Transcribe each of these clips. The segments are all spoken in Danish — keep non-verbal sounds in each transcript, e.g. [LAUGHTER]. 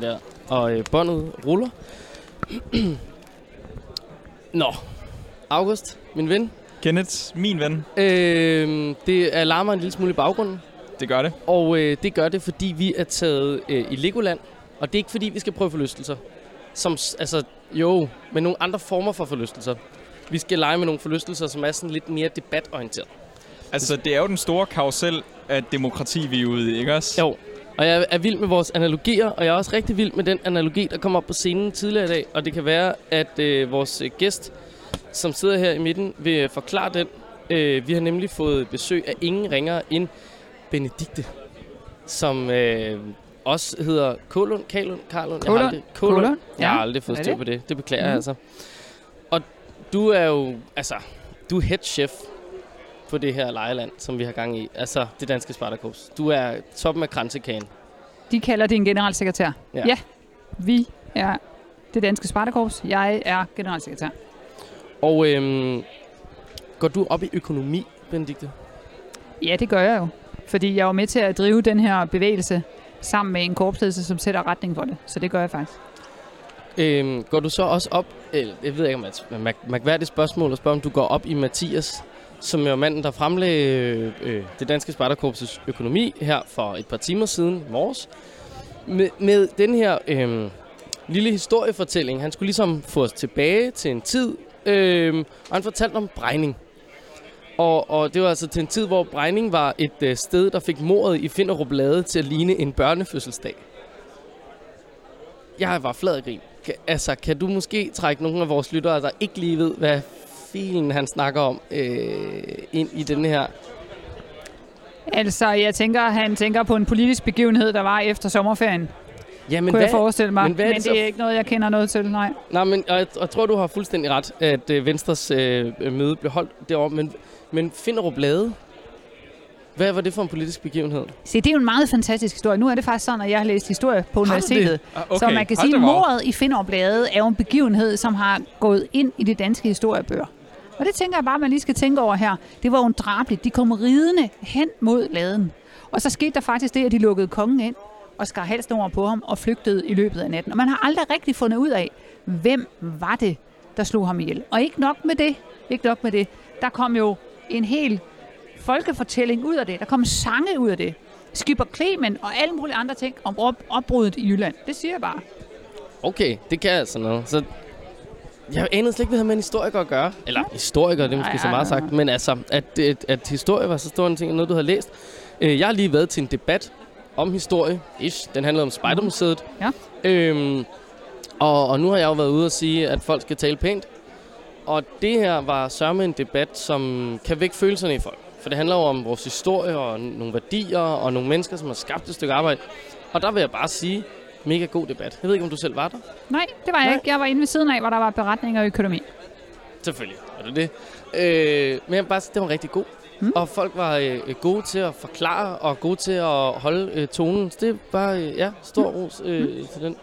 Sådan der. Og øh, båndet ruller. [CLEARS THROAT] Nå. August, min ven. Kenneth, min ven. Øh, det alarmer en lille smule i baggrunden. Det gør det. Og øh, det gør det, fordi vi er taget øh, i Legoland. Og det er ikke fordi, vi skal prøve forlystelser. Som, altså, jo, med nogle andre former for forlystelser. Vi skal lege med nogle forlystelser, som er sådan lidt mere debatorienteret. Altså, det er jo den store karusel af demokrati, vi er ude i, ikke også? Jo, og jeg er vild med vores analogier, og jeg er også rigtig vild med den analogi, der kom op på scenen tidligere i dag. Og det kan være, at øh, vores øh, gæst, som sidder her i midten, vil øh, forklare den. Øh, vi har nemlig fået besøg af ingen ringere end Benedikte, som øh, også hedder Kålund, Kalund, Karlund. Jeg har Kålund. aldrig, Kålund. Kålund, Jeg har ja. aldrig fået styr på det. Det beklager Mhm. jeg altså. Og du er jo, altså, du er head chef på det her lejeland, som vi har gang i. Altså, det danske Spartakorps. Du er toppen af kransekagen. De kalder det en generalsekretær. Ja. ja. Vi er det danske Spartakorps. Jeg er generalsekretær. Og øhm, går du op i økonomi, Benedikte? Ja, det gør jeg jo. Fordi jeg var med til at drive den her bevægelse sammen med en korpsledelse, som sætter retning for det. Så det gør jeg faktisk. Øhm, går du så også op, eller, jeg ved ikke om det er et mærk- mærkværdigt spørgsmål at spørge, om du går op i Mathias, som er manden, der fremlagde øh, det danske Spartakorps' økonomi her for et par timer siden, i morges, med, med den her øh, lille historiefortælling. Han skulle ligesom få os tilbage til en tid, øh, og han fortalte om Brejning. Og, og det var altså til en tid, hvor Brejning var et øh, sted, der fik mordet i Finderup Lade til at ligne en børnefødselsdag. Jeg var flad grin. Altså, kan du måske trække nogle af vores lyttere, der ikke lige ved, hvad filen han snakker om, øh, ind i den her? Altså, jeg tænker, han tænker på en politisk begivenhed, der var efter sommerferien. Ja, Men kunne jeg forestille mig. men hvad men det det, så- er ikke noget, jeg kender noget til, nej. Nej, men og jeg, og jeg tror, du har fuldstændig ret, at øh, Venstres øh, møde blev holdt derovre. Men, men Finderup Lade, hvad var det for en politisk begivenhed? Se, det er jo en meget fantastisk historie. Nu er det faktisk sådan, at jeg har læst historie på det? universitetet. Ah, okay. Så man kan Hold sige, at mordet i Finderup-bladet er jo en begivenhed, som har gået ind i de danske historiebøger. Og det tænker jeg bare, man lige skal tænke over her. Det var jo en drabligt. De kom ridende hen mod laden. Og så skete der faktisk det, at de lukkede kongen ind og skar halsen over på ham og flygtede i løbet af natten. Og man har aldrig rigtig fundet ud af, hvem var det, der slog ham ihjel. Og ikke nok med det. Ikke nok med det. Der kom jo en hel folkefortælling ud af det. Der kom sange ud af det. Skipper Klemen og alle mulige andre ting om op- opbruddet i Jylland. Det siger jeg bare. Okay, det kan altså noget. Så jeg anede slet ikke, hvad det havde med en historiker at gøre. Eller historiker, det er måske Nej, så meget nej, sagt. Men altså, at, at, at historie var så stor en ting, noget du har læst. Øh, Jeg har lige været til en debat om historie. Ish, den handlede om Spejdermuseet. Ja. Øhm, og, og nu har jeg jo været ude og sige, at folk skal tale pænt. Og det her var sørme en debat, som kan vække følelserne i folk. For det handler jo om vores historie og nogle værdier og nogle mennesker, som har skabt et stykke arbejde. Og der vil jeg bare sige, mega god debat. Jeg ved ikke, om du selv var der? Nej, det var jeg Nej. ikke. Jeg var inde ved siden af, hvor der var beretninger og økonomi. Selvfølgelig var det det. Øh, men jeg bare det var rigtig god. Mm. Mm. Og folk var øh, gode til at forklare og gode til at holde øh, tonen. Så det var, øh, ja, stor ros øh, til den.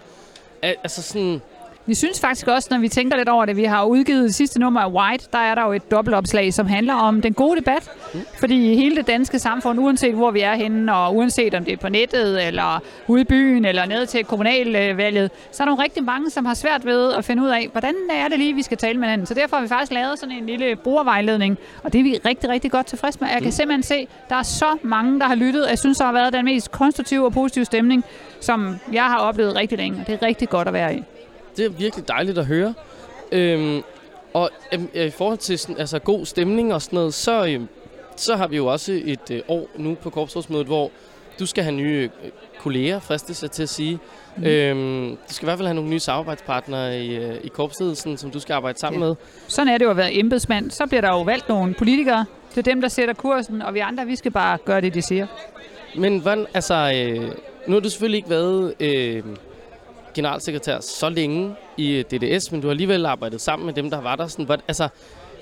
Al- altså sådan, Vi synes faktisk også, når vi tænker lidt over det, vi har udgivet det sidste nummer af White, der er der jo et dobbeltopslag, som handler om den gode debat. Mm. Fordi hele det danske samfund, uanset hvor vi er henne, og uanset om det er på nettet, eller ude i byen, eller ned til kommunalvalget, så er der jo rigtig mange, som har svært ved at finde ud af, hvordan er det lige, vi skal tale med hinanden. Så derfor har vi faktisk lavet sådan en lille brugervejledning, og det er vi rigtig, rigtig godt tilfredse med. Jeg kan Mm. simpelthen se, der er så mange, der har lyttet. Jeg synes, der har været den mest konstruktive og positive stemning, som jeg har oplevet rigtig længe, og det er rigtig godt at være i. det er virkelig dejligt at høre. Øhm, og øhm, i forhold til sådan, altså, god stemning og sådan noget, så, øhm, så har vi jo også et øh, år nu på korpsrådsmødet, hvor du skal have nye øh, kolleger, fristes jeg til at sige. Mm. Øhm, du skal i hvert fald have nogle nye samarbejdspartnere i, øh, i korpsledelsen, som du skal arbejde sammen Ja. med. Sådan er det jo at være embedsmand. Så bliver der jo valgt nogle politikere. Det er dem, der sætter kursen, og vi andre, vi skal bare gøre det, de siger. Men hvordan, altså, øh, nu har du selvfølgelig ikke været øh, generalsekretær så længe i DDS, men du har alligevel arbejdet sammen med dem, der var der. Sådan, hvordan, altså,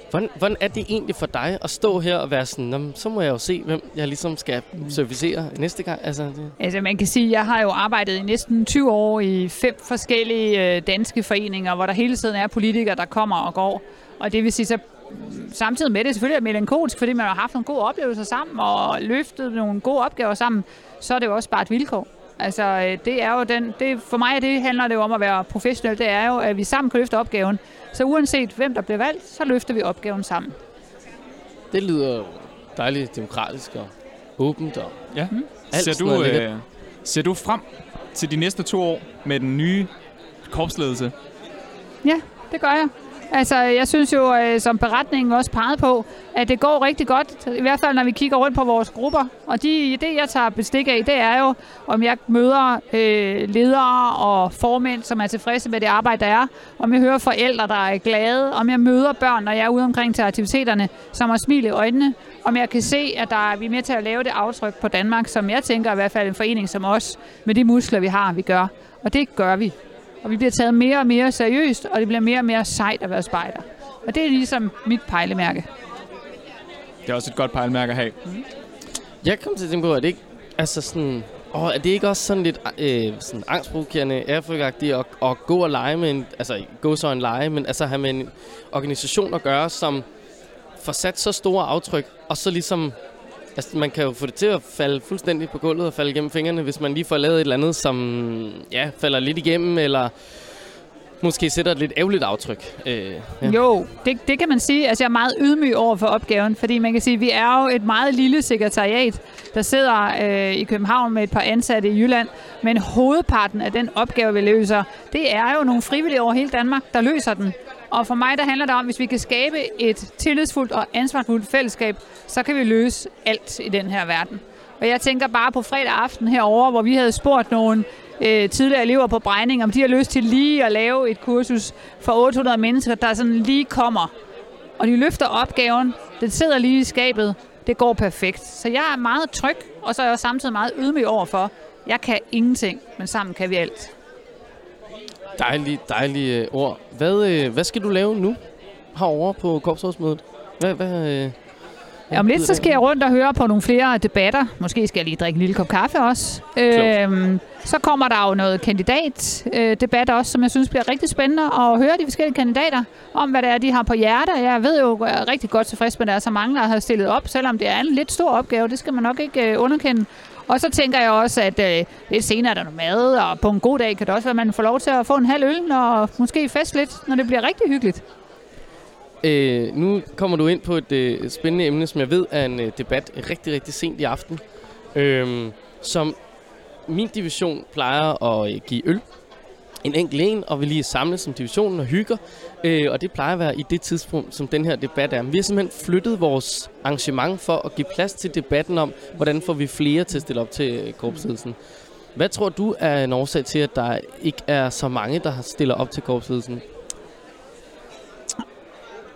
hvordan, hvordan er det egentlig for dig at stå her og være sådan, så må jeg jo se, hvem jeg ligesom skal servicere næste gang? Altså, det, Altså man kan sige, at jeg har jo arbejdet i næsten 20 år i fem forskellige øh, danske foreninger, hvor der hele tiden er politikere, der kommer og går. Og det vil sige, så samtidig med det selvfølgelig er melankolsk, fordi man har haft nogle gode oplevelser sammen og løftet nogle gode opgaver sammen, så er det jo også bare et vilkår. Altså, øh, det er jo den, det, for mig det handler det jo om at være professionel. Det er jo, at vi sammen kan løfte opgaven. Så uanset hvem der bliver valgt, så løfter vi opgaven sammen. Det lyder jo dejligt demokratisk og åbent. Og Ja. Mm. Alt Ser sådan du, øh, ser du frem til de næste to år med den nye korpsledelse? Ja, det gør jeg. Altså, jeg synes jo, øh, som beretningen også pegede på, at det går rigtig godt. I hvert fald, når vi kigger rundt på vores grupper. Og de, det, jeg tager bestik af, det er jo, om jeg møder øh, ledere og formænd, som er tilfredse med det arbejde, der er. Om jeg hører forældre, der er glade. Om jeg møder børn, når jeg er ude omkring til aktiviteterne, som har smil i øjnene. Om jeg kan se, at der er, vi er med til at lave det aftryk på Danmark, som jeg tænker i hvert fald en forening som os, med de muskler, vi har, vi gør. Og det gør vi. Og vi bliver taget mere og mere seriøst, og det bliver mere og mere sejt at være spejder. Og det er ligesom mit pejlemærke. Det er også et godt pejlemærke at have. Jeg kom til at tænke på, at det ikke... Altså sådan... Åh, er det ikke også sådan lidt øh, sådan angstprovokerende, ærefrygagtigt at, at gå og lege med en... Altså, gå så en lege, men altså have med en organisation at gøre, som får sat så store aftryk, og så ligesom... Altså, man kan jo få det til at falde fuldstændig på gulvet og falde igennem fingrene, hvis man lige får lavet et eller andet, som ja, falder lidt igennem, eller måske sætter et lidt ærgerligt aftryk. Øh, ja. Ja. Jo, det, det kan man sige. Altså, jeg er meget ydmyg over for opgaven, fordi man kan sige, at vi er jo et meget lille sekretariat, der sidder øh, i København med et par ansatte i Jylland, men hovedparten af den opgave, vi løser, det er jo nogle frivillige over hele Danmark, der løser den. Og for mig, der handler det om, hvis vi kan skabe et tillidsfuldt og ansvarsfuldt fællesskab, så kan vi løse alt i den her verden. Og jeg tænker bare på fredag aften herover, hvor vi havde spurgt nogle øh, tidligere elever på Brejning, om de har lyst til lige at lave et kursus for 800 mennesker, der sådan lige kommer. Og de løfter opgaven, den sidder lige i skabet, det går perfekt. Så jeg er meget tryg, og så er jeg samtidig meget ydmyg overfor, jeg kan ingenting, men sammen kan vi alt. Dejlige, dejlige øh, ord. Hvad, øh, hvad skal du lave nu herovre på korpsrådsmødet? Hvad, hvad, øh, Ja, om lidt så skal jeg rundt og høre på nogle flere debatter. Måske skal jeg lige drikke en lille kop kaffe også. Øhm, så kommer der jo noget kandidatdebat også, som jeg synes bliver rigtig spændende at høre de forskellige kandidater om, hvad det er, de har på hjerte. Jeg ved jo, jeg er rigtig godt tilfreds med, at der er så mange, der har stillet op, selvom det er en lidt stor opgave. Det skal man nok ikke øh, underkende. Og så tænker jeg også, at øh, lidt senere er der noget mad, og på en god dag kan det også være, at man får lov til at få en halv øl, og måske fest lidt, når det bliver rigtig hyggeligt. Øh, nu kommer du ind på et øh, spændende emne, som jeg ved er en øh, debat rigtig, rigtig sent i aften. Øh, som min division plejer at øh, give øl. En enkelt en, og vi lige samles som divisionen og hygger. Øh, og det plejer at være i det tidspunkt, som den her debat er. Men vi har simpelthen flyttet vores arrangement for at give plads til debatten om, hvordan får vi flere til at stille op til øh, korpsledelsen. Hvad tror du er en årsag til, at der ikke er så mange, der stiller op til korpsledelsen?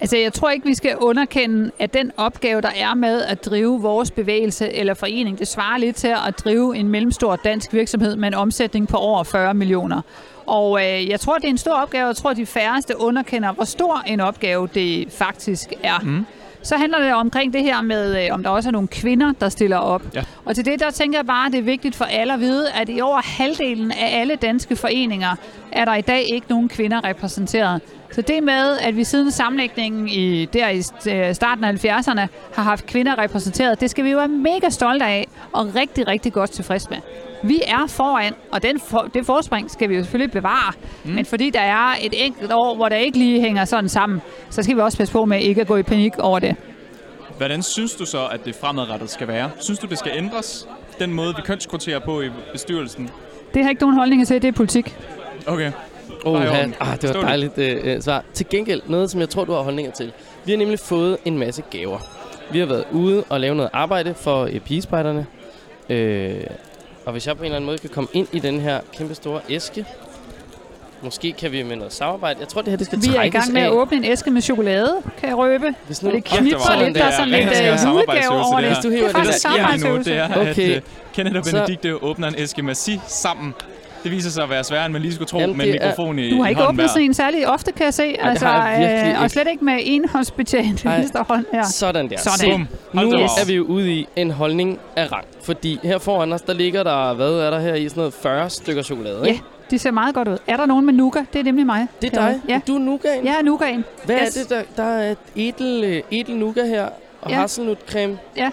Altså, jeg tror ikke, vi skal underkende, at den opgave, der er med at drive vores bevægelse eller forening, det svarer lidt til at drive en mellemstor dansk virksomhed med en omsætning på over 40 millioner. Og øh, jeg tror, det er en stor opgave. Jeg tror, de færreste underkender, hvor stor en opgave det faktisk er. Mm. Så handler det omkring det her med, øh, om der også er nogle kvinder, der stiller op. Ja. Og til det, der tænker jeg bare, at det er vigtigt for alle at vide, at i over halvdelen af alle danske foreninger, er der i dag ikke nogen kvinder repræsenteret. Så det med, at vi siden sammenlægningen i, der i øh, starten af 70'erne har haft kvinder repræsenteret, det skal vi jo være mega stolte af og rigtig, rigtig godt tilfreds med. Vi er foran, og den for, det forspring skal vi jo selvfølgelig bevare. Mm. Men fordi der er et enkelt år, hvor der ikke lige hænger sådan sammen, så skal vi også passe på med ikke at gå i panik over det. Hvordan synes du så, at det fremadrettet skal være? Synes du, det skal ændres? Den måde, vi kønskvoterer på i bestyrelsen? Det har ikke nogen holdning til, det er politik. Okay. Oh, ja. ah, det var dejligt øh, øh, svar. Til gengæld, noget som jeg tror, du har holdninger til. Vi har nemlig fået en masse gaver. Vi har været ude og lave noget arbejde for øh, pigespejderne. Øh, og hvis jeg på en eller anden måde kan komme ind i den her kæmpe store æske, måske kan vi med noget samarbejde. Jeg tror, det her det skal Vi er i gang med at af. åbne en æske med chokolade, kan jeg røbe. Hvis Og det knipper lidt, det der er sådan lidt øh, julegave over det det. her. du Det hiver er det faktisk der- sker nu, det er, Okay. at uh, Kenneth og Så- Benedikte åbner en æske Massi sammen. Det viser sig at være sværere, end man lige skulle tro, Jamen, med en det er- mikrofon i Du har ikke hånden åbnet sådan en særlig ofte, kan jeg se. det Altså, øh, og ikke. slet ikke med Ej. venstre hånd. Ja. Sådan der. Sådan. Hold nu op. er vi jo ude i en holdning af rang. Fordi her foran os, der ligger der, hvad er der her i, sådan noget 40 stykker chokolade, Ja, ikke? de ser meget godt ud. Er der nogen med nuka? Det er nemlig mig. Det er dig. Ja, Du er nougaten. jeg er nukaen. Hvad Yes. er det, der, der er et edel, øh, edel nougat her, og Ja. hasselnutcreme. Ja.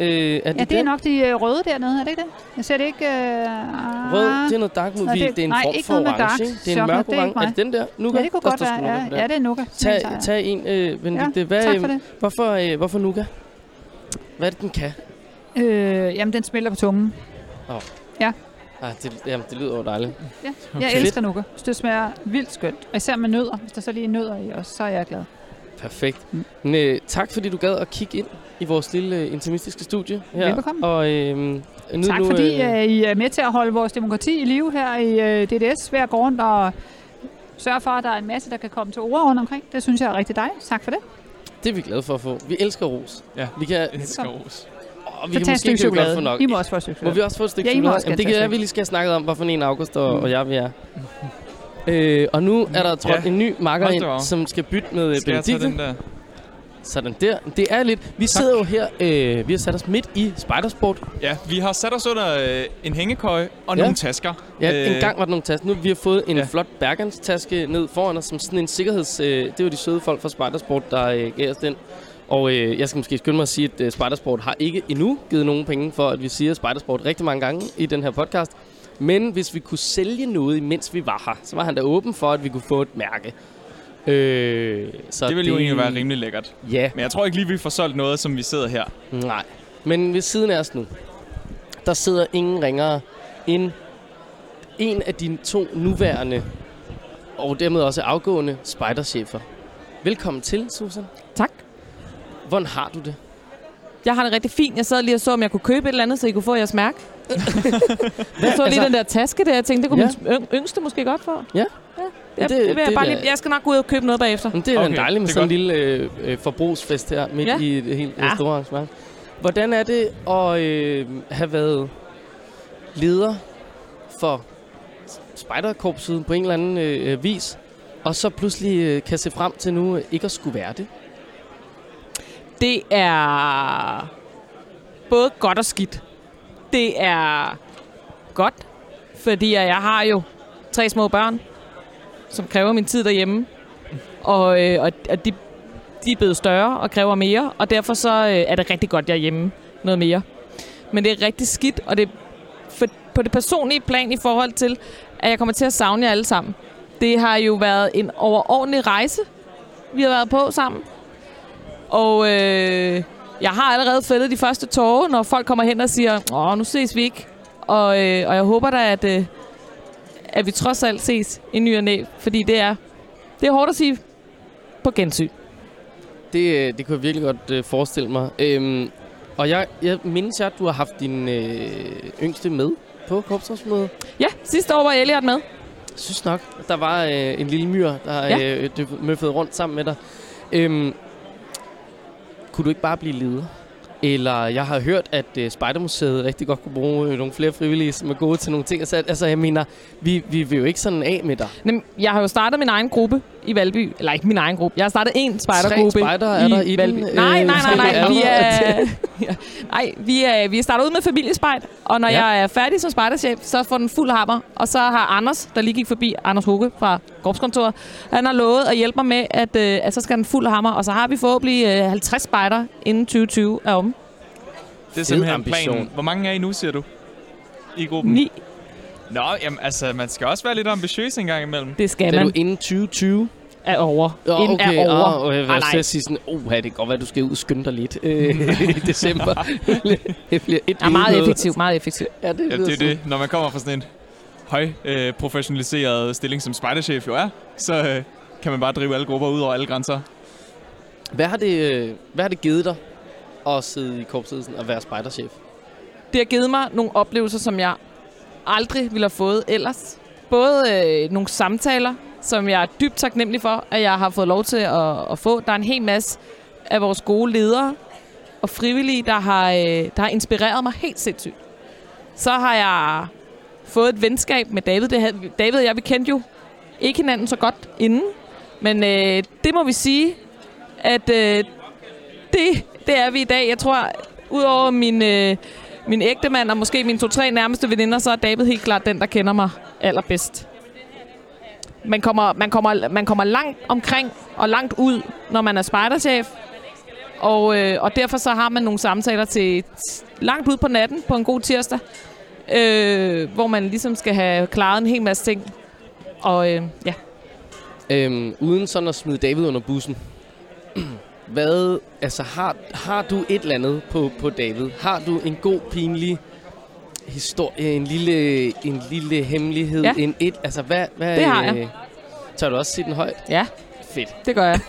Øh, er det Ja, det er den? nok de øh, røde dernede, er det ikke det? Jeg ser det ikke... Øh, Rød, det er noget dark movie. det- Det, det er en nej, form ikke for orange, dark? Det er en mørk er orange. Er det den der? Nuka? Ja, det kunne Der godt være. Ja, ja, det er Nuka. Tag, jeg. tag en, øh, Benedikte. Hvad, tak øh, for det. Hvorfor, øh, hvorfor Nuka? Hvad er det, den kan? Øh, jamen, den smelter på tungen. Ah, det, jamen, det lyder jo dejligt. Ja, jeg Okay. elsker Nuka. Det smager vildt skønt. Og især med nødder. Hvis der så lige er nødder i også, så er jeg glad. Perfekt. Mm. Men, øh, tak fordi du gad at kigge ind i vores lille øh, intimistiske studie her. Velbekomme. Og øh, nyd Tak nu, fordi øh, øh, I er med til at holde vores demokrati i live her i øh, DDS hver går rundt og sørge for, at der er en masse, der kan komme til ord rundt omkring. Det synes jeg er rigtig dejligt. Tak for det. det er vi glade for at få. Vi elsker ros. Ja. Vi kan, Elsker ros. åh, vi Så kan måske ikke godt chokolade. få nok. I må også få et stykke Må chokolade. vi også få et stykke Ja, må chokolade? Jamen, det kan at vi lige skal snakke om, hvorfor en August og, Mm. og jeg vi er. [LAUGHS] Øh, og nu er der trådt Ja. en ny makker ind, som skal bytte med øh, Skal Benedikte. den der? Sådan der. Det er lidt... Vi sidder jo her... Øh, vi har sat os midt i Spidersport. Ja, vi har sat os under øh, en hængekøje og Ja. nogle tasker. Ja, Øh, en gang var der nogle tasker. Nu har vi har fået en ja. flot Bergens-taske ned foran os, som sådan en sikkerheds... Øh, det var de søde folk fra Spidersport, der øh, gav os den. Og øh, jeg skal måske skynde mig at sige, at øh, Spidersport har ikke endnu givet nogen penge for, at vi siger Spidersport rigtig mange gange i den her podcast. Men hvis vi kunne sælge noget, imens vi var her, så var han da åben for, at vi kunne få et mærke. Øh, så Det ville jo egentlig være rimelig lækkert. Ja, Men jeg tror ikke lige, vi får solgt noget, som vi sidder her. nej. Men ved siden af os nu, der sidder ingen ringere end en af dine to nuværende og dermed også afgående spejderchefer. Velkommen til, Susan. Tak. Hvordan har du det? Jeg har det rigtig fint. Jeg sad lige og så, om jeg kunne købe et eller andet, så I kunne få jeres mærke. Jeg så lige Altså- den der taske der. Jeg tænkte, det kunne Ja. min yngste måske godt få. Ja. ja. Det, Det- det, det, jeg, bare lige, jeg skal nok gå ud og købe noget bagefter. Men det er okay, dejligt med sådan en lille øh, øh, forbrugsfest her midt ja. I et helt ja. Store arrangement. Hvordan er det at øh, have været leder for spejderkorpset på en eller anden øh, vis, og så pludselig øh, kan se frem til nu øh, ikke at skulle være det? Det er både godt og skidt. Det er godt, fordi jeg har jo tre små børn, som kræver min tid derhjemme. Og, øh, og, og de, de er blevet større og kræver mere, og derfor så øh, er det rigtig godt, jeg er hjemme noget mere. Men det er rigtig skidt, og det for, på det personlige plan i forhold til, at jeg kommer til at savne jer alle sammen. Det har jo været en overordentlig rejse, vi har været på sammen. Og øh, jeg har allerede fældet de første tårer, når folk kommer hen og siger, åh, nu ses vi ikke. Og, øh, og jeg håber da, at, øh, at vi trods alt ses i ny og næ, fordi det er, det er hårdt at sige på gensyn. Det, øh, det kunne jeg virkelig godt øh, forestille mig. Øhm, og jeg, jeg mindes, at du har haft din øh, yngste med på korpsrådsmødet. Ja, sidste år var Elliot med. Jeg synes nok, der var øh, en lille myr, der Ja. øh, møffede rundt sammen med dig. Øhm, kunne du ikke bare blive leder? Eller jeg har hørt, at øh, Spejdermuseet rigtig godt kunne bruge øh, nogle flere frivillige, som er gode til nogle ting. Altså, altså jeg mener, vi, vi vil jo ikke sådan af med dig. Jamen, Jeg har jo startet min egen gruppe i Valby. Eller ikke min egen gruppe. Jeg har startet en spejdergruppe Tre spejdere er der i den, Valby. øh, Nej, nej, nej, nej. Vi er, [LAUGHS] nej, vi er, vi er startet ud med familiespejt. Og når Ja. jeg er færdig som spejderchef, så får den fuld hammer. Og så har Anders, der lige gik forbi, Anders Hugge fra Korpskontoret, han har lovet at hjælpe mig med, at, øh, at så skal den fuld hammer. Og så har vi forhåbentlig øh, 50 spejder inden 2020 er om. Det er simpelthen ambition. planen. Hvor mange er I nu, siger du? I gruppen? Ni, Nå, jamen altså, man skal også være lidt ambitiøs en gang imellem. det skal Det er man. du inden 2020? Er over. Ja, Inden okay. er over. Ah, og jeg vil Ah, også nej. til at sige sådan, oh, det kan godt være, du skal ud og skynde dig lidt øh, [LAUGHS] i december. [LAUGHS] det bliver et er meget effektivt, meget effektivt. Ja, det, Ja, det er sådan. det. Når man kommer fra sådan en høj øh, professionaliseret stilling, som spejderchef jo er, så øh, kan man bare drive alle grupper ud over alle grænser. Hvad har det, øh, hvad har det givet dig at sidde i korpsledelsen og være spejderchef? Det har givet mig nogle oplevelser, som jeg aldrig ville have fået ellers. Både øh, nogle samtaler, som jeg er dybt taknemmelig for, at jeg har fået lov til at, at få. Der er en hel masse af vores gode ledere og frivillige, der har, øh, der har inspireret mig helt sindssygt. Så har jeg fået et venskab med David. Det havde, David og jeg, vi kendte jo ikke hinanden så godt inden. Men øh, det må vi sige, at øh, det, det er vi i dag. Jeg tror, udover min, øh, min ægtemand og måske mine to-tre nærmeste veninder, så er David helt klart den, der kender mig allerbedst. Man kommer, man, kommer, man kommer langt omkring og langt ud, når man er spejderchef. Og, øh, og derfor så har man nogle samtaler til langt ud på natten på en god tirsdag, øh, hvor man ligesom skal have klaret en hel masse ting. Og øh, ja, Øhm, uden sådan at smide David under bussen. Hvad, altså har, har du et eller andet på, på David? Har du en god, pinlig historie, en lille, en lille hemmelighed? Ja. En et, altså hvad, hvad, Det har jeg. øh, Tør du også sige den højt? ja, Fedt. det gør jeg.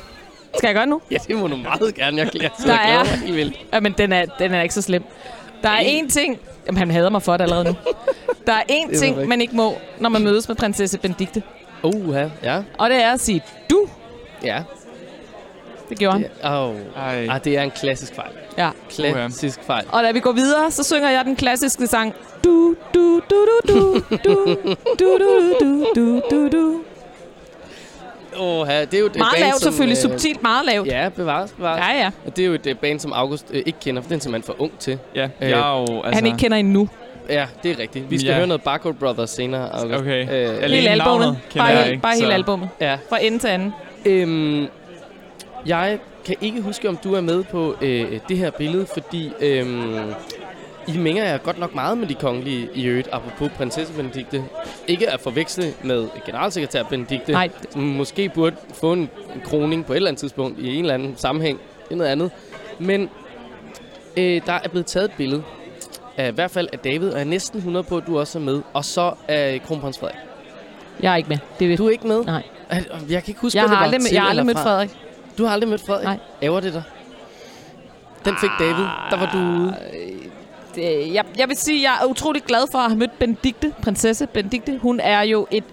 Skal jeg gøre nu? Ja, det må du meget gerne. Jeg, jeg, Der jeg er- glæder mig helt. Ja, men den er, den er ikke så slem. Der er én ting... Jamen, han hader mig for det allerede nu. [LAUGHS] Der er én ting, man ikke må, når man mødes med prinsesse Benedikte. Uha, ja. Og det er at sige du. Ja. Det gjorde han. Det, oh. Ej. ah, det er en klassisk fejl. Ja. Klassisk fejl. Og da vi går videre, så synger jeg den klassiske sang. Du, du, du, du, du, du, du, du, du, du, du, du. Oha, det er jo et Meget band, lavt som, selvfølgelig, øh, subtilt meget lavt. Ja, bevares, bevares. Ja, ja. Og det er jo et øh, band, som August øh, ikke kender, for den er simpelthen for ung til. Ja, Øh, jeg er jo... Altså, Han ikke kender endnu. Ja, det er rigtigt. Vi skal Ja. høre noget Barcode Brothers senere, August. Okay. Øh, Hele albumet. Bare, jeg hele, ikke, bare hele albumet. ja. Fra ende til anden. Øhm, jeg kan ikke huske, om du er med på øh, det her billede, fordi øhm, I minger jer godt nok meget med de kongelige i øvrigt, apropos prinsesse Benedikte. Ikke at forveksle med generalsekretær Benedikte, Nej, som måske burde få en, kroning på et eller andet tidspunkt i en eller anden sammenhæng. Det er noget andet. Men øh, der er blevet taget et billede, af, i hvert fald af David, og jeg er næsten 100 på, at du også er med. Og så af kronprins Frederik. jeg er ikke med. Det ved Du er ikke med? Nej. Jeg kan ikke huske, Jeg har det var aldrig, til jeg har aldrig mødt. Frederik. Du har aldrig mødt Frederik? Nej. Æver det dig? Den fik David. Der var du ude. Det, jeg, jeg vil sige, at jeg er utrolig glad for at have mødt Benedikte, prinsesse Benedikte. Hun er jo et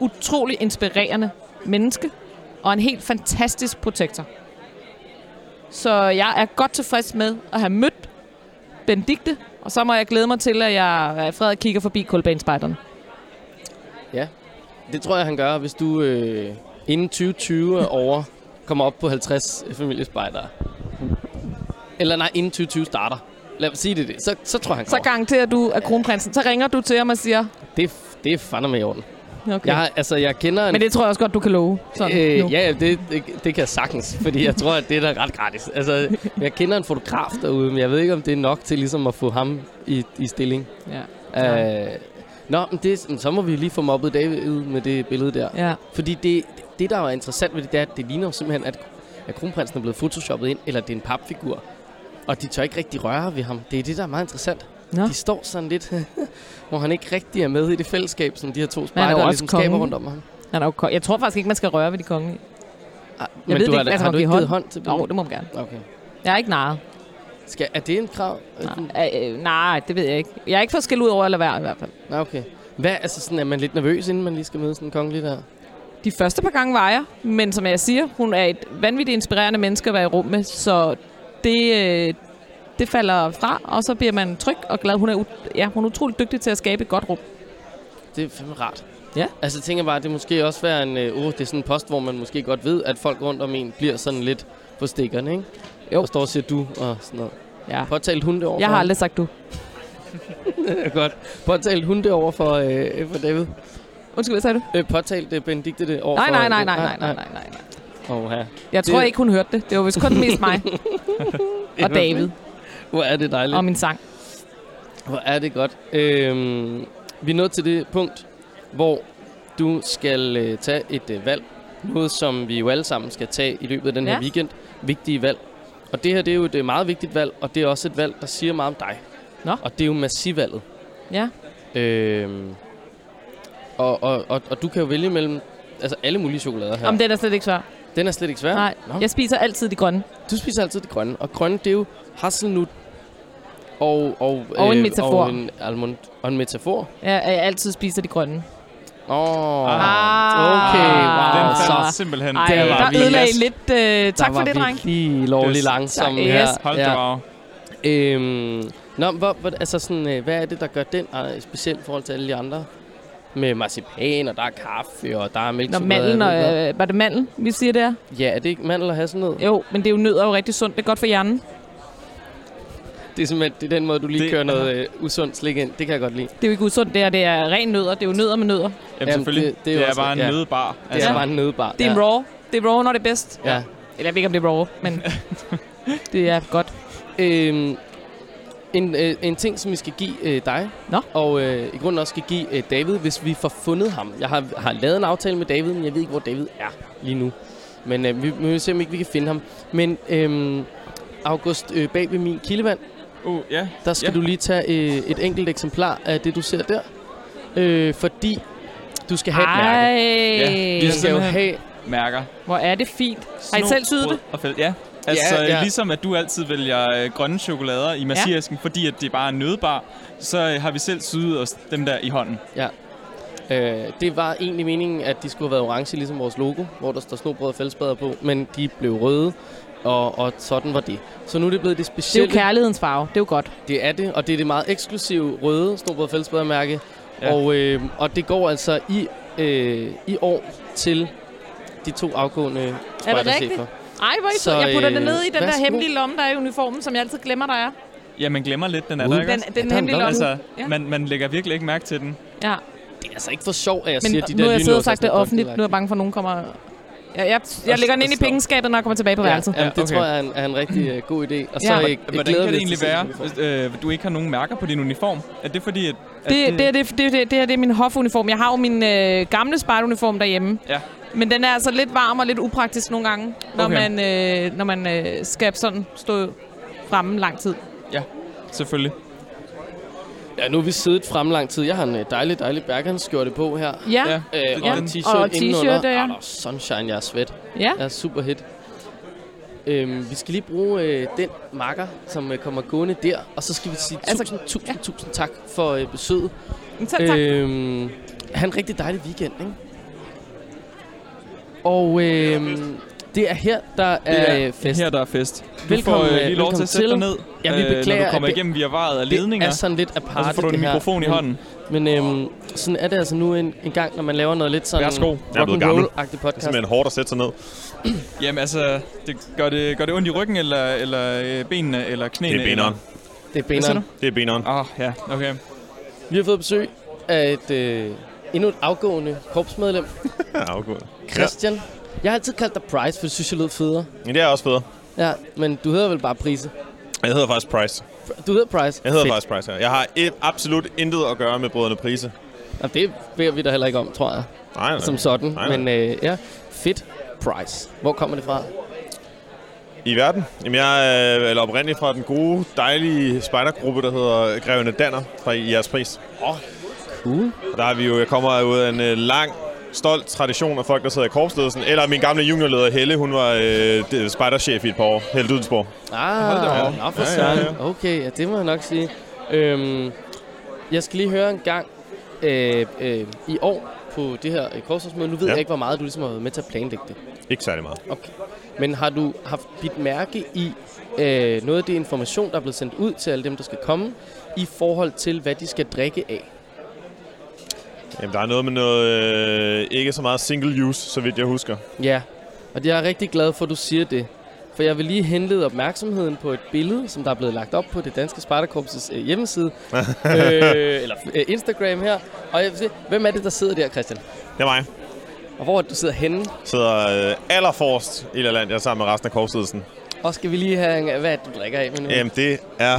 utrolig inspirerende menneske og en helt fantastisk protektor. Så jeg er godt tilfreds med at have mødt Benedikte, og så må jeg glæde mig til, at jeg Frederik kigger forbi kulbanespejderne. Ja. Det tror jeg, han gør, hvis du øh, inden 2020 er over kommer op på 50 familiespejdere. Eller nej, inden 2020 starter. Lad os sige det. det. Så, så tror jeg, han Så kommer. garanterer du, at kronprinsen, så ringer du til ham og siger, Det, det er fandme i orden. okay. Jeg, altså, jeg kender en... Men det tror jeg også godt, du kan love. Sådan. Øh, ja, ja, det, det, det kan jeg sagtens, fordi jeg tror, at det er da ret gratis. Altså, jeg kender en fotograf derude, men jeg ved ikke, om det er nok til ligesom at få ham i, i stilling. ja. Øh, nå, men det, så må vi lige få mobbet David ud med det billede der. ja. Fordi det, det, der er interessant ved det, det er, at det ligner jo simpelthen, at, at kronprinsen er blevet photoshoppet ind, eller det er en papfigur. Og de tør ikke rigtig røre ved ham. Det er det, der er meget interessant. Nå. De står sådan lidt, [LAUGHS] hvor han ikke rigtig er med i det fællesskab, som de her to er spejder ligesom skaber konge. rundt om ham. Han er jo jeg tror faktisk ikke, man skal røre ved de kongelige. Ah, men ved du det ikke, altså, har du ikke hånd- givet hånd til Jo, det må man gerne. Okay. Jeg er ikke narret. Skal, er det en krav? Nej, øh, øh, nej, det ved jeg ikke. Jeg er ikke for skille ud over at lade være i hvert fald. Okay. Hvad, altså sådan, er man lidt nervøs, inden man lige skal møde sådan en kongelig der? De første par gange var jeg, men som jeg siger, hun er et vanvittigt inspirerende menneske at være i rum med, så det, øh, det falder fra, og så bliver man tryg og glad. Hun er, ja, hun er utrolig dygtig til at skabe et godt rum. Det er fandme rart. Ja. Altså jeg tænker bare, at det måske også være en, øh, oh, det er sådan en post, hvor man måske godt ved, at folk rundt om en bliver sådan lidt på stikkerne, ikke? Jo. Og står og siger du og sådan noget. Ja. Påtalt hun det over Jeg har aldrig sagt du. Det [LAUGHS] er godt. Påtalt hun det over for, øh, for David? Undskyld, hvad sagde du? Øh, påtalt øh, Benedikte det over Nej, nej, nej, nej, nej, nej, nej, nej. Her. Jeg tror Det- ikke, hun hørte det. Det var vist kun mest mig [LAUGHS] og David Hvor er det dejligt. og min sang. Hvor er det godt. Øhm, vi er nået til det punkt, hvor du skal øh, tage et øh, valg. Noget, som vi jo alle sammen skal tage i løbet af den Ja. her weekend. Vigtige valg. Og det her, det er jo et øh, meget vigtigt valg, og det er også et valg, der siger meget om dig. Nå. Og det er jo massivvalget. Ja. Øhm, og, og, og, og du kan jo vælge mellem altså alle mulige chokolader her. Om den er slet ikke svær. Den er slet ikke svær. Nej, Nå. jeg spiser altid de grønne. Du spiser altid det grønne, og grønne, det er jo hasselnut og, og, Og en metafor. Og en, almond, og en metafor. Jeg, jeg altid spiser de grønne. Åh, oh, Ah. okay, wow. Den så faldt simpelthen. Ej, Der der, ødelagde I lidt. Øh, tak der for var det, vi dreng. lige lovlig Det- langsom Tak, her. yes. Hold ja. ja. Øhm, nå, hvor, hvor, altså sådan, øh, hvad er det, der gør den øh, speciel i forhold til alle de andre? Med marcipan, og der er kaffe, og der er Nå, mandlen, jeg ved og, øh, var det mandel, vi siger det er? hvad. Ja, er det ikke mandel og hasselnød? Jo, men det er jo nødder jo rigtig sundt. Det er godt for hjernen. Det er simpelthen det er den måde, du lige Det- kører noget øh, usundt slik ind. Det kan jeg godt lide. Det er jo ikke usundt, det er, det er ren nødder. Det er jo nødder med nødder. Jamen, selvfølgelig. det- Det, er det, er også- bare en ja. nødbar. Det er Ja. bare en nødbar. Det er ja. raw. Det er raw, når det er bedst. Ja. Eller jeg ved ikke, om det er raw, men [LAUGHS] Det er godt. Øhm, en, øh, en ting, som vi skal give øh, dig, Nå. og øh, i grunden også skal give øh, David, hvis vi får fundet ham. Jeg har, har lavet en aftale med David, men jeg ved ikke, hvor David er lige nu. Men øh, vi, vi vil se, om ikke vi kan finde ham. Men øh, August, øh, bag ved min kildevand, Uh, ja. der skal Ja. du lige tage øh, et enkelt eksemplar af det, du ser der. Øh, fordi du skal have et mærke. Ej, vi skal jo have... Mærker. hvor er det fint. Har I selv syet det? Og fæld. Ja. Altså, Ja, ja. ligesom at du altid vælger øh, grønne chokolader i massiersken, ja. fordi at det bare er nødbar, så øh, har vi selv syet os dem der i hånden. Øh, det var egentlig meningen, at de skulle have været orange, ligesom vores logo, hvor der står snobrød og fællesbader på, men de blev røde, og, og sådan var det. Så nu er det blevet det Det er jo specielle. kærlighedens farve. Det er jo godt. Det er det, og det er det meget eksklusive røde snobrød og fællesbadermærke. Ja. Ja. Og, øh, og det går altså i, øh, i år til de to afgående rigtigt? spejderchefer. Ej, hvor I Så, Jeg putter det øh, ned i den der hemmelige lomme, der er i uniformen, som jeg altid glemmer, der er. Ja, man glemmer lidt, den er Uh. der, ikke Den, også? den der er en hemmelige lomme. Altså, Ja. man, man lægger virkelig ikke mærke til den. Ja. Det er altså ikke for sjov, at jeg Men siger, de nu der har jeg siddet og sagt det offentligt. Nu er jeg bange for, at nogen kommer... Jeg, jeg, jeg lægger den ind i pengeskabet, når jeg kommer tilbage på Ja, værelset. ja, Ja, det okay. tror jeg er en, er en rigtig uh, god idé. Og Ja. så Hvordan- øh, Hvordan glæder kan det egentlig være, hvis øh, du ikke har nogen mærker på din uniform? Er det fordi, at... at Det, det, er det, det, det, det, her, det er min hofuniform. Jeg har jo min øh, gamle spejderuniform derhjemme. Ja. Men den er altså lidt varm og lidt upraktisk nogle gange, når Okay. man, øh, når man øh, skal sådan stå fremme lang tid. Selvfølgelig. Ja, nu har vi siddet frem lang tid. Jeg har en øh, dejlig, dejlig Bergens-skjorte på her. Ja, Ja. ja. Øh, Ja. og en Og t-shirt t-shirt, indenunder. ja. Ah, der er sunshine, jeg er svedt. ja. Jeg er super hit. Øhm, vi skal lige bruge øh, den marker, som øh, kommer gående der. Og så skal vi sige Altså, tusind, tusind, tusind tak for øh, besøget. Selv tak. Øhm, ha' en rigtig dejlig weekend, ikke? Og øhm, det er her, der er, Det øh, fest. her, der er fest. Du Velkommen, får øh, øh, lige lov til velkommen at sætte dig til. ned, Ja, vi øh, når beklager, du kommer at det- igennem via varet af det ledninger. er sådan lidt Og aparte, så får du en det her. mikrofon i hånden. Men øhm, sådan er det altså nu en, en gang, når man laver noget lidt sådan Værsgo. Er rock'n'roll-agtig Det er podcast. simpelthen hårdt at sætte sig ned. [CLEARS THROAT] Jamen altså, det, gør, det, gør det ondt i ryggen, eller, eller øh, benene, eller knæene? Det er beneren. Det er beneren. Det er beneren. Åh, oh, ja, okay. Vi har fået besøg af et, øh, endnu et afgående korpsmedlem, [LAUGHS] Ja, afgået. Christian. Jeg har altid kaldt dig Price, for det synes jeg lød federe. Men det er også federe. Ja, men du hedder vel bare Prise? Jeg hedder faktisk Price. Du hedder Price? Jeg hedder Fedt. faktisk Price, ja. Jeg har et, absolut intet at gøre med brødrene Prise. Og det beder vi da heller ikke om, tror jeg, Nej, nej. som sådan. Nej, nej. Men øh, ja, fedt Price. Hvor kommer det fra? I verden? Jamen, jeg er øh, eller oprindeligt fra den gode, dejlige spejdergruppe, der hedder Grevene Danner fra jeres pris. Cool. Og der er vi jo, jeg kommer ud af en øh, lang, stolt tradition af folk, der sidder i korpsledelsen. Eller min gamle juniorleder Helle, hun var øh, spejderchef i et par år. Helle Dudensborg. Ah, nå for Ja, ja, søren. Okay, ja, det må jeg nok sige. Øhm, jeg skal lige høre en gang øh, øh, i år på det her øh, korpsrådsmøde. Nu ved Ja. jeg ikke, hvor meget du ligesom har været med til at planlægge det. Ikke særlig meget. Okay. Men har du haft bidt mærke i øh, noget af det information, der er blevet sendt ud til alle dem, der skal komme, i forhold til, hvad de skal drikke af? Jamen, der er noget med noget, øh, ikke så meget single use, så vidt jeg husker. Ja, og jeg er rigtig glad for, at du siger det. For jeg vil lige henlede opmærksomheden på et billede, som der er blevet lagt op på det danske Spartakorps' øh, hjemmeside. [LAUGHS] øh, eller øh, Instagram her. Og jeg vil se, hvem er det, der sidder der, Christian? Det er mig. Og hvor er det, du sidder henne? Sidder øh, allerforrest i Lille Land, jeg er sammen med resten af korpsledelsen. Og skal vi lige have, en, hvad du drikker af med nu? Jamen, det er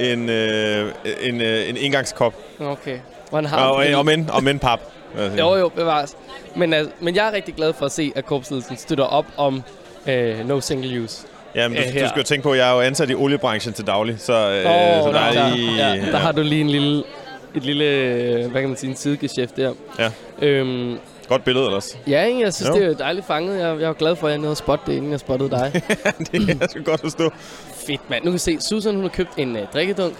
en, øh, en, øh, en engangskop. Okay. Hvordan har Og, du det? og, men, og men pap. Jo, jo, bevares. Men, altså, men jeg er rigtig glad for at se, at korpsledelsen støtter op om øh, no single use. Jamen, du, øh, du her. skal jo tænke på, at jeg er jo ansat i oliebranchen til daglig, så, øh, Åh, så der der, er lige... ja, der har du lige en lille, et lille, øh, hvad kan man sige, en sidegeschæft der. Ja. Øhm, Godt billede ellers. ja, ikke? jeg synes, Jo. det er dejligt fanget. Jeg, jeg er glad for, at jeg nåede at spotte det, inden jeg spottede dig. [LAUGHS] det kan jeg sgu godt forstå. Fedt, mand. Nu kan vi se, Susan hun har købt en uh, drikkedunk.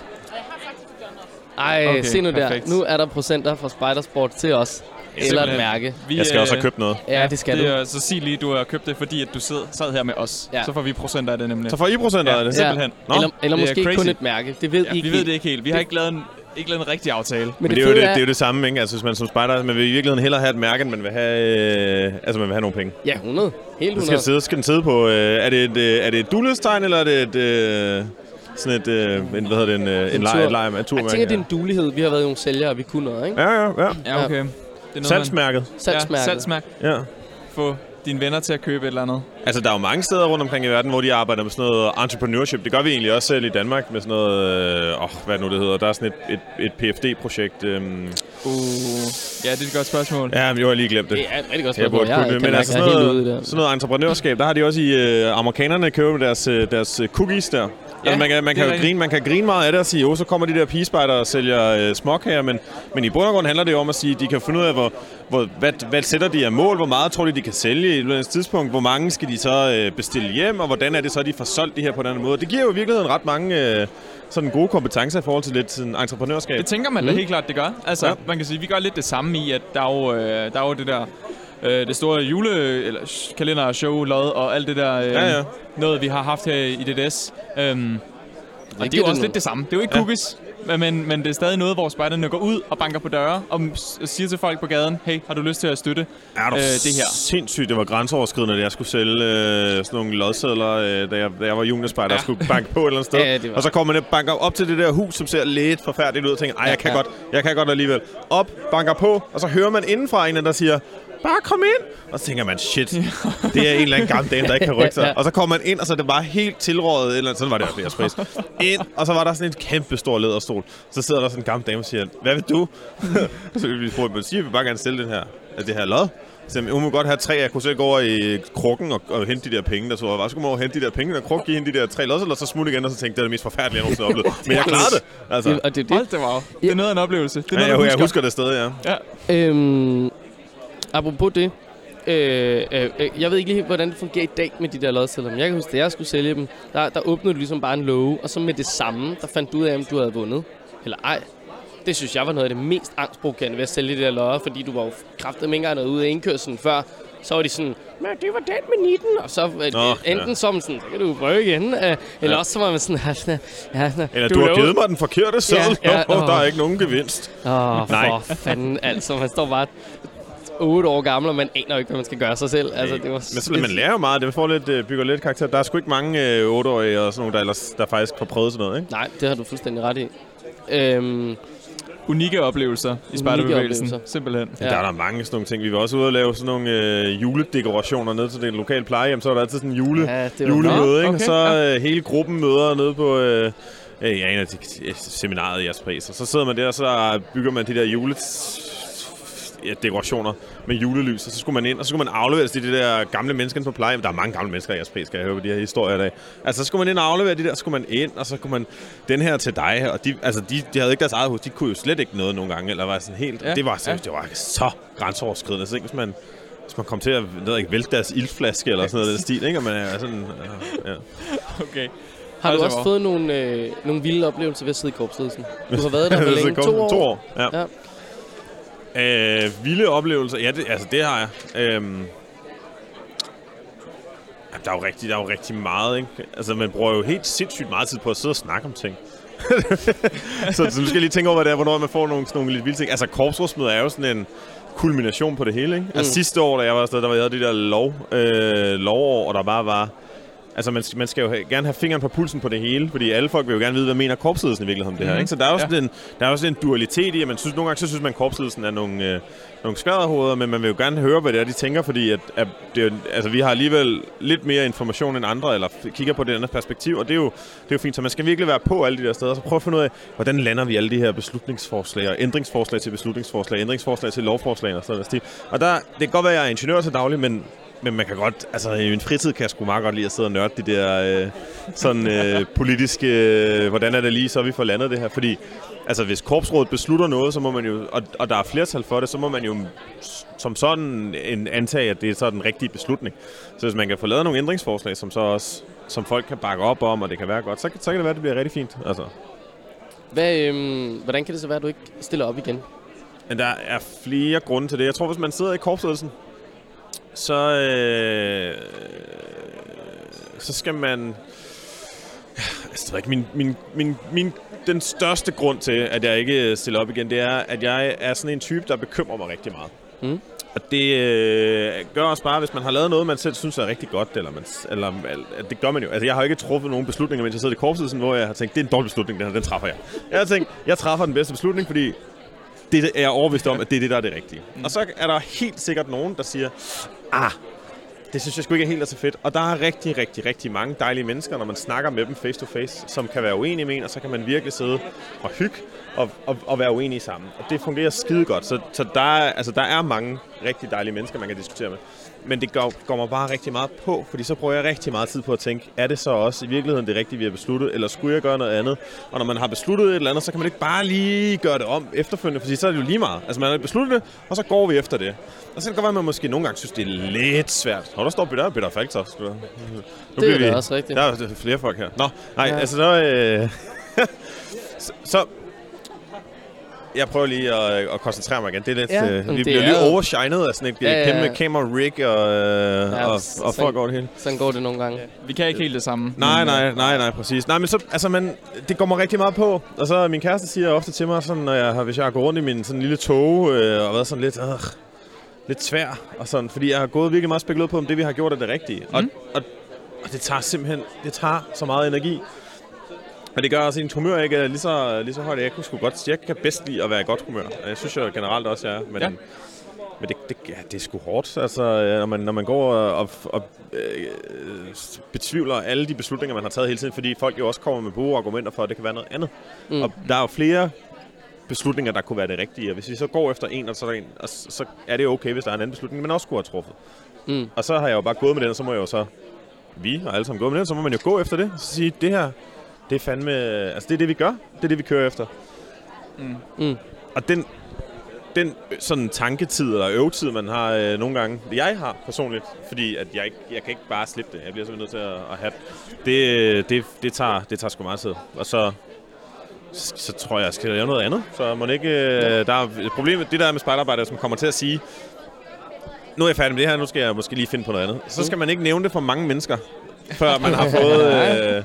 Ej, Okay, se nu der. perfekt. Nu er der procenter fra Spidersport til os. Eller et mærke. Vi, Jeg skal også have øh, købt noget. Ja, det skal det du. Er, så sig lige, du har købt det, fordi at du sad, sad her med os. Ja. Så får vi procent af det nemlig. Så får I procenter Ja, af det? simpelthen. Nå, Eller, eller det er måske crazy. kun et mærke. Det ved Ja, I ikke vi ved det ikke helt. Vi har ikke lavet en, ikke lavet en rigtig aftale. Men, Men det, er jo det, det er jo det samme, ikke? Altså, hvis man som spejder, man vil i virkeligheden hellere have et mærke, end man vil have, øh, altså, man vil have nogle penge. Ja, 100. Helt Så 100. skal, det sidde, skal den sidde på, øh, er, det et, øh, er det et eller er det et, øh, sådan et, øh, en, hvad hedder det, en, øh, en, En tur. et lej, en Jeg tænker, det er en dulighed. Vi har været nogle sælgere, og vi kunne noget, ikke? Ja, ja, ja. Ja, okay. Det er noget, Salgsmærket. Salgsmærke. Ja, salgsmærke. Ja. Få dine venner til at købe et eller andet? Altså, der er jo mange steder rundt omkring i verden, hvor de arbejder med sådan noget entrepreneurship. Det gør vi egentlig også selv i Danmark med sådan noget... Øh, åh, hvad nu det hedder? Der er sådan et, et, et PFD-projekt. Øhm, Uh, ja, det er et godt spørgsmål. ja, men jo, jeg har lige glemt det. Det er et rigtig godt spørgsmål. Jeg, kunne men altså sådan er noget, sådan noget entreprenørskab, der har de også i øh, amerikanerne køber deres, øh, deres øh, cookies der. Ja, altså, man kan, man, det kan jo rigtigt. grine, man kan grine meget af det og sige, jo, så kommer de der pigespejder og sælger øh, småkager, men, men i bund og grund handler det jo om at sige, at de kan finde ud af, hvor, hvor, hvad, hvad sætter de af mål, hvor meget tror de, de kan sælge i et eller andet tidspunkt, hvor mange skal de så øh, bestille hjem, og hvordan er det så, de får solgt de her på den måde. Det giver jo i virkeligheden ret mange øh, sådan gode kompetencer i forhold til lidt sådan entreprenørskab. Det tænker man da helt klart, det gør. Altså, ja. man kan sige, vi gør lidt det samme i, at der er jo, øh, der er jo det der øh, det store jule eller sh- kalender show lod og alt det der øh, Ja, ja. noget vi har haft her i DDS. Øhm, og det er jo også nu. lidt det samme. Det er jo ikke Ja. cookies, men, men, det er stadig noget, hvor spejderne går ud og banker på døre og s- siger til folk på gaden, hey, har du lyst til at støtte Er øh, det her? sindssygt, det var grænseoverskridende, at jeg skulle sælge øh, sådan nogle lodsedler, øh, da, jeg, da jeg var juniorspejder, ja. Ja. og skulle banke på et eller andet sted. [LAUGHS] Ja, var- Og så kommer man banker op til det der hus, som ser lidt forfærdeligt ud, og tænker, ej, jeg kan, Ja, ja. godt, jeg kan godt alligevel. Op, banker på, og så hører man indenfra en, der siger, bare kom ind. Og så tænker man, shit, det er en eller anden gammel dame, der ikke kan rykke sig. Ja. Og så kommer man ind, og så er det bare helt tilrådet, eller sådan var det i Aspace. Ind, og så var der sådan en kæmpe stor læderstol. Så sidder der sådan en gammel dame og siger, hvad vil du? [LAUGHS] så vi spurgte, siger, vi vil bare gerne sælge den her, det her lod. Så hun må godt have tre. Jeg kunne selv gå over i krukken og, og hente de der penge. Der så jeg var, så kunne man over og hente de der penge, og kruk, give hende de der tre lodsedler, og så smutte igen, og så tænkte jeg, det er det mest forfærdelige, jeg nogensinde oplevet. Men jeg klarede det. [LAUGHS] Altså, Det, og det er det. Hold da wow. Det er noget af en oplevelse. Det er ja, noget, jeg, du jeg husker det stadig, ja. Ja. Øhm, apropos det. Øh, øh, øh, jeg ved ikke lige, hvordan det fungerer i dag med de der lodsedler, men jeg kan huske, da jeg skulle sælge dem, der, der åbnede du ligesom bare en låge, og så med det samme, der fandt du ud af, om du havde vundet, eller ej. Det synes jeg var noget af det mest angstprovokerende ved at sælge de der lodder, fordi du var jo kraftet med engang ude af indkørselen før. Så var de sådan, men det var den med 19, og så øh, Nå, enten ja. som sådan, så kan du prøve igen, øh, eller også så var man sådan, ja, ja, ja, Eller du, du har lovede- givet mig den forkerte seddel. Ja, ja, Ja, ja, der er ikke nogen gevinst. Åh, Nej. for fanden, altså. Man står bare 8 år gammel, og man aner jo ikke, hvad man skal gøre sig selv. Altså, det var Men så, man lærer jo meget. Det får lidt, øh, bygger lidt karakter. Der er sgu ikke mange øh, 8-årige og sådan nogle, der, ellers, der faktisk får prøvet sådan noget, ikke? Nej, det har du fuldstændig ret i. Øhm, Unikke oplevelser i spejderbevægelsen. Simpelthen. Ja. Der er der mange sådan nogle ting. Vi var også ude og lave sådan nogle øh, juledekorationer ned til det lokale plejehjem. Så var der altid sådan en jule, Ja, julemøde, ikke? okay, Og så øh, hele gruppen møder nede på øh, øh, ja, en af de, øh, seminaret i Jaspris. Og så sidder man der, og så bygger man de der jule ja, dekorationer med julelys, og så skulle man ind, og så skulle man aflevere til de der gamle mennesker på plejehjem. Der er mange gamle mennesker i Jaspris, skal jeg høre på de her historier i dag. Altså, så skulle man ind og aflevere de der, så skulle man ind, og så kunne man, den her til dig, og de, altså, de, de havde ikke deres eget hus, de kunne jo slet ikke noget nogle gange, eller var sådan helt, Ja, det var, ja. seriøst, det var så grænseoverskridende, så ikke, hvis man, hvis man kom til at jeg ved ikke, vælte deres ildflaske eller sådan noget af den stil, ikke? Og man er sådan, ja, ja. Okay. har du også fået nogle, øh, nogle vilde oplevelser ved at sidde i korpsledelsen? Du har været [LAUGHS] der Så længe? To år? To år, ja. Ja. Øh, vilde oplevelser, ja, det, altså det har jeg. Øhm, der er jo rigtig, der er jo rigtig meget, ikke? Altså, man bruger jo helt sindssygt meget tid på at sidde og snakke om ting. [LAUGHS] så, så nu skal jeg lige tænke over, hvad det er, hvornår man får nogle, nogle lidt vilde ting. Altså, korpsrådsmøder er jo sådan en kulmination på det hele, ikke? Altså, sidste år, da jeg var afsted, der var jeg havde de der lov, øh, lovår, og der bare var... Altså, man skal, man skal jo have, gerne have fingeren på pulsen på det hele, fordi alle folk vil jo gerne vide, hvad mener korpsledelsen i virkeligheden om det her, Mhm. ikke? Så der er jo Ja. en, der er jo sådan en dualitet i, at man synes, nogle gange så synes man, at korpsledelsen er nogle, øh, nogle skvaderhoveder, men man vil jo gerne høre, hvad det er, de tænker, fordi at, at det, altså, vi har alligevel lidt mere information end andre, eller kigger på det andet perspektiv, og det er, jo, det er jo fint. Så man skal virkelig være på alle de der steder, så prøv at finde ud af, hvordan lander vi alle de her beslutningsforslag, og ændringsforslag til beslutningsforslag, ændringsforslag til lovforslag og sådan noget. Og der, det kan godt være, at jeg er ingeniør til daglig, men men man kan godt, altså i min fritid kan jeg sgu meget godt lide at sidde og nørde de der øh, sådan øh, politiske, øh, hvordan er det lige, så vi får landet det her. Fordi altså hvis korpsrådet beslutter noget, så må man jo, og, og der er flertal for det, så må man jo som sådan en antage, at det er så den rigtige beslutning. Så hvis man kan få lavet nogle ændringsforslag, som så også som folk kan bakke op om, og det kan være godt, så, kan- så kan det være, at det bliver rigtig fint. Altså. Hvad, øhm, hvordan kan det så være, at du ikke stiller op igen? Men der er flere grunde til det. Jeg tror, hvis man sidder i korpsledelsen, så, øh, så skal man... Altså, det ikke, min, min, min, min, den største grund til, at jeg ikke stiller op igen, det er, at jeg er sådan en type, der bekymrer mig rigtig meget. Mm. Og det øh, gør også bare, hvis man har lavet noget, man selv synes er rigtig godt, eller, man, eller at det gør man jo. Altså, jeg har ikke truffet nogen beslutninger, mens jeg sidder i korpsledelsen, hvor jeg har tænkt, det er en dårlig beslutning, den her, den træffer jeg. Jeg har tænkt, jeg træffer den bedste beslutning, fordi det er jeg overbevist om, at det er det, der er det rigtige. Og så er der helt sikkert nogen, der siger, ah, det synes jeg sgu ikke er helt er så fedt. Og der er rigtig, rigtig, rigtig mange dejlige mennesker, når man snakker med dem face to face, som kan være uenige med en, og så kan man virkelig sidde og hygge og, og, og være uenige sammen. Og det fungerer skide godt. Så, så der, er, altså, der er mange rigtig dejlige mennesker, man kan diskutere med. Men det går, går mig bare rigtig meget på, fordi så bruger jeg rigtig meget tid på at tænke, er det så også i virkeligheden det rigtige, vi har besluttet, eller skulle jeg gøre noget andet? Og når man har besluttet et eller andet, så kan man ikke bare lige gøre det om efterfølgende, fordi så er det jo lige meget. Altså man har besluttet det, og så går vi efter det. Og så kan det godt være, at man måske nogle gange synes, det er lidt svært. Og der står Peter, Peter Falktoft. Nu Det er da også rigtigt. Der er flere folk her. Nå, nej, Ja. altså så... Øh, [LAUGHS] så, så jeg prøver lige at, at koncentrere mig igen. Det er lidt, Ja, ja, øh, vi det bliver er lidt jo- overshined af sådan et Ja, ja, ja, kæmpe ja. camera rig og, øh, Ja, ja, og, og folk over det hele. Sådan går det nogle gange. Vi kan ikke helt det samme. Nej, øh, nej, nej, nej, præcis. Nej, men så, altså, man, det går mig rigtig meget på. Og så min kæreste siger ofte til mig, sådan, når jeg har, hvis jeg har gået rundt i min sådan lille tog, øh, og været sådan lidt, øh, lidt svær, og sådan, fordi jeg har gået virkelig meget spekuleret på, om det, vi har gjort, er det rigtige. Mm. Og, og, og, det tager simpelthen, det tager så meget energi. Og det gør også, ens humør ikke er lige så, lige så højt. Jeg kunne sgu godt, jeg kan bedst lide at være i godt humør. Jeg synes jo generelt også, jeg er. Men, Ja. men det, det, ja, det er sgu hårdt, altså, når man, når man går og, og, og øh, betvivler alle de beslutninger, man har taget hele tiden, fordi folk jo også kommer med gode argumenter for, at det kan være noget andet. Mm. Og der er jo flere beslutninger, der kunne være det rigtige. Og hvis vi så går efter en, og så er, en, og så er det okay, hvis der er en anden beslutning, man også skulle have truffet. Mm. Og så har jeg jo bare gået med den, og så må jeg jo så, vi har alle sammen gået med den, så må man jo gå efter det, og så sige, det her, det er fandme, altså det er det, vi gør, det er det, vi kører efter. Mm. Mm. Og den, den sådan tanketid eller øvetid, man har øh, nogle gange, det jeg har personligt, fordi at jeg, ikke, jeg kan ikke bare slippe det, jeg bliver simpelthen nødt til at, at have det, det, det, det, tager, det tager sgu meget tid. Og så, så, tror jeg, jeg skal lave noget andet. Så må ikke, øh, der er et problem, det der er med spejderarbejde, som kommer til at sige, nu er jeg færdig med det her, nu skal jeg måske lige finde på noget andet. Så skal man ikke nævne det for mange mennesker, før man har fået [LAUGHS] øh,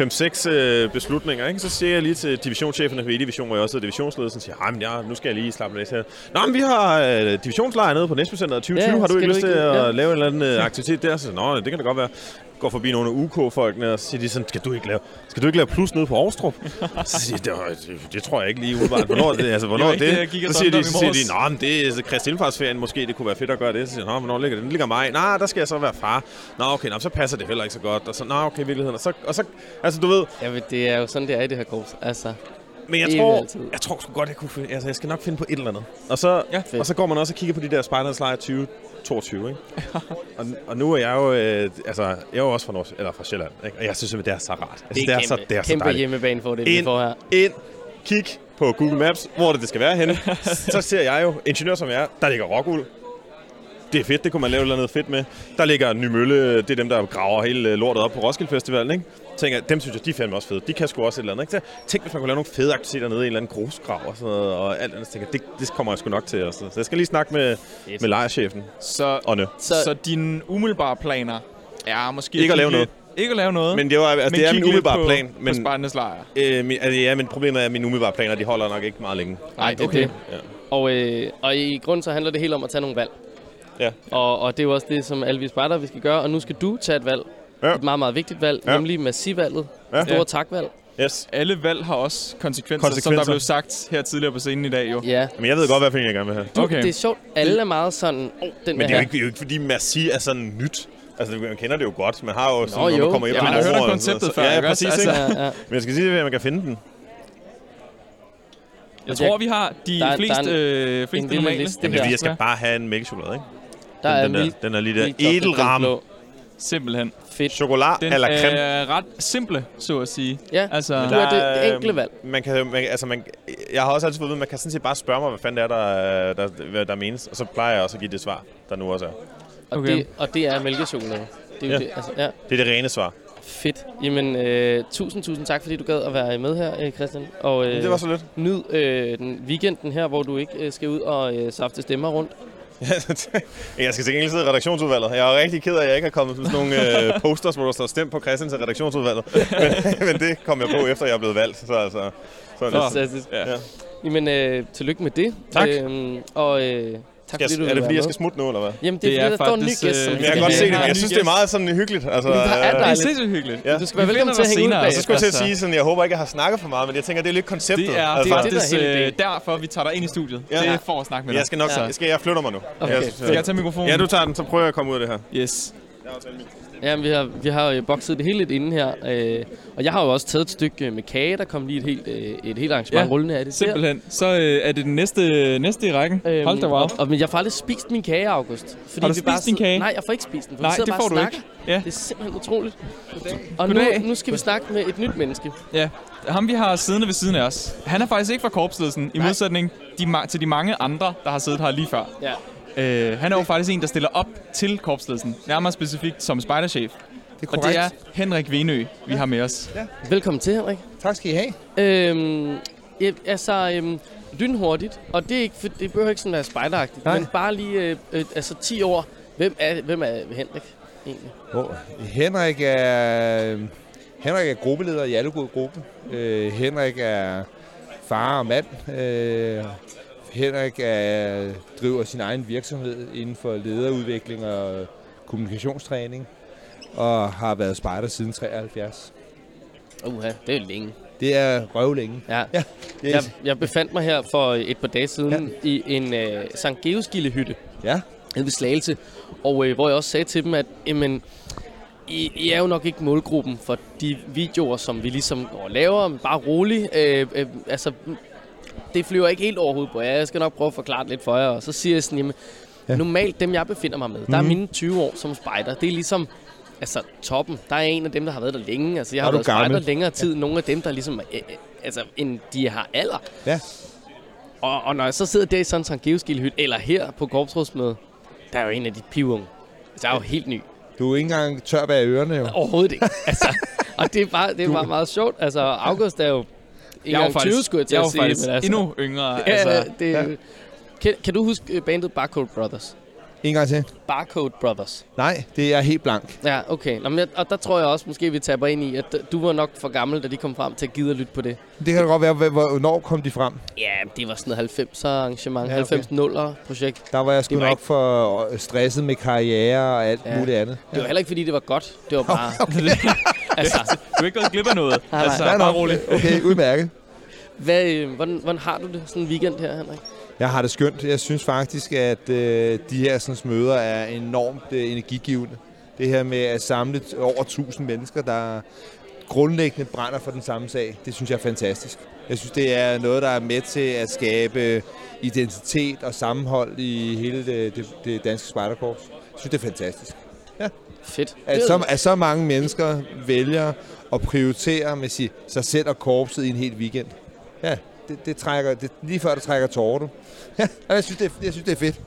5-6 øh, beslutninger. Ikke? Så siger jeg lige til divisionschefen for E-division, hvor jeg også er divisionsledelsen, siger, "Ej, men ja, nu skal jeg lige slappe lidt her. Nå, men vi har øh, divisionslejr nede på Næsbycenteret 2020. Ja, har du ikke lyst til at ja. lave en eller anden øh, aktivitet der? Så siger jeg, Nå, det kan da godt være. Går forbi nogle af UK-folkene, og så siger de sådan, skal du ikke lave, skal du ikke lave plus nede på Aarstrup? så siger jeg, det, det, tror jeg ikke lige umiddelbart. Hvornår er det? Altså, hvornår er det, det? Så siger de, så siger de. Nå, men det er Kristi Himmelfartsferien, måske det kunne være fedt at gøre det. Så siger Nå, hvornår ligger det? Den ligger mig. Nej, der skal jeg så være far. Nå, okay, nå, så passer det heller ikke så godt. Og så, nå, okay, i virkeligheden. Og så, og så, altså, du ved, Ja, men det er jo sådan, det er i det her korps. Altså, men jeg tror, altid. jeg tror sgu godt, jeg kunne finde, altså, jeg skal nok finde på et eller andet. Og så, Ja. og så går man også og kigger på de der Spiders Lejr 2022, ikke? [LAUGHS] og, og, nu er jeg jo, øh, altså, jeg er jo også fra, Nords, eller fra Sjælland, ikke? Og jeg synes simpelthen, det er så rart. Jeg synes, det, er så, det er så kæmpe dejligt. hjemmebane for det, vi får her. Ind, kig på Google Maps, hvor er det, det skal være henne. så ser jeg jo, ingeniør som jeg er, der ligger rockuld. Det er fedt, det kunne man lave noget fedt med. Der ligger Nymølle, det er dem, der graver hele øh, lortet op på Roskilde Festivalen, ikke? Tænker, jeg, dem synes jeg, de er fandme også fede. De kan sgu også et eller andet, ikke? Så tænk, hvis man kunne lave nogle fede aktiviteter nede i en eller anden grusgrav og sådan noget, og alt andet. Så tænker, jeg, det, det kommer jeg sgu nok til. Også. Så jeg skal lige snakke med, med lejerchefen. Så, Ånde. så, Så- så dine umiddelbare planer er måske... Ikke at lave noget. Ikke at lave noget. Men det, var, altså, men det er min umiddelbare på, plan. På Men, Spartans lejr. øh, min, altså, ja, men problemet er, at mine umiddelbare planer, de holder nok ikke meget længe. Nej, okay. Ja. Og, øh, og i grund så handler det helt om at tage nogle valg. Ja. Og, og det er jo også det, som alle vi spejder, vi skal gøre. Og nu skal du tage et valg. Ja. Et meget, meget vigtigt valg, Ja. nemlig massivvalget. Ja. Store Ja. takvalg. Yes. Alle valg har også konsekvenser, konsekvenser, som der blev sagt her tidligere på scenen i dag jo. Ja. Men jeg ved godt, hvad for en jeg gerne vil have. Du, Okay. Det er sjovt. Alle er meget sådan, oh, den Men det er ikke, det er jo ikke fordi Merci er sådan nyt. Altså, man kender det jo godt. Man har jo sådan, Nå, når jo. man kommer hjem Ja, man har hørt konceptet før, Ja, ja, præcis. Altså- Ikke? Ja, ja. Men jeg skal sige, at man kan finde den. Jeg tror, vi har de Der er- fleste, der er øh, fleste en lille normale. liste Jamen, det er jeg skal bare have en mælkechokolade, ikke? Der er den, den, vildt, der, den er lige der den edelram. Simpelthen. Fedt. chokolade Den eller creme. er ret simple, så at sige. Ja, Altså, du er det er, enkle valg. Man kan, man, altså man, jeg har også altid fået at man kan sådan set bare spørge mig, hvad fanden det er, der, der, der, der menes. Og så plejer jeg også at give det svar, der nu også er. Og, Okay. det, og det er mælkechokolade. Det er Ja. det, altså, ja. Det er det rene svar. Fedt. Jamen, øh, tusind, tusind tak, fordi du gad at være med her, øh, Christian. Og øh, det var så lidt. nyd øh, den weekenden her, hvor du ikke øh, skal ud og øh, safte stemmer rundt. [LAUGHS] jeg skal til gengæld sidde i redaktionsudvalget. Jeg er rigtig ked af, at jeg ikke har kommet sådan nogle øh, [LAUGHS] posters, hvor der står stemt på Christian til redaktionsudvalget. men, [LAUGHS] men det kom jeg på, efter jeg er blevet valgt. Så altså, sådan. Fantastisk. Ja. Ja. Jamen, øh, tillykke med det. Tak. Øhm, og øh, tak, Skal fordi du jeg, er det fordi, jeg skal smutte nu, eller hvad? Jamen, det er, Det fordi, er der står en ny faktisk, gæst, som øh, jeg kan godt se det, men jeg synes, det er meget sådan hyggeligt. Altså, er øh, Det er sindssygt hyggeligt. Ja. Du skal være Vi velkommen til at hænge ud bag. Og så skulle jeg til at sige sådan, jeg håber ikke, jeg har snakket for meget, men jeg tænker, det er lidt konceptet. Det er altså, det er det, der faktisk øh, derfor, vi tager dig ind i studiet. Ja. Det er for at snakke med dig. jeg skal nok, Ja. jeg, skal, jeg flytter mig nu. Okay. Jeg, Skal jeg tage mikrofonen? ja, du tager den, så prøver jeg at komme ud af det her. Yes. Ja, vi har, vi har øh, bokset det hele lidt inde her. Øh, og jeg har jo også taget et stykke med kage. Der kom lige et helt, øh, et helt arrangement Ja, rullende af det. Simpelthen. Så øh, er det den næste, næste i rækken. Øhm, Hold da wow. Og, og, men jeg får aldrig spist min kage, August. Fordi Har du vi spist bare din kage? Nej, jeg får ikke spist den. For Nej, vi det får du snakker. ikke. Ja. Det er simpelthen utroligt. Og nu, Goddag. nu skal vi snakke med et nyt menneske. Ja, ham vi har siddende ved siden af os. Han er faktisk ikke fra korpsledelsen, i modsætning de, til de mange andre, der har siddet her lige før. Ja. Øh, han er jo faktisk en, der stiller op til korpsledelsen, nærmere specifikt som spejderchef. Det er Og det er Henrik Venø, vi har med os. Velkommen til, Henrik. Tak skal I have. Øhm, ja, altså, øhm, lynhurtigt. Og det, er ikke, for, det behøver ikke sådan være spejderagtigt. Men bare lige øh, øh, altså 10 år. Hvem er, hvem er Henrik egentlig? Oh, Henrik er Henrik er gruppeleder i Allegod Gruppe. Øh, Henrik er far og mand. Øh, Henrik er, driver sin egen virksomhed inden for lederudvikling og kommunikationstræning. Og har været spejder siden 73. Uha, det er længe. Det er røvlænge. Ja. Ja, det er, Jeg, jeg befandt mig her for et par dage siden ja. i en øh, Sankt Geoskilde-hytte ja. nede ved Slagelse, og øh, hvor jeg også sagde til dem, at jamen, I, I er jo nok ikke målgruppen for de videoer, som vi ligesom går og laver, men bare rolig. Øh, øh, altså, det flyver ikke helt overhovedet på jer. Jeg skal nok prøve at forklare det lidt for jer. Og så siger jeg sådan, jamen, ja. Ja. normalt dem, jeg befinder mig med, der er Mhm. mine 20 år som spejder. Det er ligesom altså, toppen. Der er en af dem, der har været der længe. Altså, jeg har været spejder længere tid. Nogle af dem, der ligesom, øh, øh, altså, end de har alder. Ja. Og, og når jeg så sidder der i sådan en eller her på korpsrådsmødet, der er jo en af de pivunge. Altså, jeg er jo helt ny. Du er ikke engang tør bag ørerne jo. Overhovedet ikke. Altså, [LAUGHS] og det er bare, det er bare meget sjovt. Altså, August er jo Jeg jo engang 20, faktisk, skulle jeg til jeg er at sige. faktisk altså, endnu yngre. ja, altså, det, ja. kan, kan du huske øh, bandet Barcode Brothers? En gang til. Barcode Brothers. Nej, det er helt blank. Ja, okay. Nå, men, jeg- og der tror jeg også, måske vi taber ind i, at du var nok for gammel, da de kom frem til at gide at lytte på det. Det kan da godt være, hvor- hvornår kom de frem? Ja, det var sådan noget 90'er arrangement, Ja, okay. 90'er projekt. Der var jeg sgu Det var nok ikke- for stresset med karriere og alt Ja. muligt andet. Det var heller ikke, fordi det var godt. Det var bare... [LAUGHS] [LAUGHS] altså, du er ikke gået glip af noget. Nej, nej. altså, Ja, bare roligt. Okay, udmærket. hvad, øh, hvordan, hvordan har du det sådan en weekend her, Henrik? Jeg har det skønt. Jeg synes faktisk, at øh, de her sådan, møder er enormt øh, energigivende. Det her med at samle over 1000 mennesker, der grundlæggende brænder for den samme sag, det synes jeg er fantastisk. Jeg synes, det er noget, der er med til at skabe identitet og sammenhold i hele det, det, det danske spejderkorps. Jeg synes, det er fantastisk. Fedt. At så, at så mange mennesker vælger at prioritere med sig, sig selv og korpset i en hel weekend. Ja, det, det trækker, det, lige før det trækker tårer, du. [LAUGHS] Ja, jeg synes, det er, jeg synes, det er fedt.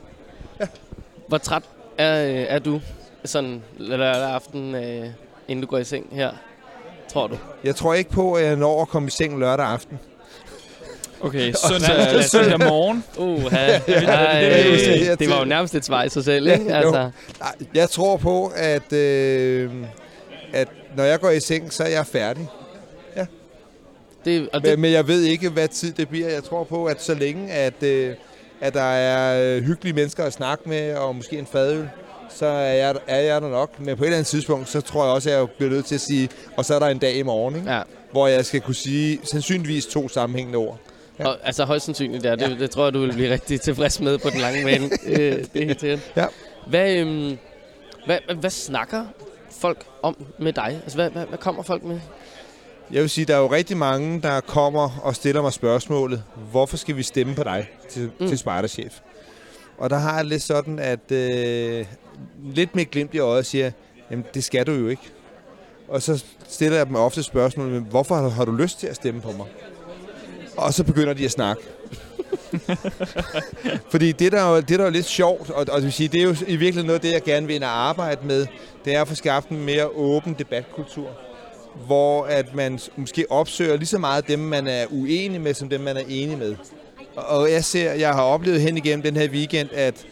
Hvor træt er, øh, er du sådan lørdag aften, øh, inden du går i seng her, tror du? Jeg tror ikke på, at jeg når at komme i seng lørdag aften. Okay, [LAUGHS] søndag, søndag morgen. Uh, sige. [LAUGHS] det, det var jo nærmest et svar i sig selv, ikke? Jo. Altså, Nej, Jeg tror på, at, øh, at når jeg går i seng, så er jeg færdig. det, og Men, det, men jeg ved ikke, hvad tid det bliver. Jeg tror på, at så længe, at, øh, at der er øh, hyggelige mennesker at snakke med, og måske en fadøl, så er jeg, er jeg der nok. Men på et eller andet tidspunkt, så tror jeg også, at jeg bliver nødt til at sige, og så er der en dag i morgen, ikke? ja, hvor jeg skal kunne sige sandsynligvis to sammenhængende ord. Ja. og, altså højst sandsynligt der. Det, det tror jeg, du vil blive rigtig tilfreds med på den lange bane. [LAUGHS] øh, det er helt sikkert. Ja. Hvad, øhm, hvad, hvad, hvad snakker folk om med dig? Altså, hvad, hvad, hvad kommer folk med? Jeg vil sige, der er jo rigtig mange, der kommer og stiller mig spørgsmålet, hvorfor skal vi stemme på dig til, Mm. til spejderchef? Og der har jeg lidt sådan, at øh, lidt med glimt i øjet siger, jamen det skal du jo ikke. Og så stiller jeg dem ofte spørgsmålet, hvorfor har du lyst til at stemme på mig? Og så begynder de at snakke. Fordi det der, er jo, det der er jo lidt sjovt, og, og det, vil sige, det er jo i virkeligheden noget af det, jeg gerne vil ind og arbejde med, det er at få skabt en mere åben debatkultur hvor at man måske opsøger lige så meget dem, man er uenig med, som dem, man er enig med. Og- Og jeg ser, jeg har oplevet hen igennem den her weekend, at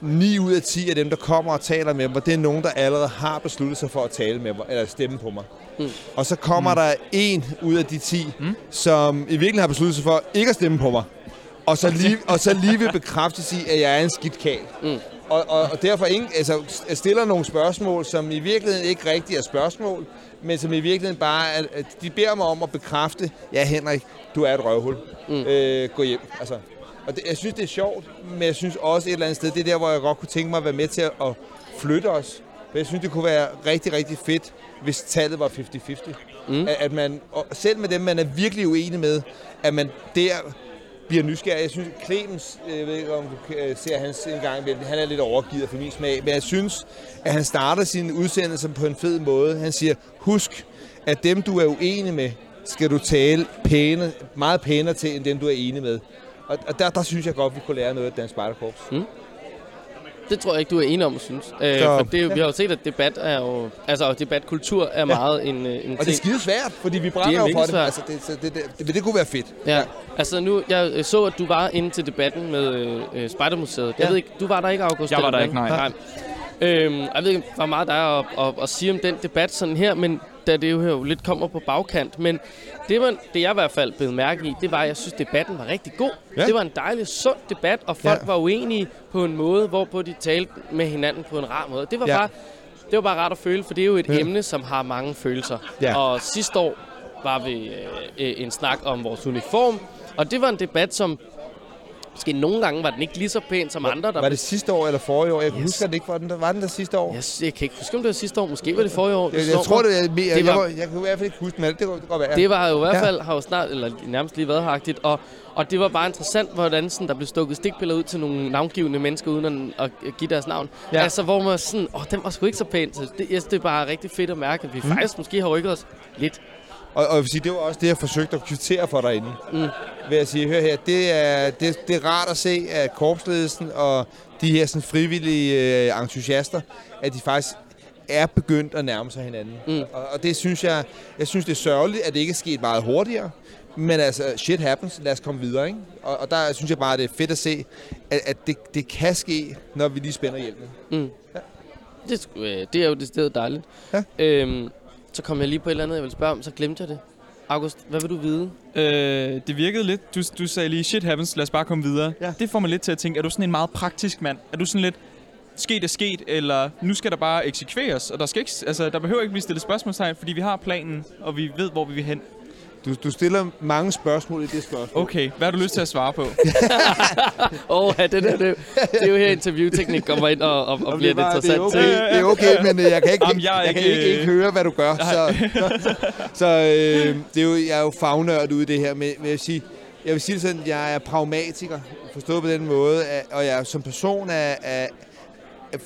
9 ud af 10 af dem, der kommer og taler med mig, det er nogen, der allerede har besluttet sig for at tale med mig, eller stemme på mig. Mm. Og så kommer mm. der en ud af de 10, mm. som i virkeligheden har besluttet sig for ikke at stemme på mig. Og så lige, og så lige vil bekræftes i, at jeg er en skidt kæl. Mm. Og, og, og derfor ingen, altså, stiller nogle spørgsmål, som i virkeligheden ikke rigtig er spørgsmål, men som i virkeligheden bare er, at de beder mig om at bekræfte, ja Henrik, du er et røvhul. Mm. Øh, gå hjem. Altså, og det, jeg synes, det er sjovt, men jeg synes også et eller andet sted, det er der, hvor jeg godt kunne tænke mig at være med til at, at flytte os. Men jeg synes, det kunne være rigtig, rigtig fedt, hvis tallet var 50-50. Mm. At, at man, og selv med dem, man er virkelig uenig med, at man der bliver nysgerrig. Jeg synes, Clemens, øh, jeg ved ikke, om du øh, ser hans en gang han er lidt overgivet for min smag, men jeg synes, at han starter sin udsendelse på en fed måde. Han siger, husk, at dem, du er uenig med, skal du tale pæne, meget pænere til, end dem, du er enig med. Og, og der, der synes jeg godt, vi kunne lære noget af Dansk Spejderkorps. Det tror jeg ikke, du er enig om, synes. Øh, Så- for det, jo- vi har jo set, at debat er jo... Altså, debatkultur er meget en, øh, en Og det er ting. skide svært, fordi vi er brænder jo for det. svært. Altså, det, så det, det, det, det kunne være fedt. Ja. Altså nu, jeg øh, så, at du var inde til debatten med øh, øh, Spejdermuseet. Jeg Ja. ved ikke, du var der ikke, August? Jeg var der ikke, nej. Øhm, jeg ved ikke, hvor meget der er at, at, at sige om den debat sådan her, men da det jo her jo lidt kommer på bagkant. Men det, man, det jeg i hvert fald blev mærke i, det var, at jeg synes, debatten var rigtig god. Ja. Det var en dejlig, sund debat, og folk Ja. var uenige på en måde, hvorpå de talte med hinanden på en rar måde. Det var Ja. bare... Det var bare rart at føle, for det er jo et Ja. emne, som har mange følelser. Ja. Og sidste år var vi øh, øh, en snak om vores uniform, og det var en debat, som måske nogle gange var den ikke lige så pæn som andre. Der Var det sidste år eller forrige år? Jeg kan Yes. huske, at det ikke var den der. Var den der sidste år? jeg, jeg kan ikke huske, om det var sidste år. Måske var det forrige år. Jeg, jeg tror, det er mere. Det Jeg, var- jeg, jeg kan i hvert fald ikke huske, men det kan det kan godt være. Det var jo i hvert Ja. fald, har jo snart, eller nærmest lige været heragtigt, og, og det var bare interessant, hvordan sådan, der blev stukket stikpiller ud til nogle navngivende mennesker, uden at, at give deres navn. Ja. Ja. Altså, hvor man sådan, åh, den var sgu ikke så pæn. Så det, jeg synes, det er bare rigtig fedt at mærke, at vi mm. faktisk måske har rykket os lidt. Og, og jeg vil sige, det var også det, jeg forsøgte at kvittere for derinde. Mm. Ved at sige, hør her, det er, det, det er rart at se, at korpsledelsen og de her sådan, frivillige øh, entusiaster, at de faktisk er begyndt at nærme sig hinanden. Mm. Og, og det synes jeg, jeg synes det er sørgeligt, at det ikke er sket meget hurtigere. Men altså, shit happens. Lad os komme videre, ikke? Og, og der synes jeg bare, det er fedt at se, at, at det, det kan ske, når vi lige spænder hjelmen. Mm. Det, er sgu, øh, det er jo det sted dejligt. Ja. Øhm, så kom jeg lige på et eller andet, jeg ville spørge om, så glemte jeg det. August, hvad vil du vide? Øh, det virkede lidt. Du, du sagde lige, shit happens, lad os bare komme videre. Ja. Det får mig lidt til at tænke, er du sådan en meget praktisk mand? Er du sådan lidt, sket er sket, eller nu skal der bare eksekveres, og der, skal ikke, altså, der behøver ikke blive stillet spørgsmålstegn, fordi vi har planen, og vi ved, hvor vi vil hen. Du, du stiller mange spørgsmål i det spørgsmål. Okay, hvad har du lyst til at svare på? [LAUGHS] Åh, oh, ja, det, der, det, det er jo her interviewteknik kommer ind og, og, og bliver det, er bare- interessant det, er okay, til. det er okay, men øh, jeg kan ikke, Jamen, jeg jeg kan ikke, ikke, ikke øh, høre, hvad du gør. Så, så øh, det er jo, jeg er jo fagnørd ude i det her, men men jeg vil sige, jeg vil sige det sådan, jeg er pragmatiker, forstået på den måde, at, og jeg som person er, er,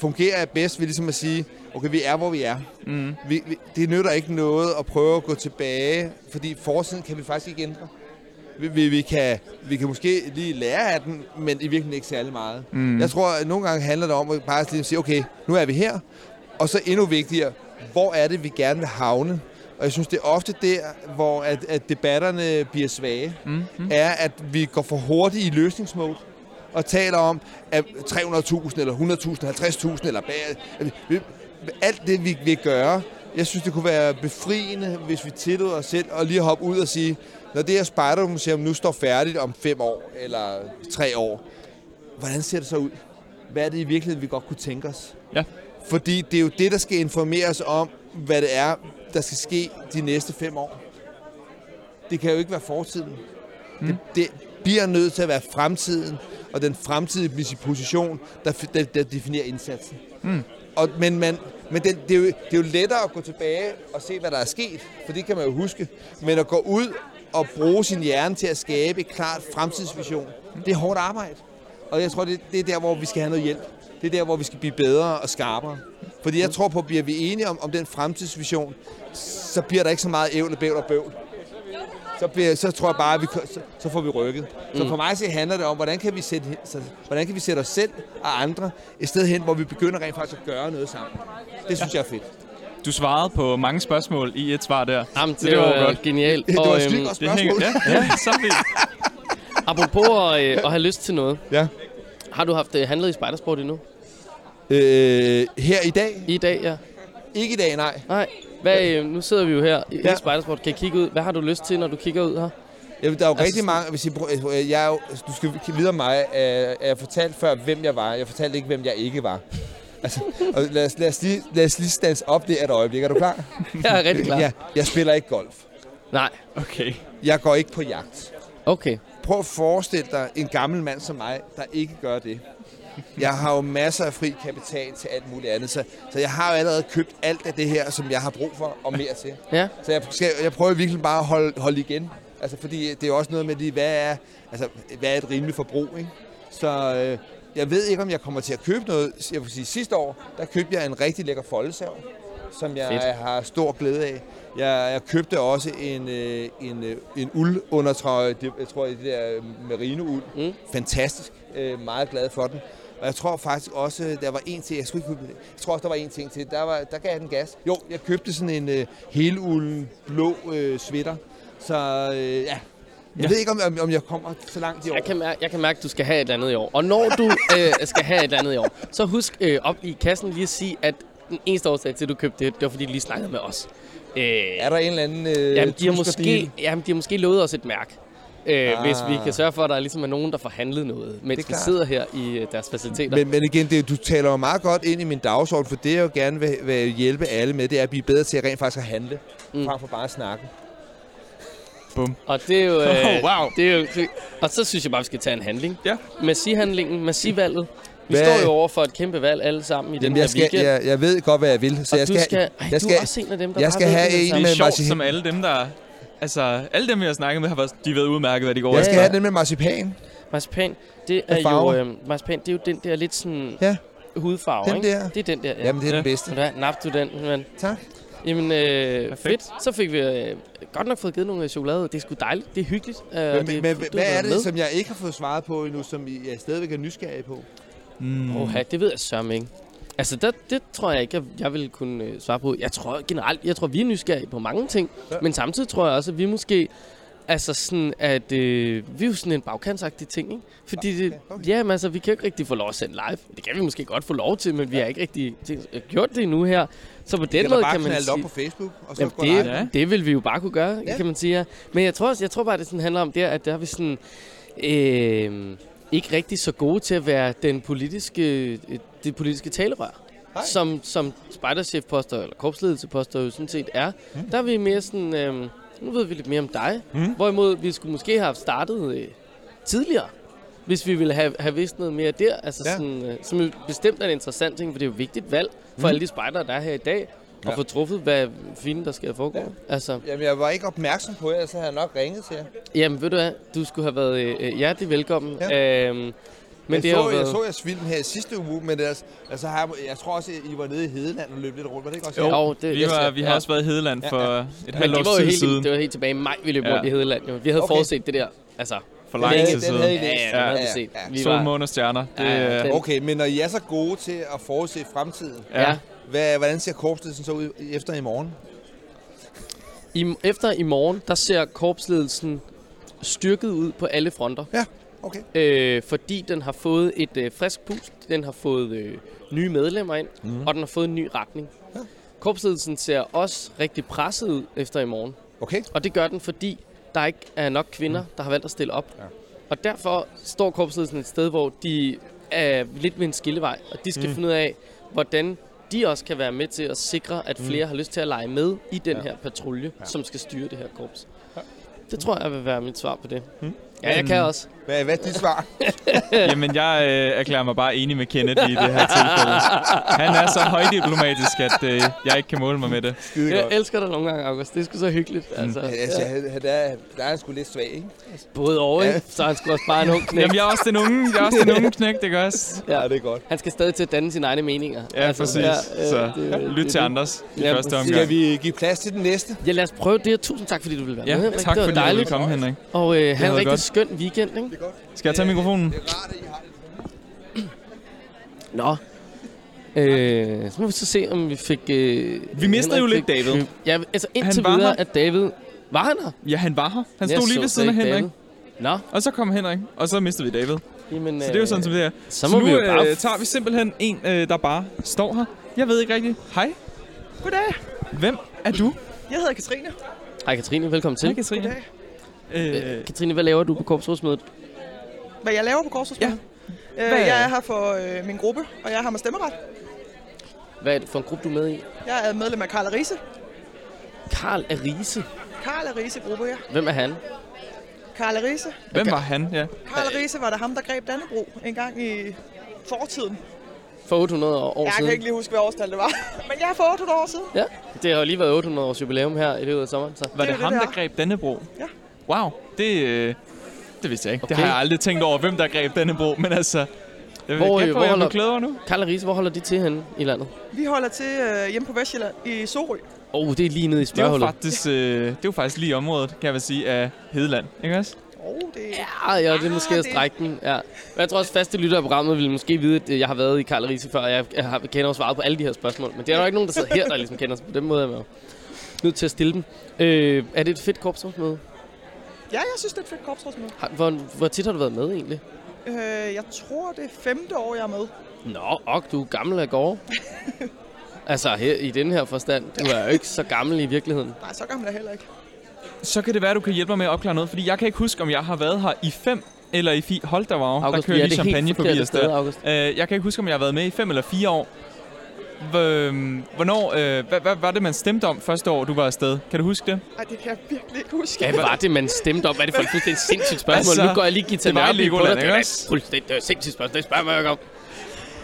fungerer jeg bedst ved ligesom at sige, okay, vi er, hvor vi er. Mm. Vi, vi, det nytter ikke noget at prøve at gå tilbage, fordi forsiden kan vi faktisk ikke ændre. Vi, vi, vi, kan, vi kan måske lige lære af den, men i virkeligheden ikke særlig meget. Mm. Jeg tror, at nogle gange handler det om at bare lige sige, okay, nu er vi her, og så endnu vigtigere, hvor er det, vi gerne vil havne? Og jeg synes, det er ofte der, hvor at, at debatterne bliver svage, Mm. Mm. er, at vi går for hurtigt i løsningsmode og taler om, at 300.000 eller 100.000, 50.000 eller bag, vi- alt det, vi vil gøre. Jeg synes, det kunne være befriende, hvis vi tillod os selv at lige hoppe ud og sige, når det her Spejdermuseum nu står færdigt om fem år eller tre år, hvordan ser det så ud? Hvad er det i virkeligheden, vi godt kunne tænke os? Ja. Fordi det er jo det, der skal informere os om, hvad det er, der skal ske de næste fem år. Det kan jo ikke være fortiden. Mm. Det, det bliver nødt til at være fremtiden, og den fremtidige position, der, der, der definerer indsatsen. Mm. Og, men man, men det, det, er jo, det er jo lettere at gå tilbage og se, hvad der er sket, for det kan man jo huske. Men at gå ud og bruge sin hjerne til at skabe et klart fremtidsvision, det er hårdt arbejde. Og jeg tror, det, det er der, hvor vi skal have noget hjælp. Det er der, hvor vi skal blive bedre og skarpere. Fordi jeg tror på, at bliver vi enige om, om den fremtidsvision, så bliver der ikke så meget ævl og bævl og bøvl. Så, bliver, så tror jeg bare, at vi, så, så får vi rykket. Så Mm. for mig så handler det om, hvordan kan, vi sætte, så, hvordan kan vi sætte os selv og andre et sted hen, hvor vi begynder rent faktisk at gøre noget sammen. Det synes jeg er fedt. Du svarede på mange spørgsmål i et svar der. Jamen, det, Så det var var godt. genialt. Det var Og, et øhm, godt Det hænger, spørgsmål. ja, ja, så [LAUGHS] apropos at, øh, at have lyst til noget. Ja. Har du haft øh, handlet i spejdersport endnu? Øh, her i dag? I dag, ja. Ikke i dag, nej. Nej. Hvad, øh, nu sidder vi jo her i, Ja. spejdersport. Kan I kigge ud? Hvad har du lyst til, når du kigger ud her? Jamen, der er jo Altså, rigtig mange, hvis I, øh, jeg er jo, du skal vide om mig, at jeg fortalte før, hvem jeg var. Jeg fortalte ikke, hvem jeg ikke var. Altså, og lad, os, lad, os lige, lad os lige stands op det et øjeblik. Er du klar? [LAUGHS] Jeg er rigtig klar. Ja, jeg spiller ikke golf. Nej. Okay. Jeg går ikke på jagt. Okay. Prøv at forestille dig en gammel mand som mig, der ikke gør det. Jeg har jo masser af fri kapital til alt muligt andet, så, så jeg har jo allerede købt alt af det her, som jeg har brug for, og mere til. Ja. Så jeg, skal, jeg prøver virkelig bare at holde, holde igen. Altså, fordi det er også noget med, de, hvad, er, altså, hvad er et rimeligt forbrug, ikke? Så øh, jeg ved ikke, om jeg kommer til at købe noget. Jeg vil sige, sidste år, der købte jeg en rigtig lækker foldesav, som jeg Fedt. har stor glæde af. Jeg, jeg købte også en, øh, en, øh, en uldundertrøje, det, jeg tror, det der merino-uld. Mm. Fantastisk. Øh, meget glad for den. Og jeg tror faktisk også, der var en til, jeg skulle ikke købe. Jeg tror også, der var en ting til. Der, var, der gav jeg den gas. Jo, jeg købte sådan en øh, helulden blå øh, sweater. Så øh, ja, jeg Ja. ved ikke, om, om, om jeg kommer så langt i år. Jeg kan, mærke, jeg kan mærke, at du skal have et andet i år. Og når du [LAUGHS] øh, skal have et andet i år, så husk øh, op i kassen lige at sige, at den eneste årsag til, at du købte det, det var, fordi de lige snakkede med os. Øh, Er der en eller anden øh, jamen, de har måske, jamen, de har måske lovet os et mærke. Øh, Ah. Hvis vi kan sørge for, at der ligesom er nogen, der får handlet noget, mens vi sidder her i øh, deres faciliteter. Men, men igen, det, du taler jo meget godt ind i min dagsorden, for det jeg jo gerne vil, vil hjælpe alle med, det er at blive bedre til at rent faktisk at handle, Mm. frem for bare at snakke. Bum. Og det er jo... Øh, [LAUGHS] Wow. Det er jo det, og så synes jeg bare, vi skal tage en handling. Ja. Massi-handlingen, Massi-valget. Vi Hvad- står jo over for et kæmpe valg alle sammen i den Jamen, her jeg, skal, weekend. jeg, jeg ved godt, hvad jeg vil, så og jeg du skal, skal, ej, jeg du skal, er også en af dem, der jeg skal have en er med sjovt, som alle dem, der... Altså, alle dem, vi har snakket med, har været, de har været udmærket, hvad de går jeg skal efter. have den med marcipan. Marcipan, det er Med jo øh, marcipan, det er jo den der lidt sådan Ja. hudfarve, Den ikke? der. Det er den der, ja. Jamen, det er Ja. den bedste. Ved du hvad, Nap du den, men Tak. Jamen, øh, Perfekt. fedt. Så fik vi øh, godt nok fået givet nogle chokolade. Det er sgu dejligt. Det er hyggeligt. Øh, Men, det, men, men du hvad er det, med. som jeg ikke har fået svaret på endnu, som I er stadigvæk er nysgerrige på? Mm. Oha, det ved jeg sørme ikke. Altså, der, det tror jeg ikke, jeg, jeg vil kunne øh, svare på. Jeg tror generelt, jeg tror, vi er nysgerrige på mange ting. Ja. Ja. Men samtidig tror jeg også, at vi måske... Altså sådan, at øh, vi er jo sådan en bagkantsagtig ting, ikke? Fordi det, okay, okay. ja, men altså, vi kan jo ikke rigtig få lov at sende live. Det kan vi måske godt få lov til, men vi har ikke rigtig det, gjort det endnu her. Så på den måde kan man knalde op sige... på Facebook, og så Jamen, det, live. Ja. det vil vi jo bare kunne gøre, ja. Ja. kan man sige. Ja. Men jeg tror, også, jeg tror bare, det sådan handler om det, at der er vi sådan... Øh, ikke rigtig så gode til at være den politiske, øh, det politiske talerør. Nej. Som, som spejderchefposter eller korpsledelseposter jo sådan set er. Mm. Der er vi mere sådan... Øh, nu ved vi lidt mere om dig. Mm. Hvorimod vi skulle måske have startet øh, tidligere. Hvis vi ville have, have vidst noget mere der. Altså ja. Sådan, øh, som bestemt er en interessant ting, for det er jo et vigtigt valg for Mm. alle de spejdere, der er her i dag. Og Ja. få truffet, hvad fint der skal foregå. Ja. Altså, Jamen, jeg var ikke opmærksom på jer, så havde jeg nok ringet til jer. jamen ved du hvad, du skulle have været øh, øh, hjertelig velkommen. Ja. Øhm, men det jeg, har så, jo jeg været... så jeres film her i sidste uge, men det er, altså, har, jeg- jeg tror også, at I var nede i Hedeland og løb lidt rundt. Var det ikke også? Jo? Jo, det, Vi, var, vi har ja. også været i Hedeland Ja, for ja. et halvt det års jo tid helt, siden. det var helt tilbage i maj, vi løb Ja. rundt i Hedeland. Jo. Vi havde Okay. forudset det der. Altså, For Den lang tid den siden. havde I ja, læst. ja, Ja, ja, set. ja. Vi Sol, var, måne og stjerner. Det, Ja, ja, den- Okay, men når I er så gode til at forudse fremtiden, ja. ja. hvad, hvordan ser korpsledelsen så ud efter i morgen? I, efter i morgen, der ser korpsledelsen styrket ud på alle fronter. Okay. Øh, fordi den har fået et øh, frisk pust, den har fået øh, nye medlemmer ind, mm. Mhm. og den har fået en ny retning. Ja. Korpsledelsen ser også rigtig presset ud efter i morgen. Okay. Og det gør den, fordi der ikke er nok kvinder, der har valgt at stille op. Ja. Og derfor står korpsledelsen et sted, hvor de er lidt ved en skillevej, og de skal Mm. finde ud af, hvordan de også kan være med til at sikre, at flere har lyst til at lege med i den Ja. her patrulje, Ja. som skal styre det her korps. Ja. Det tror jeg vil være mit svar på det. Mm. Ja, jeg kan også. Hvad, hvad er dit svar? [LAUGHS] Jamen, jeg øh, erklærer mig bare enig med Kenneth i det her tilfælde. Han er så højdiplomatisk, at øh, jeg ikke kan måle mig med det. Skide Jeg godt. elsker dig nogle gange, August. Det er sgu så hyggeligt. Altså, Ja, altså, ja. han- han er, der er han sgu lidt svag, ikke? Både over, Ja. ikke? Så er han sgu også bare en ung knæk. Jamen, jeg er også den unge, jeg er også den unge knæk, det gør også. Ja. det er godt. Han skal stadig til at danne sine egne meninger. Ja, præcis. øh, Så det- lyt det- til Anders i Ja, første præcis. omgang. Skal vi give plads til den næste? Ja, lad os prøve det. Tusind tak, fordi du ville være Ja, med. Tak fordi du ville komme, Henrik. Og øh, været rigtig. Skøn weekend, ikke? Det er godt. Skal jeg tage mikrofonen? Det er rart, at I har det. [CLEARS THROAT] Nå. Øh, så må vi så se, om vi fik... Øh, Vi mistede jo lidt fik- David. Ja, altså indtil var videre, her. at David... Var han her? Ja, han var her. Han Jeg stod lige så ved siden af ikke Henrik. David. Nå, Og så kom Henrik, og så mistede vi David. jamen, Så det er jo sådan, som det er. Så Så må nu vi jo bare... øh, tager vi simpelthen en, øh, der bare står her. Jeg ved ikke rigtigt. Hej. Goddag. Hvem er du? Jeg hedder Katrine. Hej Katrine, velkommen til. Hej, Katrine. Goddag. Øh, Katrine, hvad laver du på korpsrådsmødet? Hvad jeg laver på Korsrådsmødet? Ja. Øh, Hvad- jeg er her for øh, min gruppe, og jeg har med stemmeret. Hvad er det for en gruppe, du er med i? Jeg er medlem af Karl Arise. Karl Arise. Karl Arise gruppe, ja. Hvem er han? Karl Arise. hvem var han? Ja. Karl Arise var der ham, der greb Dannebro en gang i fortiden. For 800 år Jeg siden. kan ikke lige huske, hvad årstal det var. [LAUGHS] Men jeg er for 800 år siden. Ja, det har jo lige været 800 års jubilæum her i løbet af sommeren. Så. Var Det det, jo ham, det, der der. greb Dannebro? Ja. Wow, det, øh, det vidste jeg ikke. Okay. Det har jeg aldrig tænkt over, hvem der greb Dannebro. Men altså, jeg Hvor, hvor, gætte på, hvor jeg holder- klogere nu. Karl og Riese, hvor holder de til henne i landet? Vi holder til øh, hjemme på Vestjylland i Sorø. Åh, oh, det er lige nede i Det er faktisk, øh, det er jo faktisk lige området, kan jeg vel sige, af Hedeland. Ikke også? Oh, det Ja, ja, det er Ah, måske at det- strække den. Ja. Men jeg tror også, faste lytter af programmet vil måske vide, at jeg har været i Karl og Riese før, og jeg, jeg har, kender jo svaret på alle de her spørgsmål. Men det er jo ikke nogen, der sidder her, der ligesom kender sig på den måde. Jeg er nødt til at stille dem. Øh, er det et fedt korpsrådsmøde? Ja, jeg synes, det er et fedt korpsrådsmøde. Har, hvor, hvor tit har du været med egentlig? Øh, jeg tror, det er femte år, jeg er med. Nå, og du er gammel af gårde. [LAUGHS] altså her, i den her forstand. Du er jo ikke så gammel i virkeligheden. Nej, så gammel er jeg heller ikke. Så kan det være, du kan hjælpe mig med at opklare noget, fordi jeg kan ikke huske, om jeg har været her i fem eller i fire. Hold da wow, der August, kører vi er lige champagne forbi os sted, der. August. Øh, jeg kan ikke huske, om jeg har været med i fem eller fire år. H- Hvornår, øh, hvad, hvad var det, man stemte om første år, du var afsted? Kan du huske det? Nej, det kan jeg virkelig ikke huske. Hvad var det, man stemte om? Hvad er det for et fuldstændig sindssygt spørgsmål? Altså, nu går jeg lige Gita det var i Nørby på Legoland, dig. Det ikke er også? fuldstændig det er et sindssygt spørgsmål. Det spørger ikke om.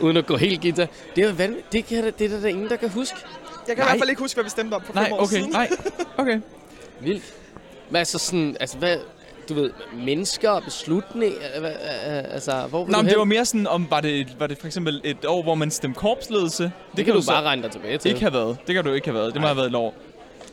Uden at gå helt Gita. Det er jo vanv- det, kan, der- det er der, der ingen, der kan huske. Jeg kan Nej. i hvert fald ikke huske, hvad vi stemte om for Nej, fem år okay, siden. nej, okay. Vildt. Men altså sådan, altså hvad, du ved, mennesker og beslutninger, hvad, øh, altså, hvor Nå, du men det var mere sådan, om var det, var det for eksempel et år, hvor man stemte korpsledelse? Det, det kan du så bare regne dig tilbage til. ikke have været. Det kan du ikke have været. Det må have været et år.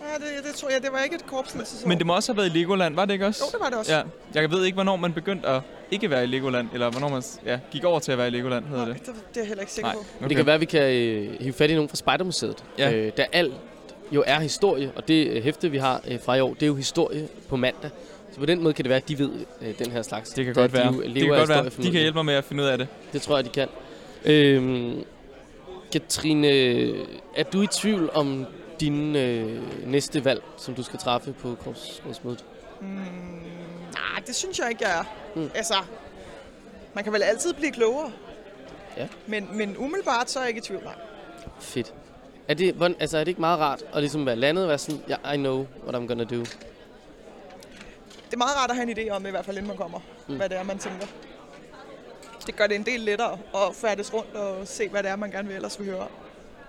Ja, det, det tror jeg, det var ikke et korpsledelsesår. Men det må også have været i Legoland, var det ikke også? Jo, det var det også. Ja, jeg ved ikke, hvornår man begyndte at ikke være i Legoland, eller hvornår man ja, gik over til at være i Legoland, hedder Nej, det. det, det er jeg heller ikke sikker Nej, på. Okay. Det kan være, at vi kan øh, hive fat i nogen fra Spejdermuseet. Ja. Øh, der alt jo er historie, og det øh, hæfte, vi har øh, fra i år, det er jo historie på mandag. Så på den måde kan det være, at de ved øh, den her slags. Det kan godt de være. jo Det kan godt være. De kan hjælpe mig med at finde ud af det. Det tror jeg, de kan. Øhm, Katrine, er du i tvivl om din øh, næste valg, som du skal træffe på korpsrådsmødet? Mm, nej, det synes jeg ikke, jeg er. Mm. Mm. Altså, man kan vel altid blive klogere. Ja. Men, men umiddelbart, så er jeg ikke i tvivl, nej. Fedt. Er det, hvordan, altså, er det ikke meget rart at ligesom være landet og være sådan, yeah, I know what I'm gonna do? Det er meget rart at have en idé om, i hvert fald inden man kommer, Mm. hvad det er, man tænker. Det gør det en del lettere at færdes rundt og se, hvad det er, man gerne vil ellers vil høre om.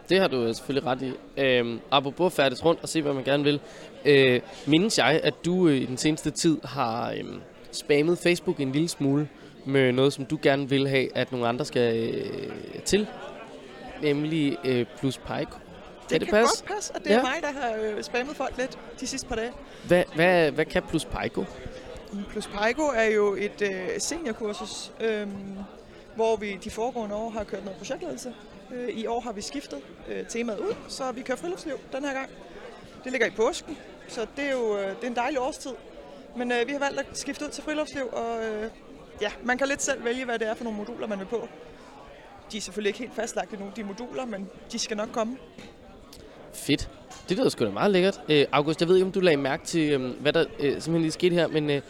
Det har du øh, selvfølgelig ret i. Øhm, apropos færdes rundt og se, hvad man gerne vil. Øh, mindes jeg, at du øh, i den seneste tid har øh, spammet Facebook en lille smule med noget, som du gerne vil have, at nogle andre skal øh, til. Nemlig øh, plus Pico. Det Kan passe? godt passe, at det er Ja. mig, der har øh, spammet folk lidt de sidste par dage. Hvad, hvad, hvad kan plus Pico? Plus Pico er jo et øh, seniorkursus, øh, hvor vi de foregående år har kørt noget projektledelse. Øh, I år har vi skiftet øh, temaet ud, så vi kører friluftsliv den her gang. Det ligger i påsken, så det er jo øh, det er en dejlig årstid. Men øh, vi har valgt at skifte ud til friluftsliv, og øh, ja, man kan lidt selv vælge, hvad det er for nogle moduler, man vil på. De er selvfølgelig ikke helt fastlagt endnu, de moduler, men de skal nok komme. Fedt. Det lyder sgu da meget lækkert. Øh, August, jeg ved ikke, om du lagde mærke til, øh, hvad der øh, simpelthen lige skete her, men øh,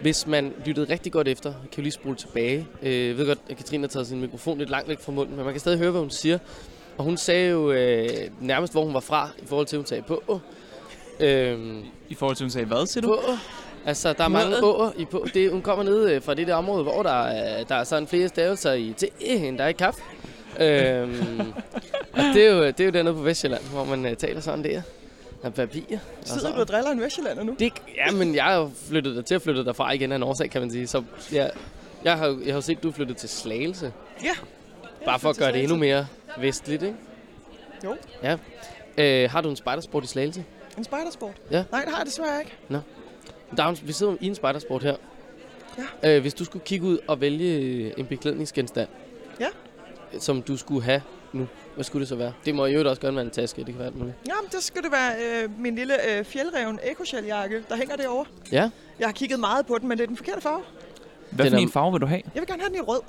hvis man lyttede rigtig godt efter, kan vi lige spole tilbage. Øh, jeg ved godt, at Katrine har taget sin mikrofon lidt langt væk fra munden, men man kan stadig høre, hvad hun siger. Og hun sagde jo øh, nærmest, hvor hun var fra, i forhold til, at hun sagde på. Øh, I forhold til, at hun sagde, hvad siger du? på. Altså, der er mange åer i på. Det, hun kommer ned øh, fra det der område, hvor der er, der er sådan flere stavelser i te, end der er i kaffe. Øhm, og det er, jo, det er jo dernede på Vestjylland, hvor man uh, taler sådan der. Der er papir. og Sidder du og driller en Vestjyllander nu? det, ja, men jeg har flyttet der til at flytte derfra igen af en årsag, kan man sige. Så jeg, jeg, har, jeg har set, du er flyttet til Slagelse. Ja. Bare for at gøre det endnu mere vestligt, ikke? Jo. Ja. Øh, har du en spejdersport i Slagelse? En spejdersport? Ja. Nej, det har jeg desværre ikke. Der er, en- vi sidder i en spejdersport her. Ja. Øh, hvis du skulle kigge ud og vælge øh, en beklædningsgenstand, Ja. Som du skulle have nu, hvad skulle det så være? Det må jo også gerne være en taske, det kan være alt muligt. Jamen, det skulle det være øh, min lille øh, fjeldreven ekosheljakke, der hænger derovre. Ja, Jeg har kigget meget på den, men det er den forkerte farve. Hvad Den for er- en farve vil du have? Jeg vil gerne have den i rød.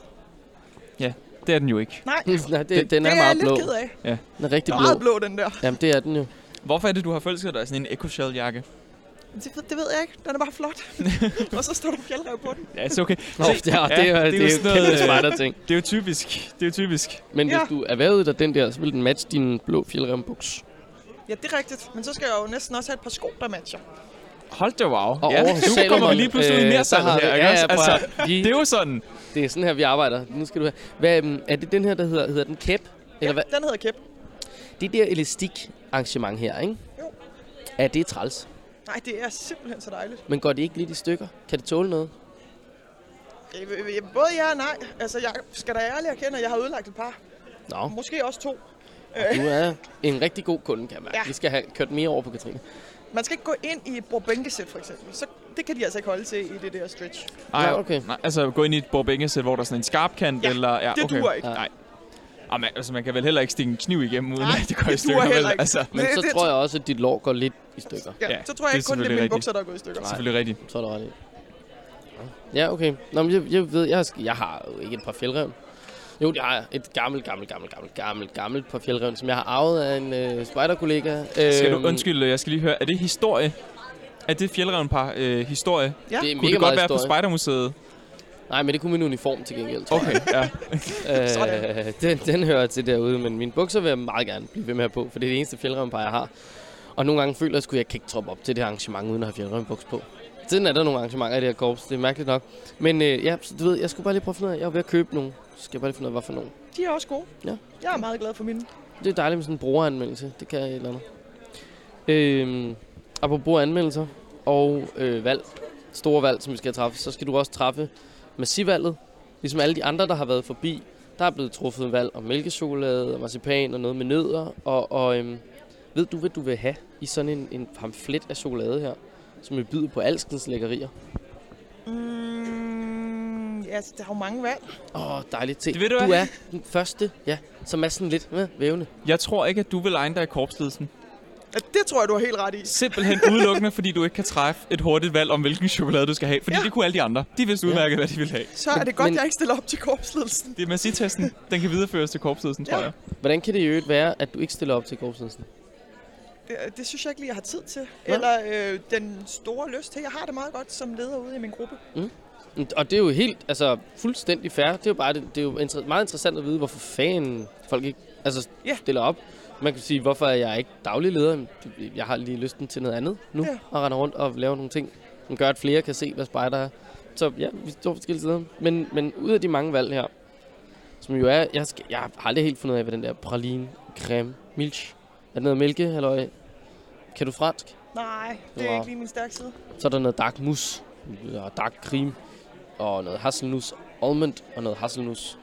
Det er den jo ikke. Nej, [LAUGHS] Nej, det, Det- den er det er jeg meget lidt blå. ked af. Den er rigtig Den er meget blå. blå, den der. Jamen, det er den jo. Hvorfor er det, du har forelsket dig sådan en eco jakke? Det, ved- det ved jeg ikke. Den er bare flot. [LAUGHS] og så står der fjeldrev på den. Ja, så okay. Nå, det er, det er, det er, det er, jo kæmpe noget, øh, spejder-ting. Det er jo typisk. Det er jo typisk. Men Ja. hvis du erhvervede dig den der, så vil den matche din blå fjeldrembuks. Ja, det er rigtigt. Men så skal jeg jo næsten også have et par sko, der matcher. Hold da wow. Og ja, nu kommer vi lige pludselig ud i øh, mere vi- her, ikke ja, ja, Altså, de- det er jo sådan. Det er sådan her, vi arbejder. Nu skal du have. Hvad, øhm, er det den her, der hedder, hedder den kæp? Eller hvad? Den hedder Kæp. Det der elastik arrangement her, ikke? Jo. Er det træls? Nej, det er simpelthen så dejligt. Men går det ikke lidt i stykker? Kan det tåle noget? Øh, øh, øh, Både ja og nej. Altså, jeg skal da ærligt erkende, at jeg har ødelagt et par. Nå, Måske også to. du er en rigtig god kunde, kan jeg mærke. Ja. Vi skal have kørt mere over på Katrine. Man skal ikke gå ind i et bordbænkesæt, for eksempel. Så det kan de altså ikke holde til i det der stretch. Ej, Nå, okay. Nej, altså gå ind i et bordbængesæt, hvor der er sådan en skarp kant, Ja, eller... Ja, det okay. duer ikke. Nej. Ah, men, altså, man kan vel heller ikke stikke en kniv igennem, uden Nej, at det går i det stykker. vel? Altså, Men Det- så det- tror jeg også, at dit lår går lidt i stykker. Ja, Ja, så tror jeg det er ikke kun, det er mine bukser, der er gået i stykker. selvfølgelig rigtigt. Så er i. Ja, okay. Nå, men jeg, jeg ved, jeg, har, jeg har jo ikke et par fjeldrevn. Jo, jeg har et gammelt, gammelt, gammelt, gammelt, gammelt, gammelt par fjeldrevn, som jeg har arvet af en øh, spejderkollega. Skal Øhm, du undskylde, jeg skal lige høre, er det historie? Er det fjeldrevenpar øh, historie? Ja. Det er Kunne mega det godt meget være på historie. Spejdermuseet? Nej, men det kunne min uniform til gengæld, tror Okay, ja. [LAUGHS] Øh, den, den hører til derude, men mine bukser vil jeg meget gerne blive ved med at have på, for det er det eneste fjeldrevnpar, jeg har. Og nogle gange føler jeg, at jeg kan ikke troppe op til det arrangement, uden at have fjeldrevnbuks på. Sådan er der nogle arrangementer i det her korps, det er mærkeligt nok. Men øh, ja, så du ved, jeg skulle bare lige prøve at finde ud af, jeg er ved at købe nogle. Så skal jeg bare lige finde ud af, hvad for nogle. De er også gode. Ja. Jeg er meget glad for mine. Det er dejligt med sådan en brugeranmeldelse. Det kan jeg et eller andet. Øhm, apropos anmeldelser og øh, valg, store valg, som vi skal træffe, så skal du også træffe massivvalget. Ligesom alle de andre, der har været forbi. Der er blevet truffet en valg om mælkechokolade og marcipan og noget med nødder. Og, og øhm, ved du, hvad du vil have i sådan en, en pamflet af chokolade her? Som vil byde på alskens lækkerier. Mm, ja, der er jo mange valg. Åh, oh, dejligt. Se, Det ved du du hvad? er den første, ja, som er sådan lidt øh, vævende. Jeg tror ikke, at du vil egne dig i korpsledelsen. Ja, det tror jeg, du har helt ret i. Simpelthen udelukkende, fordi du ikke kan træffe et hurtigt valg om, hvilken chokolade du skal have. Fordi Ja. det kunne alle de andre. De vidste Ja. udmærket, hvad de ville have. Så er det godt, men- jeg ikke stiller op til korpsledelsen. Det er massitesten. Den kan videreføres til korpsledelsen, tror Ja. jeg. Hvordan kan det i øvrigt være, at du ikke stiller op til korpsledelsen? Det, det synes jeg ikke lige, jeg har tid til. Eller øh, den store lyst til. Jeg har det meget godt som leder ude i min gruppe. Og det er jo helt, altså fuldstændig fair. Det er jo bare, det, det er jo inter- meget interessant at vide, hvorfor fanden folk ikke altså, Ja. stiller op. Man kan sige, hvorfor er jeg ikke daglig leder? Jeg har lige lysten til noget andet nu, Ja. og render rundt og lave nogle ting, som gør, at flere kan se, hvad spejder er. Så ja, vi står forskellige steder. Men, men ud af de mange valg her, som jo er, jeg, skal, jeg har aldrig helt fundet af, hvad den der praline, creme, milch, er det noget mælke, eller kan du fransk? Nej, det er ikke lige min stærke side. Så er der noget dark mousse, og dark cream, og noget hasselnus almond, og noget hasselnus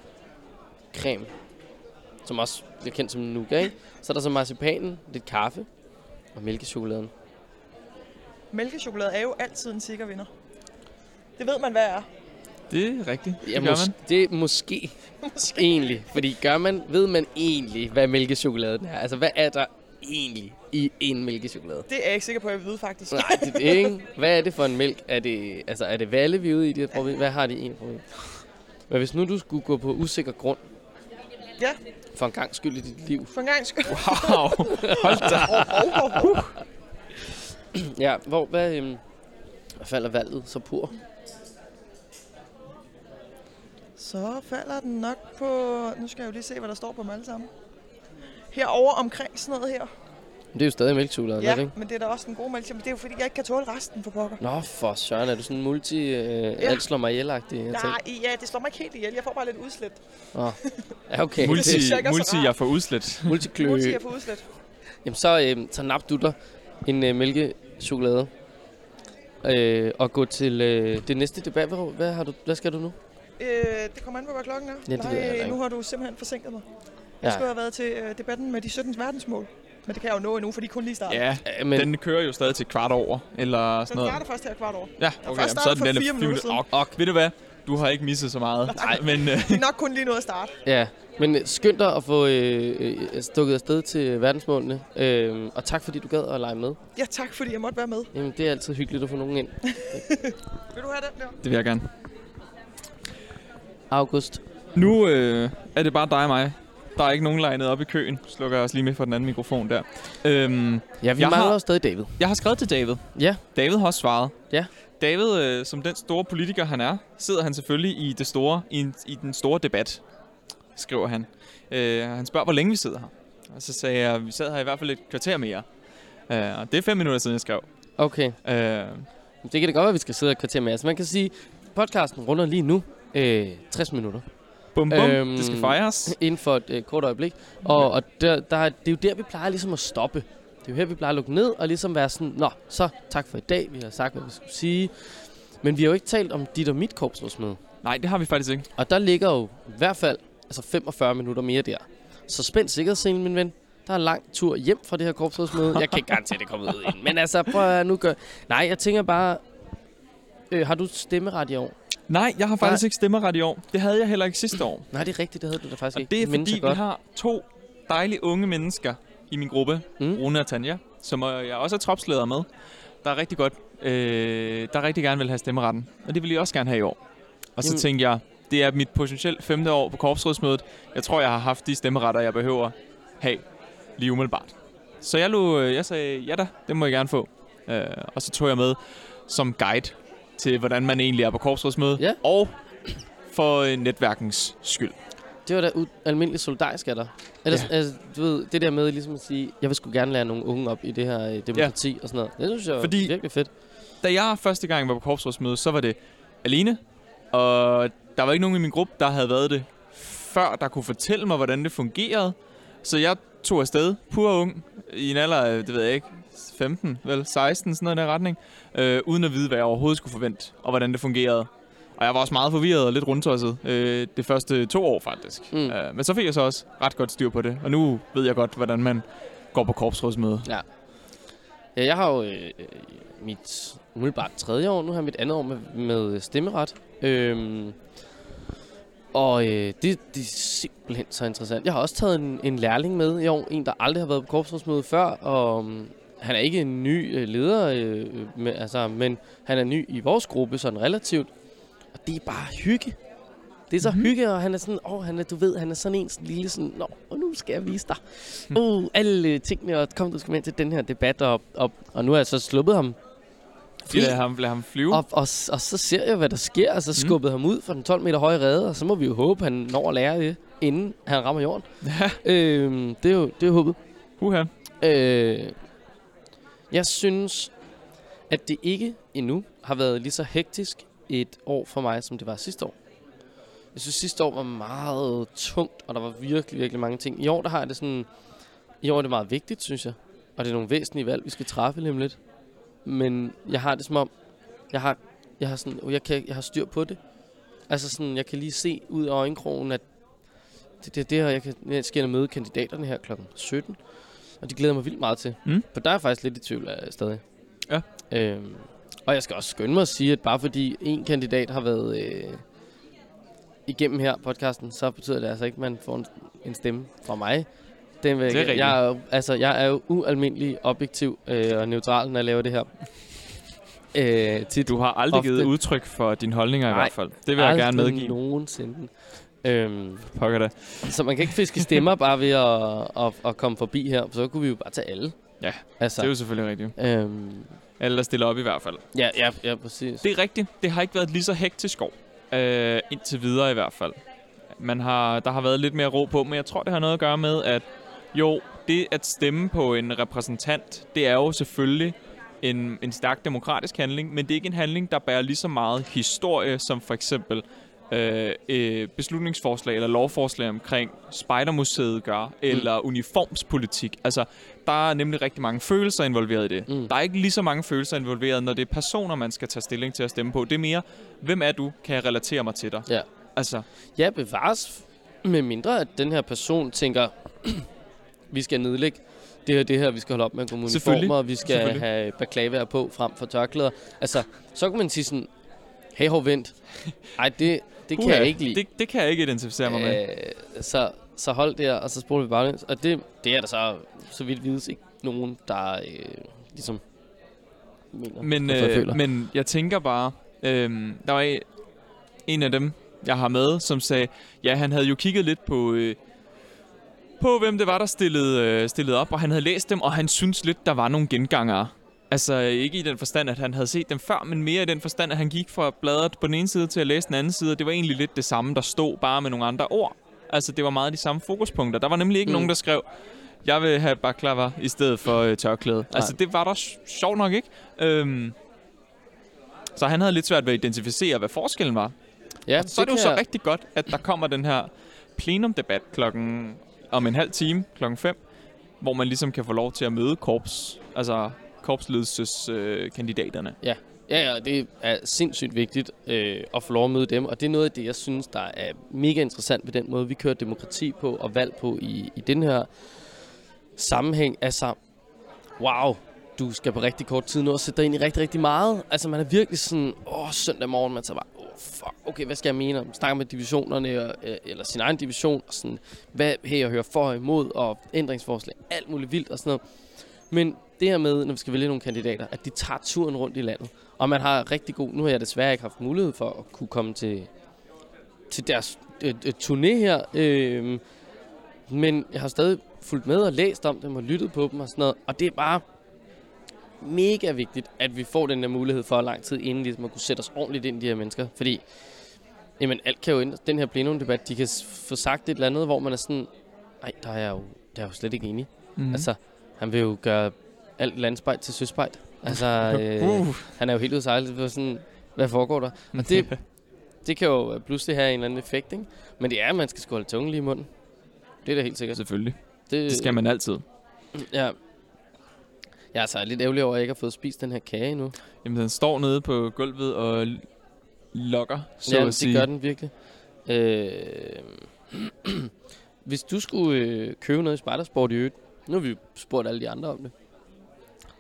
creme, som også bliver kendt som nougat. ikke? Så er der så marcipanen, lidt kaffe og mælkechokoladen. Mælkechokolade er jo altid en sikker vinder. Det ved man, hvad er. Det er rigtigt. Det Ja, gør mås- man. det er [LAUGHS] måske egentlig, fordi gør man, ved man egentlig, hvad mælkechokoladen er? Altså, hvad er der egentlig i en mælkechokolade? Det er jeg ikke sikker på, at jeg ved faktisk. Nej, det er det ikke. Hvad er det for en mælk? Er det, altså, er det valle, vi er ude i det? Prøv, at- hvad har de egentlig? At- Men hvis nu du skulle gå på usikker grund, Ja, for en gang skyld i dit liv. for en gang skyld. Wow. Hold da. Ja, hvor, hvad, øhm, hvad falder valget så på? Så falder den nok på... Nu skal jeg jo lige se, hvad der står på dem alle sammen. Herover omkring sådan noget her. Det er jo stadig mælkechokolade, Ja, det ikke? men det er da også en god mælk. Men det er jo fordi, jeg ikke kan tåle resten for pokker. Nå, for søren, er du sådan multi øh, ja. alt slår mig jeg Nej, ja, det slår mig ikke helt ihjel. Jeg får bare lidt udslæt. Nå. [LAUGHS] Ja, okay. Multi, synes jeg er multi jeg får udslet. Multiklø. Multi, jeg får udslæt. Jamen, så, øh, så nap du dig en øh, mælkechokolade. Øh, og gå til øh, det næste debat. Hvad, hvad, har du, hvad skal du nu? Øh, det kommer an på, hvad klokken er. Ja, det ved jeg Nej, ikke. nu har du simpelthen forsinket mig. Jeg Ja. skulle have været til øh, debatten med de 17 verdensmål. Men det kan jeg jo nå endnu, for de er kun lige startet. Ja, men, den kører jo stadig til kvart over, eller Den sådan noget. starter først her kvart over. Ja, okay, først jamen, så er den for fire minutter siden. Og, og, ved du hvad? Du har ikke misset så meget. Nej, [LAUGHS] men øh, Det er nok kun lige noget at starte. ja, men skynd dig at få øh, øh, stukket afsted til verdensmålene. Øh, og tak fordi du gad at lege med. Ja, tak fordi jeg måtte være med. Jamen, det er altid hyggeligt at få nogen ind. [LAUGHS] Vil du have den der? det vil jeg gerne. August. Nu øh, er det bare dig og mig. Der er ikke nogen legnet op i køen. Slukker jeg også lige med for den anden mikrofon der. Øhm, Ja, vi Jeg mangler har- stadig David. jeg har skrevet til David. Ja. David har også svaret. Ja. David, øh, som den store politiker han er, sidder han selvfølgelig i det store i, en, i den store debat, skriver han. Øh, han spørger, hvor længe vi sidder her. Og så sagde jeg, vi sad her i hvert fald et kvarter mere. Øh, og det er fem minutter siden, jeg skrev. Okay. Øh, Det kan det godt være, at vi skal sidde og kvarter med. Altså, man kan sige, podcasten runder lige nu øh, 60 minutter. Bum, bum. Øhm, det skal fejres. Inden for et øh, kort øjeblik. Og, og der, der, er- det er jo der, vi plejer ligesom at stoppe. Det er jo her, vi plejer at lukke ned og ligesom være sådan, Nå, så tak for i dag. Vi har sagt, hvad vi skulle sige. Men vi har jo ikke talt om dit og mit korpsrådsmøde. Nej, det har vi faktisk ikke. Og der ligger jo i hvert fald altså 45 minutter mere der. Så spænd sikkerhedsselen, min ven. Der er lang tur hjem fra det her korpsrådsmøde. Jeg kan ikke garantere, at det kommer ud ind. Men altså, prøv at nu gør... Nej, jeg tænker bare... Øh, har du stemmeret i år? Nej, jeg har faktisk Nej. ikke stemmeret i år. Det havde jeg heller ikke sidste år. Nej, det er rigtigt. Det havde du da faktisk Og ikke. det er fordi, vi har to dejlige unge mennesker i min gruppe, Mm. mm. Rune og Tanja, som jeg også er tropsleder med, der er rigtig godt, øh, der rigtig gerne vil have stemmeretten. Og det vil jeg også gerne have i år. Og så Jamen- tænkte jeg, det er mit potentielt femte år på korpsrådsmødet. Jeg tror, jeg har haft de stemmeretter, jeg behøver have lige umiddelbart. Så jeg, lå, øh, jeg sagde, ja da, det må jeg gerne få. Øh, og så tog jeg med som guide til, hvordan man egentlig er på korpsrådsmøde. Ja. Og for øh, netværkens skyld. Det var da u- almindelig solidarisk af dig. Ellers, ja. altså, du ved, det der med ligesom at sige, jeg vil sgu gerne lære nogle unge op i det her øh, demokrati ja. og sådan noget. Det synes jeg Fordi... Er virkelig fedt. da jeg første gang var på korpsrådsmøde, så var det alene. Og der var ikke nogen i min gruppe, der havde været det før, der kunne fortælle mig, hvordan det fungerede. Så jeg tog afsted, pur ung, i en alder det ved jeg ikke, 15, vel, 16, sådan noget i den retning, øh, uden at vide, hvad jeg overhovedet skulle forvente, og hvordan det fungerede. Og jeg var også meget forvirret og lidt rundtosset øh, det første to år, faktisk. Mm. Øh, men så fik jeg så også ret godt styr på det, og nu ved jeg godt, hvordan man går på korpsrådsmøde. Ja, jeg har jo øh, øh, mit umiddelbart tredje år, nu har jeg mit andet år med, med stemmeret. Øhm, og øh, det, det er simpelthen så interessant. Jeg har også taget en, en lærling med i år, en der aldrig har været på korpsrådsmøde før, og um, han er ikke en ny øh, leder, øh, med, altså, men han er ny i vores gruppe, sådan relativt. Og det er bare hygge. Det er så mm-hmm. hygge, og han er sådan, åh, han er, du ved, han er sådan en lille sådan, nå, og nu skal jeg vise dig. Uh, alle tingene, og kom, du skal med til den her debat, og, og, og nu har jeg så sluppet ham fri, Lad ham, lad ham flyve. og, og, og så ser jeg, hvad der sker, og så Mm. skubbede ham ud fra den 12 meter høje rede, og så må vi jo håbe, han når at lære det, inden han rammer jorden. Ja. øhm, det er jo det er håbet. Uha. Øh, jeg synes, at det ikke endnu har været lige så hektisk et år for mig, som det var sidste år. Jeg synes, sidste år var meget tungt, og der var virkelig, virkelig mange ting. I år, der har jeg det sådan... I år er det meget vigtigt, synes jeg. Og det er nogle væsentlige valg, vi skal træffe lige om lidt. Men jeg har det som om, jeg har, jeg har, sådan, oh, jeg kan, jeg har styr på det. Altså sådan, jeg kan lige se ud af øjenkrogen, at det, det, det her, jeg, kan, jeg skal møde kandidaterne her kl. 17. Og de glæder mig vildt meget til. Mm. For der er jeg faktisk lidt i tvivl af stadig. Ja. Øhm, og jeg skal også skynde mig at sige, at bare fordi en kandidat har været øh, igennem her podcasten, så betyder det altså ikke, at man får en, en stemme fra mig. Den vil, Det er rigtigt. jeg, er jo, altså, jeg er jo ualmindelig objektiv øh, og neutral, når jeg laver det her. [LAUGHS] Øh, tit. Du har aldrig Ofte. givet udtryk for dine holdninger i Nej, hvert fald. Det vil jeg gerne medgive. nogensinde. Øhm, Pokker det. så man kan ikke fiske stemmer bare ved at, at, at komme forbi her. Så kunne vi jo bare tage alle. Ja, altså, Det er jo selvfølgelig rigtigt. øhm, Alle, der stiller op i hvert fald. ja, ja, ja, præcis. Det er rigtigt. Det har ikke været lige så hektisk år. Øh, indtil videre i hvert fald. Man har, der har været lidt mere ro på, men jeg tror, det har noget at gøre med, at jo, det at stemme på en repræsentant, det er jo selvfølgelig en, en stærk demokratisk handling, men det er ikke en handling, der bærer lige så meget historie, som for eksempel øh, øh, beslutningsforslag eller lovforslag omkring Spejdermuseet gør, eller uniformspolitik. Altså, der er nemlig rigtig mange følelser involveret i det. Mm. Der er ikke lige så mange følelser involveret, når det er personer, man skal tage stilling til at stemme på. Det er mere, hvem er du? Kan jeg relatere mig til dig? Ja. Altså, Ja, bevares. Med mindre, at den her person tænker, [CLEARS THROAT] vi skal nedlægge det her, det her, vi skal holde op med at Selvfølgelig. uniformer, vi skal have baklavaer på frem for tørklæder. Altså, så kan man sige sådan, hey, hov, vent. [LAUGHS] Ej, det, det kan jeg ikke lide. Det, det kan jeg ikke identificere mig med. Øh, så, så hold der, og så spoler vi bare Og det, det er der så, så vidt vides, ikke nogen, der øh, ligesom mener. Men, øh, men jeg tænker bare, øh, der var en- en af dem, jeg har med, som sagde, ja, han havde jo kigget lidt på, øh, på hvem det var, der stillede, øh, stillede op, og han havde læst dem, og han synes lidt, der var nogle gengangere. Altså ikke i den forstand, at han havde set dem før, men mere i den forstand, at han gik fra bladet på den ene side til at læse den anden side, og det var egentlig lidt det samme, der stod, bare med nogle andre ord. Altså det var meget de samme fokuspunkter. Der var nemlig ikke Mm. nogen, der skrev, Jeg vil have baklava i stedet for øh, tørklæde. Altså, det var da sj- sjovt nok, ikke? Øhm, så han havde lidt svært ved at identificere, hvad forskellen var. Ja, Så er det jo så jeg- rigtig godt, at der kommer den her plenumdebat klokken om en halv time, klokken 5, hvor man ligesom kan få lov til at møde korps, altså korpsledelseskandidaterne. Øh, kandidaterne. Ja, ja, det er sindssygt vigtigt øh, at få lov at møde dem, og det er noget af det, jeg synes, der er mega interessant ved den måde, vi kører demokrati på og valg på i, i den her sammenhæng. Altså, wow, du skal på rigtig kort tid nå at sætte dig ind i rigtig, rigtig meget. Altså, man er virkelig sådan, åh, søndag morgen, man tager bare, åh, fuck, okay, hvad skal jeg mene? Man snakker med divisionerne, og, øh, eller sin egen division, og sådan, hvad, her jeg hører for og imod, og ændringsforslag, alt muligt vildt og sådan noget. Men det her med, når vi skal vælge nogle kandidater, at de tager turen rundt i landet, og man har rigtig god... Nu har jeg desværre ikke haft mulighed for at kunne komme til, til deres øh, øh, turné her, øh, men jeg har stadig fulgt med og læst om dem og lyttet på dem og sådan noget, og det er bare mega vigtigt, at vi får den der mulighed for lang tid inden ligesom at kunne sætte os ordentligt ind i de her mennesker, fordi jamen, alt kan jo ændre. Den her plenumdebat, de kan få sagt et eller andet, hvor man er sådan, nej, der er jeg jo, der er jo slet ikke enig. Mm. Mm. Altså, han vil jo gøre alt landspejt til søspejt. Altså, [LAUGHS] øh, uh. han er jo helt ude at sejle. Det var sådan, hvad foregår der? Og det, [LAUGHS] det kan jo øh, pludselig have en eller anden effekt, ikke? Men det er, at man skal skulle holde tungen lige i munden. Det er da helt sikkert. Selvfølgelig. Det, Det skal man altid. Ja. Jeg er altså lidt ærgerlig over, at jeg ikke har fået spist den her kage endnu. Jamen, den står nede på gulvet og lokker, så ja, at det sige. gør den virkelig. Øh, [CLEARS THROAT] hvis du skulle øh, købe noget i Spidersport i øvrigt, nu har vi spurgt alle de andre om det.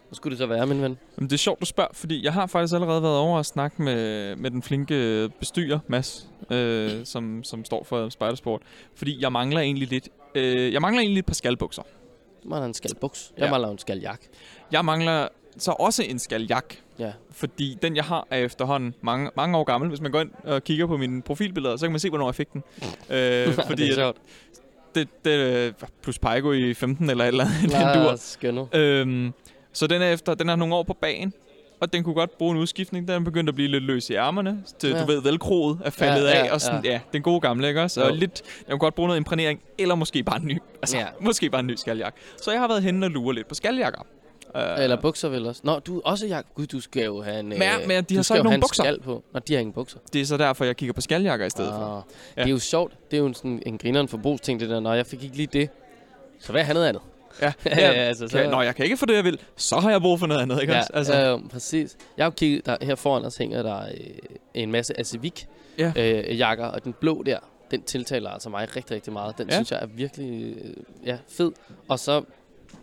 Hvad skulle det så være, min ven? Jamen, det er sjovt, du spørger, fordi jeg har faktisk allerede været over og snakke med, med den flinke bestyrer, Mads, øh, som, som står for Spidersport. Fordi jeg mangler egentlig lidt, øh, jeg mangler egentlig et par skalbukser. Du mangler en skalbuks. Jeg Ja. mangler en skaljak. Jeg mangler så også en skaljak, Ja. fordi den, jeg har, er efterhånden mange, mange år gammel. Hvis man går ind og kigger på mine profilbilleder, så kan man se, hvornår jeg fik den. [LAUGHS] øh, fordi det er sjovt. det, det, plus Paigo i 15 eller et eller andet. [LAUGHS] den dur. Nej, skønnet. Øhm, så den er efter, den har nogle år på bagen, og den kunne godt bruge en udskiftning. Den er begyndt at blive lidt løs i ærmerne. Til, Ja. Du ved, velcroet er faldet Ja, ja, af, og sådan, ja. ja. den gode gamle, ikke også? Og Jo. lidt, den kunne godt bruge noget imprægnering, eller måske bare en ny. Altså, Ja. [LAUGHS] måske bare en ny skaljak. Så jeg har været henne og lure lidt på skaljakker. Uh, Eller bukser vel også. Nå, du også jak. Gud, du skal jo have en... Men- øh, men de har så ikke nogen bukser. Skal på. Nå, de har ingen bukser. Det er så derfor, jeg kigger på skaljakker i stedet for. Ah, Ja. Det er jo sjovt. Det er jo en, sådan en grineren forbrugsting, det der. Nå, jeg fik ikke lige det. Så hvad er noget andet? [LAUGHS] Ja, Ja, ja, altså, så- kan, Nå, jeg kan ikke få det, jeg vil. Så har jeg brug for noget andet, ikke Ja, også? Altså, altså. øh, præcis. Jeg har kigget, der, her foran os hænger der øh, en masse Acevik Ja. øh, jakker, og den blå der, den tiltaler altså mig rigtig, rigtig meget. Den Ja. ja. synes jeg er virkelig øh, ja, fed. Og så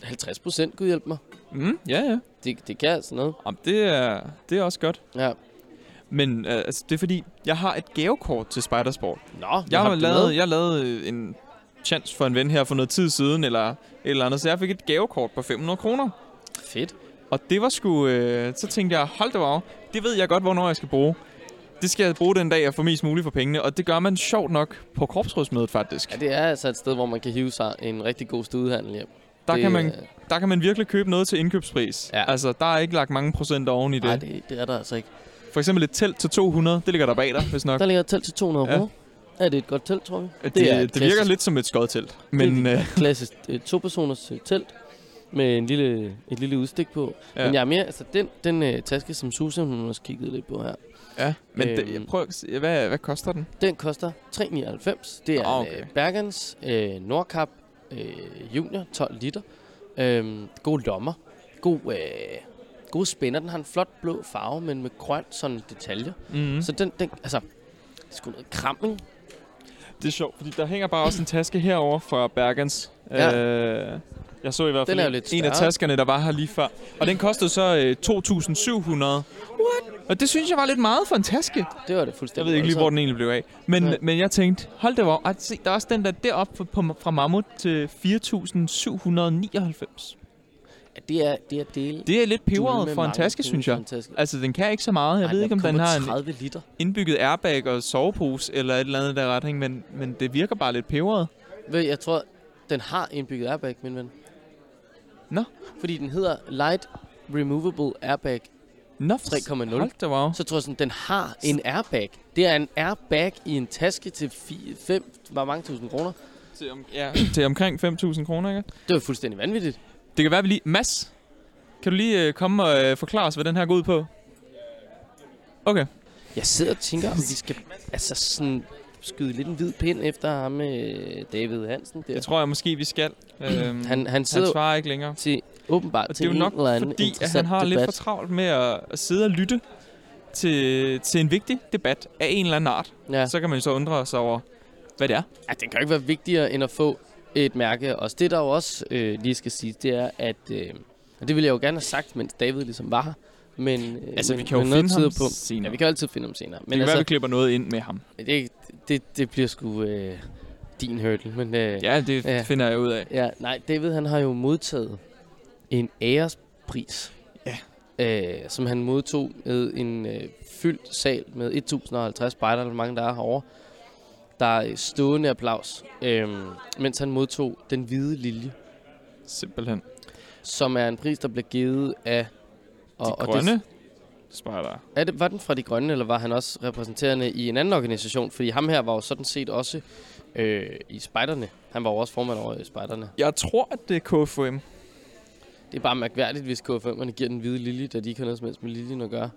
50 procent, gud hjælp mig. mm, ja, ja. Det, det kan altså noget. Jamen, det, er, det er også godt. Ja. Men øh, altså, det er fordi, jeg har et gavekort til Spidersport. Nå, Jeg har har lavet, jeg lavede øh, en chance for en ven her for noget tid siden, eller eller andet, så jeg fik et gavekort på 500 kroner. Fedt. Og det var sgu, øh, så tænkte jeg, hold da wow, det ved jeg godt, hvornår jeg skal bruge. Det skal jeg bruge den dag, jeg får mest muligt for pengene, og det gør man sjovt nok på korpsrådsmødet faktisk. Ja, det er altså et sted, hvor man kan hive sig en rigtig god studehandel hjem. Der det, kan, man, øh, der kan man virkelig købe noget til indkøbspris. Ja. Altså, der er ikke lagt mange procent oven i det. Nej, det, det er der altså ikke. For eksempel et telt til 200, det ligger der bag dig, hvis nok. Der ligger et telt til 200 Ja. kroner. Er det et godt telt, tror vi? Det, det, er det, et virker lidt som et skodtelt. Men det er øh, et [LAUGHS] klassisk øh, to-personers øh, telt med en lille, et lille udstik på. Ja. Men jeg er mere, altså den, den øh, taske, som Susan hun også kiggede lidt på her, ja, men Øhm. jeg prøver, at se, hvad, hvad koster den? den koster 3,99. Det er Ah, okay. en øh, Bergens øh, Nordkap øh, Junior 12 liter. Øhm, gode lommer. God, øh, gode spænder. Den har en flot blå farve, men med grøn sådan detaljer. Mm. Mm. Så den, den, altså, det er sgu noget kram, ikke? Det er sjovt, fordi der hænger bare også en taske herover fra Bergens. Ja. Øh, jeg så i hvert Den fald er en, af taskerne, der var her lige før. Og den kostede så øh, 2.700. What? Og det synes jeg var lidt meget for en taske. Det var det Jeg fuldstændig. ved ikke lige, hvor den egentlig blev af. Men, Nej. men jeg tænkte, hold det var. Ej, se, der er også den der deroppe fra Mammut til 4.799. Det er, det er dele. Det er lidt peberet for en taske, synes jeg. en taske. Altså, den kan ikke så meget. Jeg Ej, ved ikke, om den har en 30 liter. indbygget airbag og sovepose eller et eller andet der retning, men, men det virker bare lidt peberet. Ved, jeg tror, den har indbygget airbag, min ven. Nå. Fordi den hedder Light Removable Airbag Nå, 3,0. Hold da wow. Så tror jeg sådan, den har en airbag. Det er en airbag i en taske til 5, hvor mange tusind kroner. til, om, ja, til omkring 5.000 kroner, ikke? Det var fuldstændig vanvittigt. Det kan være, vi lige... Mads, kan du lige øh, komme og øh, forklare os, hvad den her går ud på? Okay. Jeg sidder og tænker, om vi skal altså sådan skyde lidt en hvid pind efter ham, øh, David Hansen. Der. Det tror jeg måske, vi skal. [CLEARS THROAT] øhm, han, han sidder han svarer ikke længere. til, åbenbart Og det til er jo nok eller fordi, at han har lidt debat. for travlt med at, at sidde og lytte til, til en vigtig debat af en eller anden art. Ja. Så kan man jo så undre sig over, hvad det er. Ja, den kan jo ikke være vigtigere end at få et mærke. Og det, der jo også øh, lige skal sige, det er, at... Øh, og det ville jeg jo gerne have sagt, mens David ligesom var her. Men, øh, Altså, men, vi kan jo finde ham på, senere. Ja, vi kan altid finde ham senere. Men det kan være, vi altså, klipper noget ind med ham. det, det, det bliver sgu øh, din hurdle. Men, øh, Ja, det Ja. finder jeg ud af. Ja, nej, David han har jo modtaget en ærespris. Ja. Øh, som han modtog med en øh, fyldt sal med 1050 spejder, eller hvor mange der er herovre. Der er stående applaus, øh, mens han modtog den hvide lilje, Simpelthen. som er en pris, der bliver givet af... De grønne spejdere. er det, var den fra de grønne, eller var han også repræsenterende i en anden organisation? Fordi ham her var jo sådan set også øh, i spejderne. Han var jo også formand over i spejderne. Jeg tror, at det er KFM. Det er bare mærkværdigt, hvis KFM'erne giver den hvide lilje, da de ikke har noget som helst med liljen at gøre.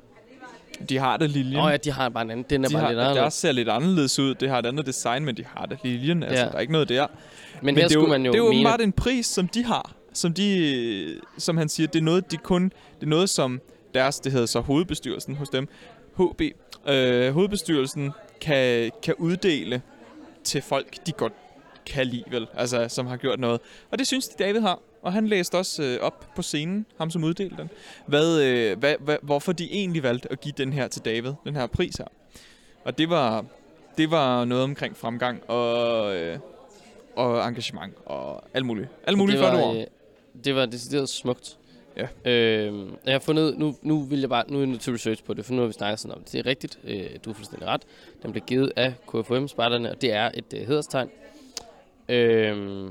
De har det liljen. Nå ja, de har bare en anden. Den er de bare har, lidt der anderledes. ser lidt anderledes ud. Det har et andet design, men de har det liljen. Altså, Ja. der er ikke noget der. Men, men her det er skulle man jo det er jo mene... åbenbart en pris, som de har. Som de, som han siger, det er noget, de kun, det er noget, som deres, det hedder så hovedbestyrelsen hos dem, HB, øh, hovedbestyrelsen kan, kan uddele til folk, de godt kan lide, vel? Altså, som har gjort noget. Og det synes de, David har. Og han læste også øh, op på scenen, ham som uddelte den, hvad, øh, hvad, hvad, hvorfor de egentlig valgte at give den her til David, den her pris her. Og det var, det var noget omkring fremgang og, øh, og engagement og alt muligt. Alt muligt det var, ord. øh, det var decideret smukt. Ja. Øh, jeg har fundet, nu, nu vil jeg bare, nu er jeg nødt til research på det, for nu har vi snakket sådan om det. Det er rigtigt, øh, du har fuldstændig ret. Den blev givet af KFM-spejderne, og det er et øh, hederstegn. Øh,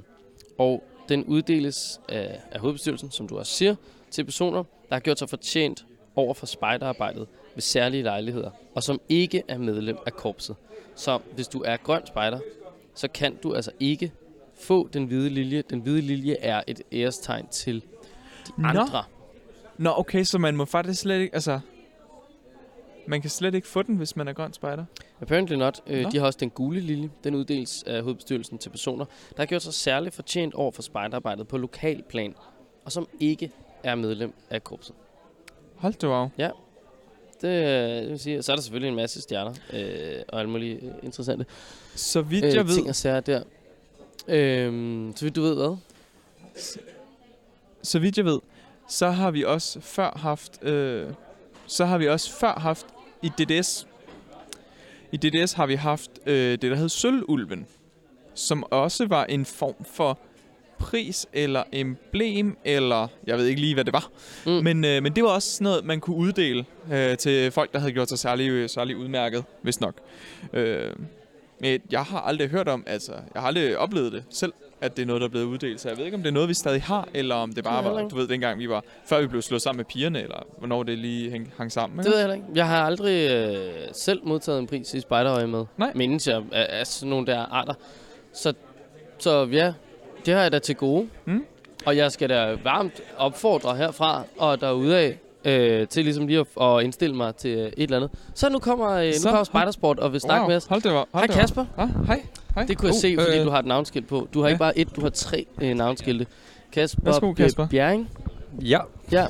og den uddeles af, af hovedbestyrelsen, som du også siger, til personer, der har gjort sig fortjent over for spejderarbejdet ved særlige lejligheder, og som ikke er medlem af korpset. Så hvis du er grøn spejder, så kan du altså ikke få den hvide lilje. Den hvide lilje er et ærestegn til de Nå. andre. Nå, okay, så man må faktisk slet ikke, altså... Man kan slet ikke få den, hvis man er grøn spejder. Apparently not. Øh, de har også den gule lilje. Den uddeles af hovedbestyrelsen til personer, der har gjort sig særligt fortjent over for spejderarbejdet på lokal plan, og som ikke er medlem af korpset. Hold da wow. Det, øh, det vil sige, så er der selvfølgelig en masse stjerner øh, og alle mulige øh, interessante Så vidt øh, jeg ved, ting og sager der. Øh, så vidt du ved hvad? så vidt jeg ved, så har vi også før haft, øh, så har vi også før haft i DDS, i DDS har vi haft øh, det, der hed Sølvulven, som også var en form for pris eller emblem, eller jeg ved ikke lige, hvad det var. Mm. Men, øh, men det var også sådan noget, man kunne uddele øh, til folk, der havde gjort sig særlig, særlig udmærket, hvis nok. Øh, men jeg har aldrig hørt om, altså, jeg har aldrig oplevet det selv, at det er noget, der er blevet uddelt. Så jeg ved ikke, om det er noget, vi stadig har, eller om det bare var, ikke. du ved, dengang vi var, før vi blev slået sammen med pigerne, eller hvornår det lige hang, hang sammen. Det ved jeg ikke. Jeg har aldrig øh, selv modtaget en pris i spejderøje med. Nej. Mindes jeg af, af sådan nogle der arter. Så, så ja, det har jeg da til gode. Mm. Og jeg skal da varmt opfordre herfra og derude af øh, til ligesom lige at, at indstille mig til et eller andet. Så nu kommer, øh, nu Så- kommer Spejdersport og vil snakke wow, med os. Hold det var. Hej Kasper. Ah, hej. Hej. Det kunne jeg Oh, se, fordi øh, du har et navnskilt på. Du har ja. ikke bare et, du har tre øh, navnskilte. Kasper, Værsgo, Kasper. Bjerring. Ja, Ja.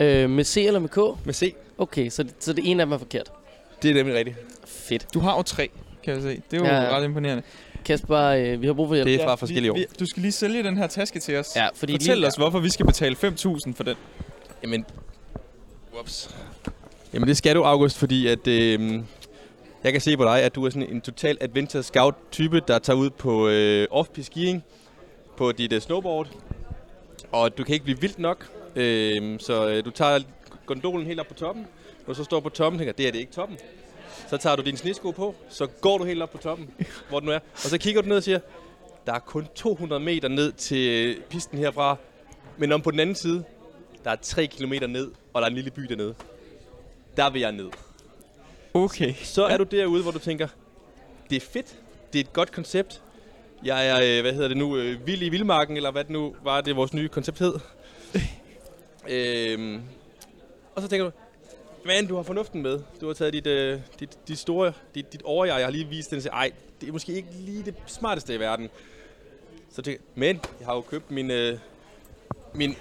Øh, med C eller med K? med C. Okay, så, det- så det ene af dem er forkert. Det er nemlig rigtigt. Fedt. Du har jo tre, kan jeg se. Det er jo Ja, ret imponerende. Kasper, øh, vi har brug for hjælp. Det er fra Ja, forskellige år. vi, vi, Du skal lige sælge den her taske til os. Ja, fordi Fortæl lige, os, hvorfor vi skal betale 5.000 for den. Jamen, whoops. Jamen det skal du, August, fordi at, øh, jeg kan se på dig, at du er sådan en total adventure scout type, der tager ud på øh, off-piste skiing på dit øh, snowboard. Og du kan ikke blive vildt nok, øh, så øh, du tager gondolen helt op på toppen. Når du så står på toppen, tænker det er det ikke toppen. Så tager du din snesko på, så går du helt op på toppen, hvor den nu er. Og så kigger du ned og siger, der er kun 200 meter ned til øh, pisten herfra. Men om på den anden side, der er 3 km ned, og der er en lille by dernede. Der vil jeg ned. Okay. Så er du derude, hvor du tænker, det er fedt, det er et godt koncept, Jeg er, øh, hvad hedder det nu, øh, vild i vildmarken, eller hvad det nu var, det vores nye koncept hed. [LAUGHS] øhm, og så tænker du, men du har fornuften med. Du har taget dit, øh, dit, dit store, dit, dit overjeg, jeg har lige vist den, siger, ej, det er måske ikke lige det smarteste i verden. Så tænker men jeg har jo købt min, øh, min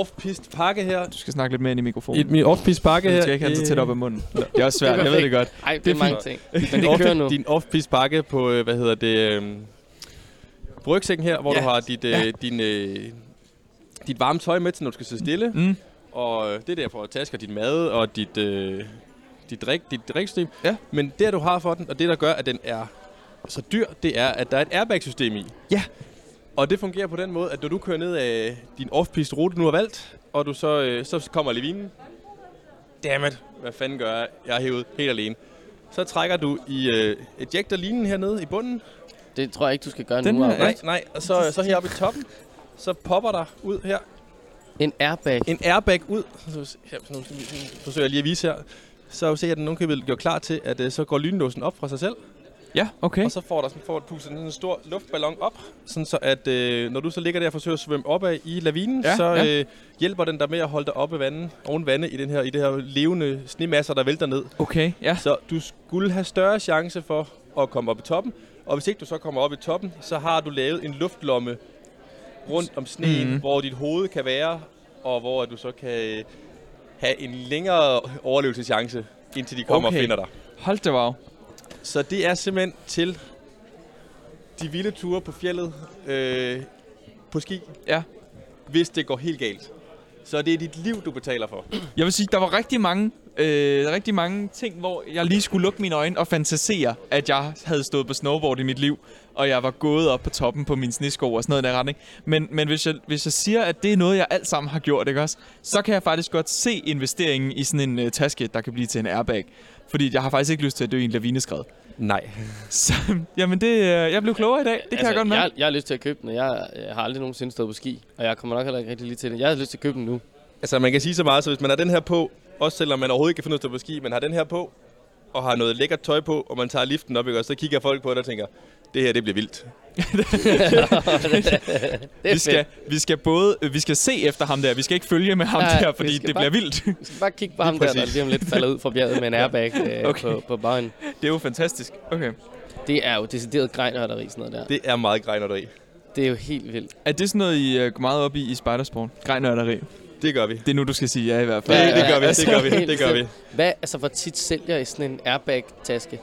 off-pist pakke her. Du skal snakke lidt mere ind i mikrofonen. Et, min off-pist pakke her. Du skal ikke have så tæt op ad munden. Det er også svært, Det er jeg ved det godt. Ej, det, Det er mange ting. Men det kører nu. Din off-pist pakke på, øh, hvad hedder det, øh, rygsækken her, hvor Ja. du har dit, øh, Ja. din, øh, dit varme tøj med til, når du skal sidde stille. Mm. Og øh, det er der for at taske din mad og dit, øh, dit, drik, dit driksystem. Ja. Men det, du har for den, og det, der gør, at den er så dyr, det er, at der er et airbag-system i. Ja. Og det fungerer på den måde, at når du kører ned af din off-piste rute, du nu har valgt, og du så, øh, så kommer levinen. Dammit, hvad fanden gør jeg? Jeg er hævet helt alene. Så trækker du i øh, ejector-linen hernede i bunden. Det tror jeg ikke, du skal gøre Den nu. her-. Nej, nej. Og så, så heroppe i toppen, så popper der ud her En airbag. en airbag ud. Så, her, så nu forsøger jeg lige at vise her. Så ser jeg, at den nogen gjort klar til, at øh, så går lynlåsen op fra sig selv. Ja, okay. Og så får der sådan, får du pustet sådan en stor luftballon op, sådan så at øh, når du så ligger der og forsøger at svømme opad i lavinen, Ja, så ja. øh, hjælper den dig med at holde dig oppe vandet, oven vande i den her i det her levende snemasser, der vælter ned. Okay, ja. Så du skulle have større chance for at komme op i toppen. Og hvis ikke du så kommer op i toppen, så har du lavet en luftlomme rundt om sneen, mm. hvor dit hoved kan være, og hvor du så kan have en længere overlevelseschance, indtil de kommer Okay. og finder dig. Hold da wow. Så det er simpelthen til de vilde ture på fjellet øh, på ski, Ja. hvis det går helt galt. Så det er dit liv, du betaler for. Jeg vil sige, der var rigtig mange, øh, rigtig mange ting, hvor jeg lige skulle lukke mine øjne og fantasere, at jeg havde stået på snowboard i mit liv, og jeg var gået op på toppen på mine snesko og sådan noget i den retning. Men, men hvis, jeg, hvis jeg siger, at det er noget, jeg alt sammen har gjort, ikke også, så kan jeg faktisk godt se investeringen i sådan en uh, taske, der kan blive til en airbag. Fordi jeg har faktisk ikke lyst til at dø i en lavineskred. Nej. Så, jamen det, øh, jeg blev klogere i dag. Det kan altså, jeg godt mærke. jeg, jeg har lyst til at købe den, og jeg, jeg har aldrig nogensinde stået på ski. Og jeg kommer nok heller ikke rigtig lige til det. Jeg har lyst til at købe den nu. Altså, man kan sige så meget, så hvis man har den her på, også selvom man overhovedet ikke kan finde ud af at stå på ski, men har den her på, og har noget lækkert tøj på, og man tager liften op, ikke? og så kigger folk på det og tænker, det her, det bliver vildt. [LAUGHS] Vi skal, vi skal både øh, vi skal se efter ham der. Vi skal ikke følge med ham Nej, der, fordi det bare- bliver vildt. Vi skal bare kigge på ham der, der lige om lidt falder ud fra bjerget med en [LAUGHS] airbag øh, Okay. på, på bagen. det er jo fantastisk. Okay. Det er jo decideret grejnørderi, sådan noget der. Det er meget grejneri. Det er jo helt vildt. Er det sådan noget, I uh, går meget op i i spejdersport? Grejnørderi. Det gør vi. Det er nu, du skal sige ja i hvert fald. Det, det gør vi, altså, det gør vi, det gør vi. Hvad, altså, hvor tit sælger I sådan en airbag-taske?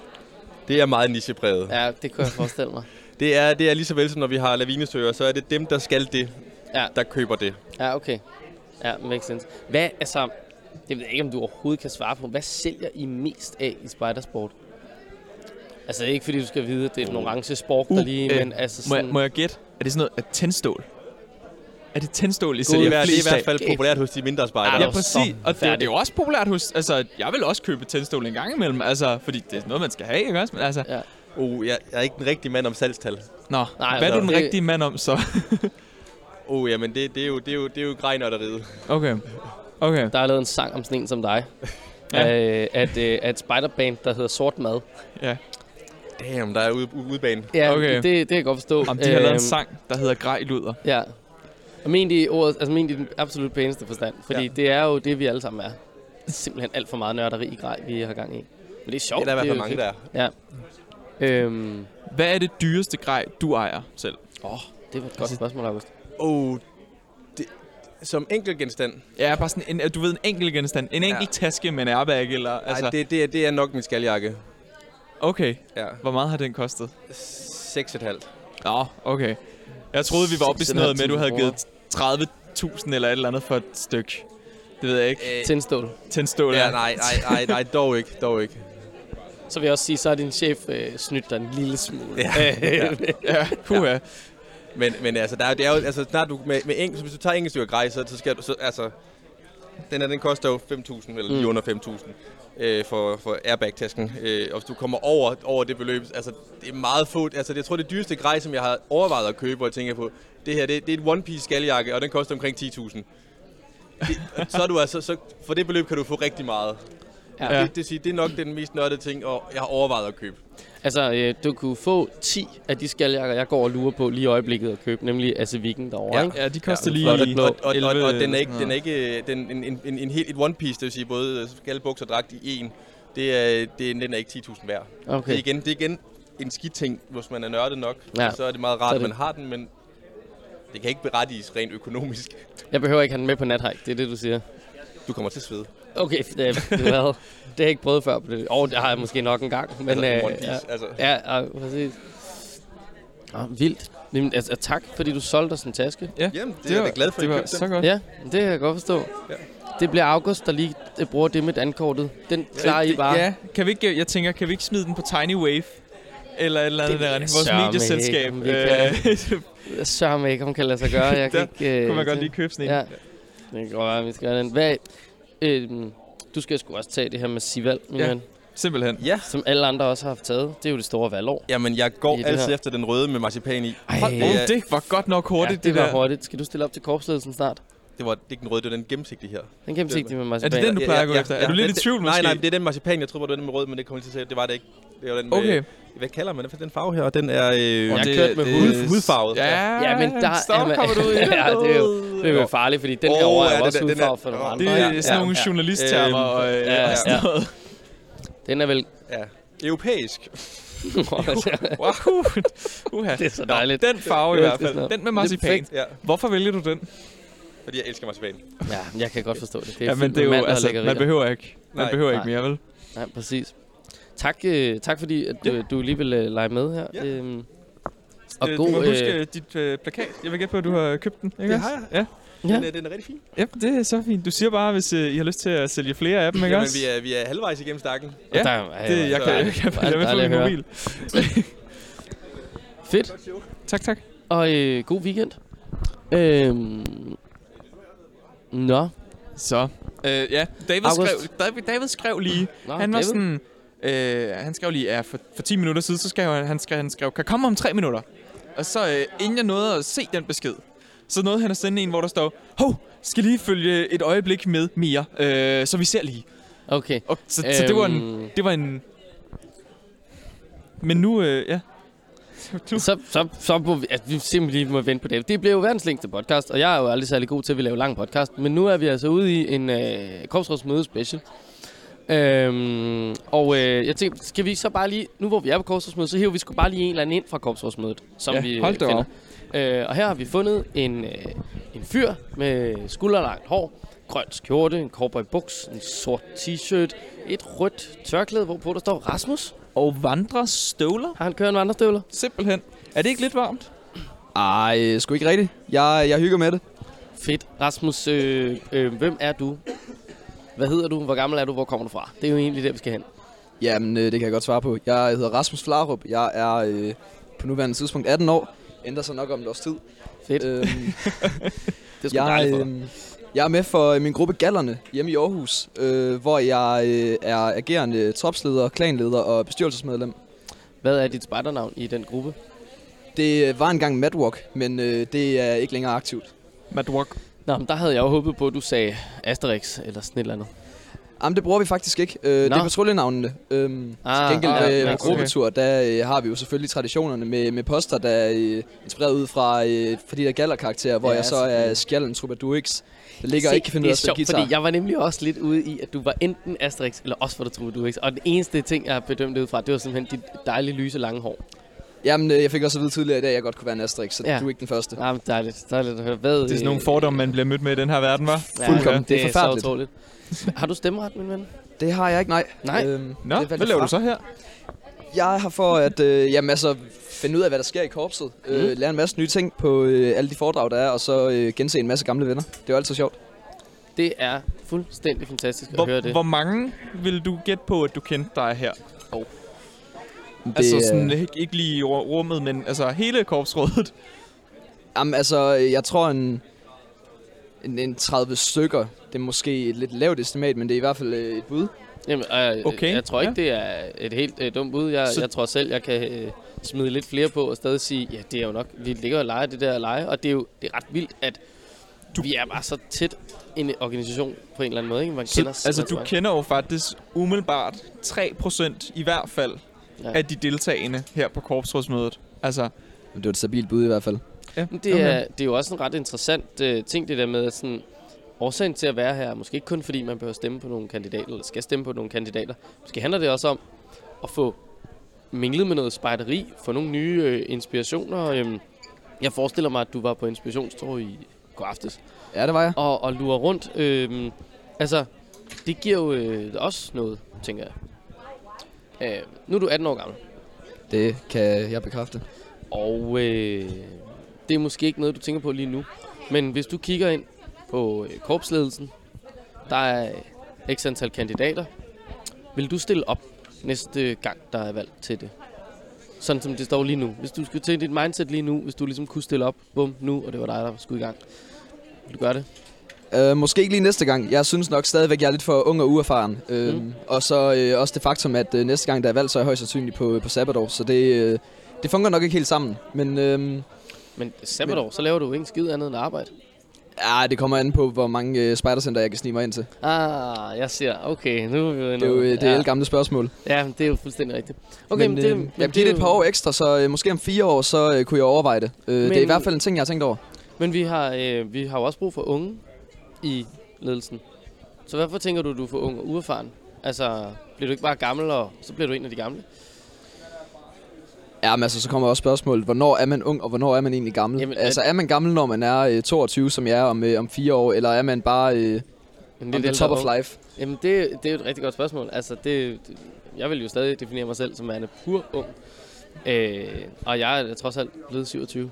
Det er meget nichepræget. Ja, det kan jeg forestille mig. [LAUGHS] Det er, det er lige så vel som når vi har lavinesøger, så er det dem, der skal det, Ja. der køber det. Ja, okay. Ja, makes sense. Hvad, altså, det ved jeg ikke, om du overhovedet kan svare på. Hvad sælger I mest af i spidersport? Altså, ikke fordi du skal vide, at det er den orange sport, der Uh, lige, øh, men altså Må sådan... jeg, må jeg gætte? Er det sådan noget af tændstål? Er det tændstål, I Det sælger er, det er i hvert fald populært hos de mindre spejdere. Ja, præcis. Og det, er- det er jo også populært hos... Altså, jeg vil også købe tændstål en gang imellem. Altså, fordi det er noget, man skal have, ikke også? Men altså... Ja. Oh, jeg, jeg er ikke den rigtige mand om salgstal. Nå, Nej, hvad er altså, du den rigtige mand om så? Oh, [LAUGHS] jamen det, det, er jo, det, er jo, det er jo grejnørderiet. Okay. Okay. Der er lavet en sang om sådan en som dig. [LAUGHS] Ja. Øh, at, øh, at spiderband, der hedder Sort Mad. Ja. Damn, der er ude, ude udebane. Ja, Okay. det, det kan jeg godt forstå. Om de har lavet en Øhm, sang, der hedder Grej Luder. Ja. Og men i ordet, altså men i den absolut pæneste forstand. Fordi Ja. ja. det er jo det, vi alle sammen er. Simpelthen alt for meget nørderi i grej, vi har gang i. Men det er sjovt. Det er der i hvert fald mange, der er. Ja. Øhm, Hvad er det dyreste grej, du ejer selv? åh, det var et godt spørgsmål, August. Oh, det, som enkelt genstand. Ja, bare sådan en, du ved, en enkelt genstand. En enkelt ja. taske med en airbag, eller... Altså, Altså, det, det, er, det er nok min skaljakke. Okay, Ja. hvor meget har den kostet? 6,5. Nå, okay. Jeg troede, vi var oppe i sådan noget med, at du havde givet 30.000 eller et eller andet for et stykke. Det ved jeg ikke. Øh, Tændstål. Tændstål. ja, nej, nej, nej, nej, dog ikke, dog ikke. Så vil jeg også sige, så er din chef øh, snydt dig en lille smule. Ja. [LAUGHS] ja. Ja, puha. Men, men altså, der er, det er jo, altså, snart du med, med engelsk, hvis du tager engelsk stykke grej, så, så skal du, så, altså, den her, den koster jo 5.000, eller lige Mm. under 5.000 øh, for, for airbag-tasken. Øh, og hvis du kommer over, over det beløb, altså, det er meget få, altså, jeg tror, det dyreste grej, som jeg har overvejet at købe, hvor jeg tænker på, det her, det, det er et one-piece skaljakke, og den koster omkring 10.000. Det- Så er du altså, så, for det beløb kan du få rigtig meget. Ja. Det, det, siger, det er nok den mest nørdede ting, og jeg har overvejet at købe. Altså, øh, du kunne få 10 af de skaljakker, jeg går og lurer på lige i øjeblikket at købe, nemlig Aseviken derovre, Ja. ikke? Ja, de koster Ja, lige flot og Og, blå. og, og, og, og den er ikke, Ja. den er ikke den, en, en, en, en, helt et one piece, det vil sige både skalbuks og dragt i en. Det er, det, den er ikke 10.000 værd. Okay. Det, er igen, det er igen en skidt ting, hvis man er nørdet nok. Ja. Så er det meget rart, det- at man har den, men det kan ikke berettiges rent økonomisk. Jeg behøver ikke have den med på nathike, det er det, du siger. Du kommer til at svede. Okay, det, det, det, det har jeg ikke prøvet før. Åh, oh, det har jeg måske nok en gang. Men, altså, øh, piece. ja, Altså, ja, ja, præcis. Ah, vildt. Jamen, altså, tak, fordi du solgte os en taske. Jamen, det, er jeg glad for, at det I var købte så godt. Ja, det kan jeg godt forstå. Ja. Det bliver August, der lige øh, bruger det med dankortet. Den klarer I det- bare. Ja, kan vi ikke, jeg tænker, kan vi ikke smide den på Tiny Wave? Eller et eller andet Det der. Vores medieselskab. Øh, Jeg sørger mig ikke, om kan lade sig gøre. Jeg kan [LAUGHS] ikke, øh, kunne man godt det- lige købe sådan en. Ja. Det kan godt være, vi skal gøre den. Hvad, øh, du skal sgu også tage det her med Sival, min Ja. ven, Simpelthen. Ja, som alle andre også har haft taget. Det er jo det store valgår. jamen jeg går det altid her. efter den røde med marcipan i. Ej, Hold, det det var godt nok hurtigt, ja, det var der. hurtigt. Skal du stille op til korpsledelsen snart? Det var det er ikke den røde, det var den gennemsigtige her. Den gennemsigtige med Er marcipan. det den, du plejer at gå efter? Er du lidt i tvivl Nej, måske? nej, det er den marcipan, jeg troede, det var den med rød, men det kommer til at sige, det var det ikke. Det var den med, Okay. hvad kalder man det for den farve her? Og den er øh, Jeg har det- kørt med hud. hudfarvet. Ja, Ja, men der er man- kommer du ud i. [LAUGHS] Ja, det er jo- Det er jo farligt, fordi den her Åh, over er ja, også er- er- hudfarvet for nogle andre. Det er Ja, sådan ja, nogle ja. journalisttermer og, øh, ja, sådan ja. noget. Den er vel... Ja. Europæisk. [LAUGHS] Wow. Uha. Det er så Nå, dejligt. Den farve i hvert fald. Den med er marcipan. Ja, Hvorfor vælger du den? Fordi jeg elsker marcipan. ja, jeg kan godt forstå det. Det er Ja, men det er jo, altså, man behøver ikke. Man Nej. behøver ikke Nej. mere, vel? Ja, præcis. Tak, øh, tak fordi at du, du lige vil øh, lege med her. Ja. Øhm, og Øh, god... du må øh, huske dit øh, plakat. Jeg vil gætte på, at du har købt den. Ikke Det har også? Ja. Ja. Den, er, den er rigtig fin. ja, det er så fint. Du siger bare, hvis øh, I har lyst til at sælge flere af dem, ikke Jamen, også? vi er, vi er halvvejs igennem stakken. Ja, Ja, der, er- Det, jeg så kan, jeg kan, jeg kan få Dejligt min mobil. Fedt. Tak, tak. Og øh, god weekend. Øhm, nå. Så, øh, ja, David August. skrev, David, David skrev lige, nå han var David? sådan, øh, han skrev lige, ja, for, for 10 minutter siden, så skrev han, han skrev, han skrev, kan komme om 3 minutter. Og så, øh, inden jeg nåede at se den besked, så nåede han at sende en, hvor der står, hov, skal lige følge et øjeblik med Mia, øh, så vi ser lige. Okay. Og, så, øhm, så det var en, Øhm, det var en, men nu, øh, ja. [LAUGHS] Så, så, så må vi, altså, vi simpelthen må vente på det. Det bliver jo verdens længste podcast, og jeg er jo aldrig særlig god til at vi laver lang podcast. Men nu er vi altså ude i en øh, korpsrådsmøde special. Øhm, og øh, jeg tænkte, skal vi så bare lige, nu hvor vi er på korpsrådsmødet, så hiver vi sgu bare lige en eller anden ind fra korpsrådsmødet, som Ja, vi øh, hold da finder. op. Øh, og her har vi fundet en, øh, en fyr med skulderlangt hår, grøn skjorte, en cowboy buks, en sort t-shirt, et rødt tørklæde, hvorpå der står Rasmus. Og vandre støvler, Har han kørt en vandrestøvler? simpelthen. Er det ikke lidt varmt? Ej, sgu ikke rigtigt. Jeg, jeg hygger med det. Fedt. Rasmus, øh, øh, hvem er du? Hvad hedder du? Hvor gammel er du? Hvor kommer du fra? Det er jo egentlig der, vi skal hen. Jamen, øh, det kan jeg godt svare på. Jeg hedder Rasmus Flarup. Jeg er øh, på nuværende tidspunkt 18 år. Ændrer sig nok om et års tid. Fedt. Øhm, [LAUGHS] Det er sgu jeg, dejligt for dig. Øh, jeg er med for min gruppe Gallerne hjemme i Aarhus, øh, hvor jeg øh, er agerende tropsleder, klanleder og bestyrelsesmedlem. Hvad er dit spejdernavn i den gruppe? Det øh, var engang Madwalk, men øh, det er ikke længere aktivt. Mad Walk. Nå, men der havde jeg jo håbet på, at du sagde Asterix eller sådan et eller andet. Jamen, det bruger vi faktisk ikke. Øh, det er patruljenavnene. Øhm, Ah, til gengæld ah, ja, okay. okay. gruppetur, der øh, har vi jo selvfølgelig traditionerne med, med poster, der er øh, inspireret ud fra, øh, fra de der gallerkarakterer, hvor Ja, jeg så er skjallen Troubadourix, der ligger Se, ikke finde ud af det at er spille sjovt, guitar. fordi jeg var nemlig også lidt ude i, at du var enten Asterix, eller også var du Troubadourix. Og den eneste ting, jeg har bedømt det ud fra, det var simpelthen dit dejlige, lyse, lange hår. Jamen, øh, jeg fik også at vide tidligere i dag, at jeg godt kunne være en Asterix, så Ja. ja. du er ikke den første. Ja, men dejligt. Dejligt at høre. Hvad, Det er sådan nogle fordomme, man bliver mødt med i den her verden, var. Fuldkommen. det, Det er er så forfærdeligt. utroligt. Har du stemmeret, min ven? Det har jeg ikke, nej. Nej. Øhm, Nå, det hvad laver fra. du så her? Jeg er her for at øh, jamen, altså, finde ud af, hvad der sker i korpset. Mm. Øh, lære en masse nye ting på øh, alle de foredrag, der er, og så øh, gense en masse gamle venner. Det er jo altid sjovt. Det er fuldstændig fantastisk at høre Hvor, det. hvor mange vil du gætte på, at du kendte dig her? Det, altså sådan, ikke, ikke lige rummet, men altså hele korpsrådet. Jamen altså, jeg tror en, en, en 30 stykker. Det er måske et lidt lavt estimat, men det er i hvert fald øh, et bud. Jamen, øh, Okay, jeg tror ikke, ja. det er et helt øh, dumt bud. Jeg, Så- jeg tror selv, jeg kan øh, smide lidt flere på og stadig sige, ja, det er jo nok, vi ligger og leger det der leje, og det er jo det er ret vildt, at du... vi er bare så tæt en organisation på en eller anden måde, ikke? Man Så, kender altså, du så kender jo faktisk umiddelbart 3% i hvert fald Ja. af de deltagende her på korpsrådsmødet. Altså, Men det var et stabilt bud i hvert fald. ja, mange. Det er, det er jo også en ret interessant uh, ting, det der med at sådan, årsagen til at være her, er måske ikke kun fordi man behøver stemme på nogle kandidater, eller skal stemme på nogle kandidater. Måske handler det også om at få minglet med noget spejderi, få nogle nye øh, inspirationer. Øhm, jeg forestiller mig, at du var på inspirationstor i går aftes, Ja, det var jeg. og, og lurer rundt. Øhm, altså, det giver jo øh, også noget, tænker jeg. Øh, nu er du 18 år gammel, Det kan jeg bekræfte. og øh, det er måske ikke noget, du tænker på lige nu. Men hvis du kigger ind på øh, korpsledelsen, der er x antal kandidater. Vil du stille op næste gang, der er valg til det? Sådan som det står lige nu. Hvis du skulle til dit mindset lige nu, hvis du ligesom kunne stille op, bum, nu, og det var dig, der skulle i gang. Vil du gøre det? Uh, måske ikke lige næste gang. Jeg synes nok stadigvæk, jeg er lidt for ung og uerfaren. Uh, Mm. Og så uh, også det faktum, at uh, næste gang, der er valg, så er jeg højst sandsynligt på, på sabbatår. Så det, uh, det fungerer nok ikke helt sammen. Men uh, Men sabbatår, så laver du jo ikke en skid andet end arbejde. Ja, det kommer an på, hvor mange uh, spejdercenter, jeg kan snige mig ind til. Ah, jeg ser. Okay, nu er vi jo Det er jo uh, det ja. gamle spørgsmål. Ja, det er jo fuldstændig rigtigt. Okay, men, men, det, øh, men jeg giver det et par år ekstra, så uh, måske om fire år, så uh, kunne jeg overveje det. Uh, det er i Men- hvert fald en ting, jeg har tænkt over. Men vi har, øh, vi har jo også brug for unge i ledelsen. Så hvorfor tænker du, du er for ung og uerfaren? Altså, bliver du ikke bare gammel, og så bliver du en af de gamle? Ja, men altså, så kommer også spørgsmålet, hvornår er man ung, og hvornår er man egentlig gammel? Jamen, altså, er man gammel, når man er øh, 22, som jeg er om, øh, om fire år, eller er man bare øh, En on lidt the top of life? Jamen, det, det er jo et rigtig godt spørgsmål. Altså, det, det, jeg vil jo stadig definere mig selv som værende pur ung. Øh, og jeg er trods alt blevet 27.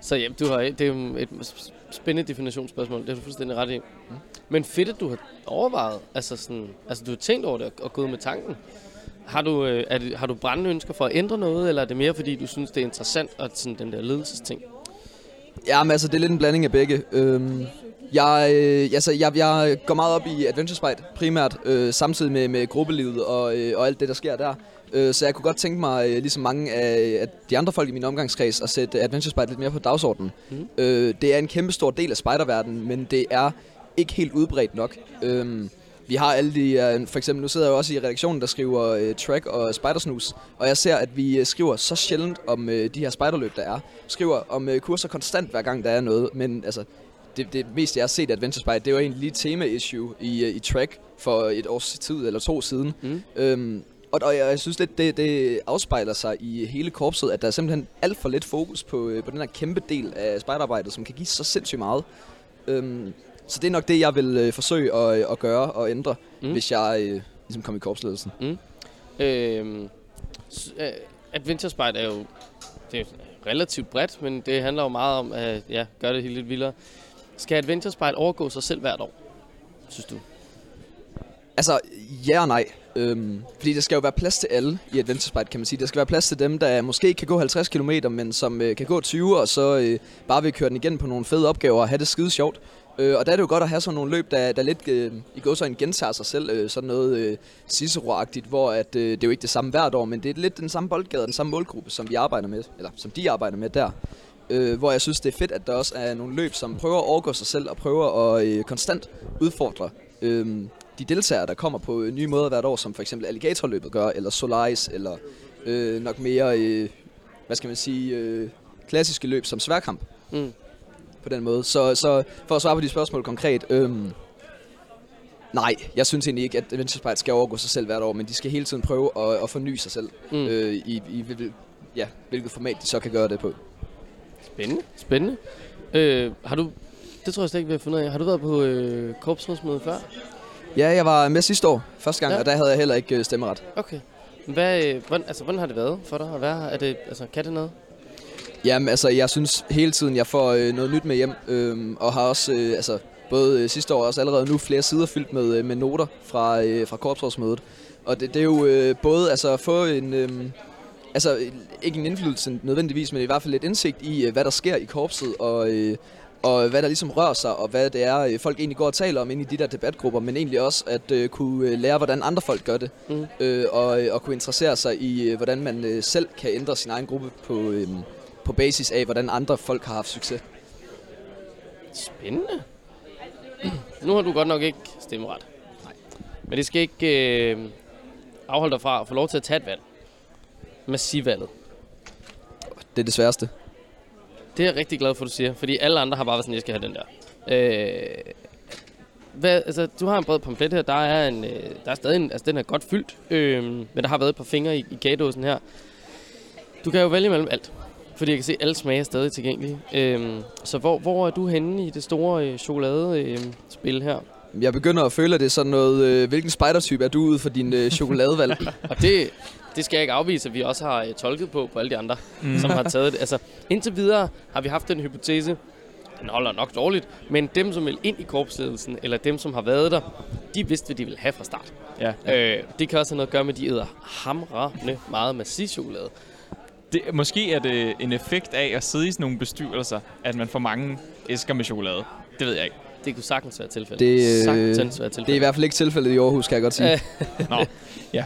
Så jamen, du har, det er jo et spændende definitionsspørgsmål. Det har du fuldstændig ret i. Mm. Men fedt, at du har overvejet, altså, sådan, altså du har tænkt over det og, og gået med tanken. Har du, øh, er det, har du brændende ønsker for at ændre noget, eller er det mere fordi, du synes, det er interessant, at sådan den der ledelsesting? Ja, men altså, det er lidt en blanding af begge. Øhm, jeg, øh, altså, jeg, jeg går meget op i Adventure primært, øh, samtidig med, med gruppelivet og, øh, og alt det, der sker der. Øh, så jeg kunne godt tænke mig, øh, ligesom mange af, af de andre folk i min omgangskreds, at sætte Adventure Spite lidt mere på dagsordenen. Mm. Øh, det er en kæmpe stor del af spiderverdenen, men det er ikke helt udbredt nok. Øhm, vi har alle de, uh, for eksempel nu sidder jeg jo også i redaktionen, der skriver uh, track og spidersnus, og jeg ser, at vi uh, skriver så sjældent om uh, de her spiderløb, der er. Skriver om uh, kurser konstant, hver gang der er noget, men altså, det, det meste, jeg har set af Adventure Spite, det var egentlig lige tema-issue i, i track for et års tid eller to siden. Mm. Øhm, og, og jeg, jeg synes lidt, det, det afspejler sig i hele korpset, at der er simpelthen alt for lidt fokus på, øh, på den her kæmpe del af spejderarbejdet, som kan give så sindssygt meget. Øhm, så det er nok det, jeg vil øh, forsøge at, øh, at gøre og ændre, Mm. mm. hvis jeg øh, ligesom kommer i korpsledelsen. Øhm, s- øh, Adventure Spite er jo det er relativt bredt, men det handler jo meget om at ja, gøre det helt lidt vildere. Skal Adventure Spite overgå sig selv hvert år, synes du? Altså, ja og nej. Øhm, fordi der skal jo være plads til alle i Adventure Spite, kan man sige. Der skal være plads til dem, der måske ikke kan gå 50 km, men som øh, kan gå 20, og så øh, bare vil køre den igen på nogle fede opgaver og have det skide sjovt. Øh, og der er det jo godt at have sådan nogle løb, der, der lidt øh, i går så en gentager sig selv. Øh, sådan noget øh, Cicero-agtigt, hvor at, øh, det er jo ikke det samme hvert år, men det er lidt den samme boldgade, den samme målgruppe, som vi arbejder med, eller som de arbejder med der. Øh, hvor jeg synes, det er fedt, at der også er nogle løb, som prøver at overgå sig selv og prøver at øh, konstant udfordre øh, de deltagere, der kommer på øh, nye måder hvert år, som for eksempel Alligatorløbet gør, eller Solaris, eller øh, nok mere, øh, hvad skal man sige, øh, klassiske løb som sværkamp Mm på den måde. Så, så for at svare på de spørgsmål konkret, øhm, nej, jeg synes egentlig ikke, at Adventure Spite skal overgå sig selv hvert år, men de skal hele tiden prøve at, at forny sig selv, Mm. øh, i, i ja, hvilket format de så kan gøre det på. Spændende. Spændende. Øh, har du, det tror jeg slet ikke, vi har fundet af. Har du været på øh, korpsrådsmøde før? Ja, jeg var med sidste år, første gang, ja. og der havde jeg heller ikke øh, stemmeret. Okay. Hvad, øh, hvordan, altså, hvordan har det været for dig at være her? Er det, altså, kan det noget? Jamen, altså, jeg synes hele tiden, jeg får øh, noget nyt med hjem, øh, og har også, øh, altså, både øh, sidste år og også allerede nu flere sider fyldt med, øh, med noter fra, øh, fra korpsrådsmødet. Og det, det er jo øh, både altså, at få en, øh, altså ikke en indflydelse nødvendigvis, men i hvert fald lidt indsigt i, øh, hvad der sker i korpset, og, øh, og hvad der ligesom rører sig, og hvad det er, øh, folk egentlig går og taler om inde i de der debatgrupper, men egentlig også at øh, kunne øh, lære, hvordan andre folk gør det, Mm. øh, og, øh, og kunne interessere sig i, hvordan man øh, selv kan ændre sin egen gruppe på, øh, på basis af, hvordan andre folk har haft succes. Spændende. [CLEARS THROAT] Nu har du godt nok ikke stemmeret. Nej. Men det skal ikke øh, afholde dig fra at få lov til at tage et valg. Massivvalget. Det er det sværeste. Det er jeg rigtig glad for, du siger. Fordi alle andre har bare været sådan, jeg skal have den der. Øh, hvad, altså, du har en bred pamflet her. Der er, en, øh, der er stadig en, altså den er godt fyldt. Øh, men der har været et par fingre i, i kagedåsen her. Du kan jo vælge mellem alt. Fordi jeg kan se, at alle smage er stadig tilgængelige. Øh, så hvor, hvor er du henne i det store øh, chokoladespil øh, spil her? Jeg begynder at føle, at det er sådan noget, øh, hvilken spidertype er du ud for din øh, chokoladevalg? [LAUGHS] Og det, det skal jeg ikke afvise, at vi også har øh, tolket på på alle de andre, mm. som har taget det. Altså, indtil videre har vi haft den hypotese, den holder nok dårligt, men dem, som vil ind i korpsledelsen, eller dem, som har været der, de vidste, hvad de ville have fra start. Ja. Øh, det kan også have noget at gøre med, at de æder hamrende meget massiv chokolade. Det, måske er det en effekt af at sidde i sådan nogle bestyrelser, at man får mange æsker med chokolade. Det ved jeg ikke. Det kunne sagtens være tilfældet. Det, øh, sagtens være tilfældet. det er i hvert fald ikke tilfældet i Aarhus, kan jeg godt sige. [LAUGHS] Nå, ja.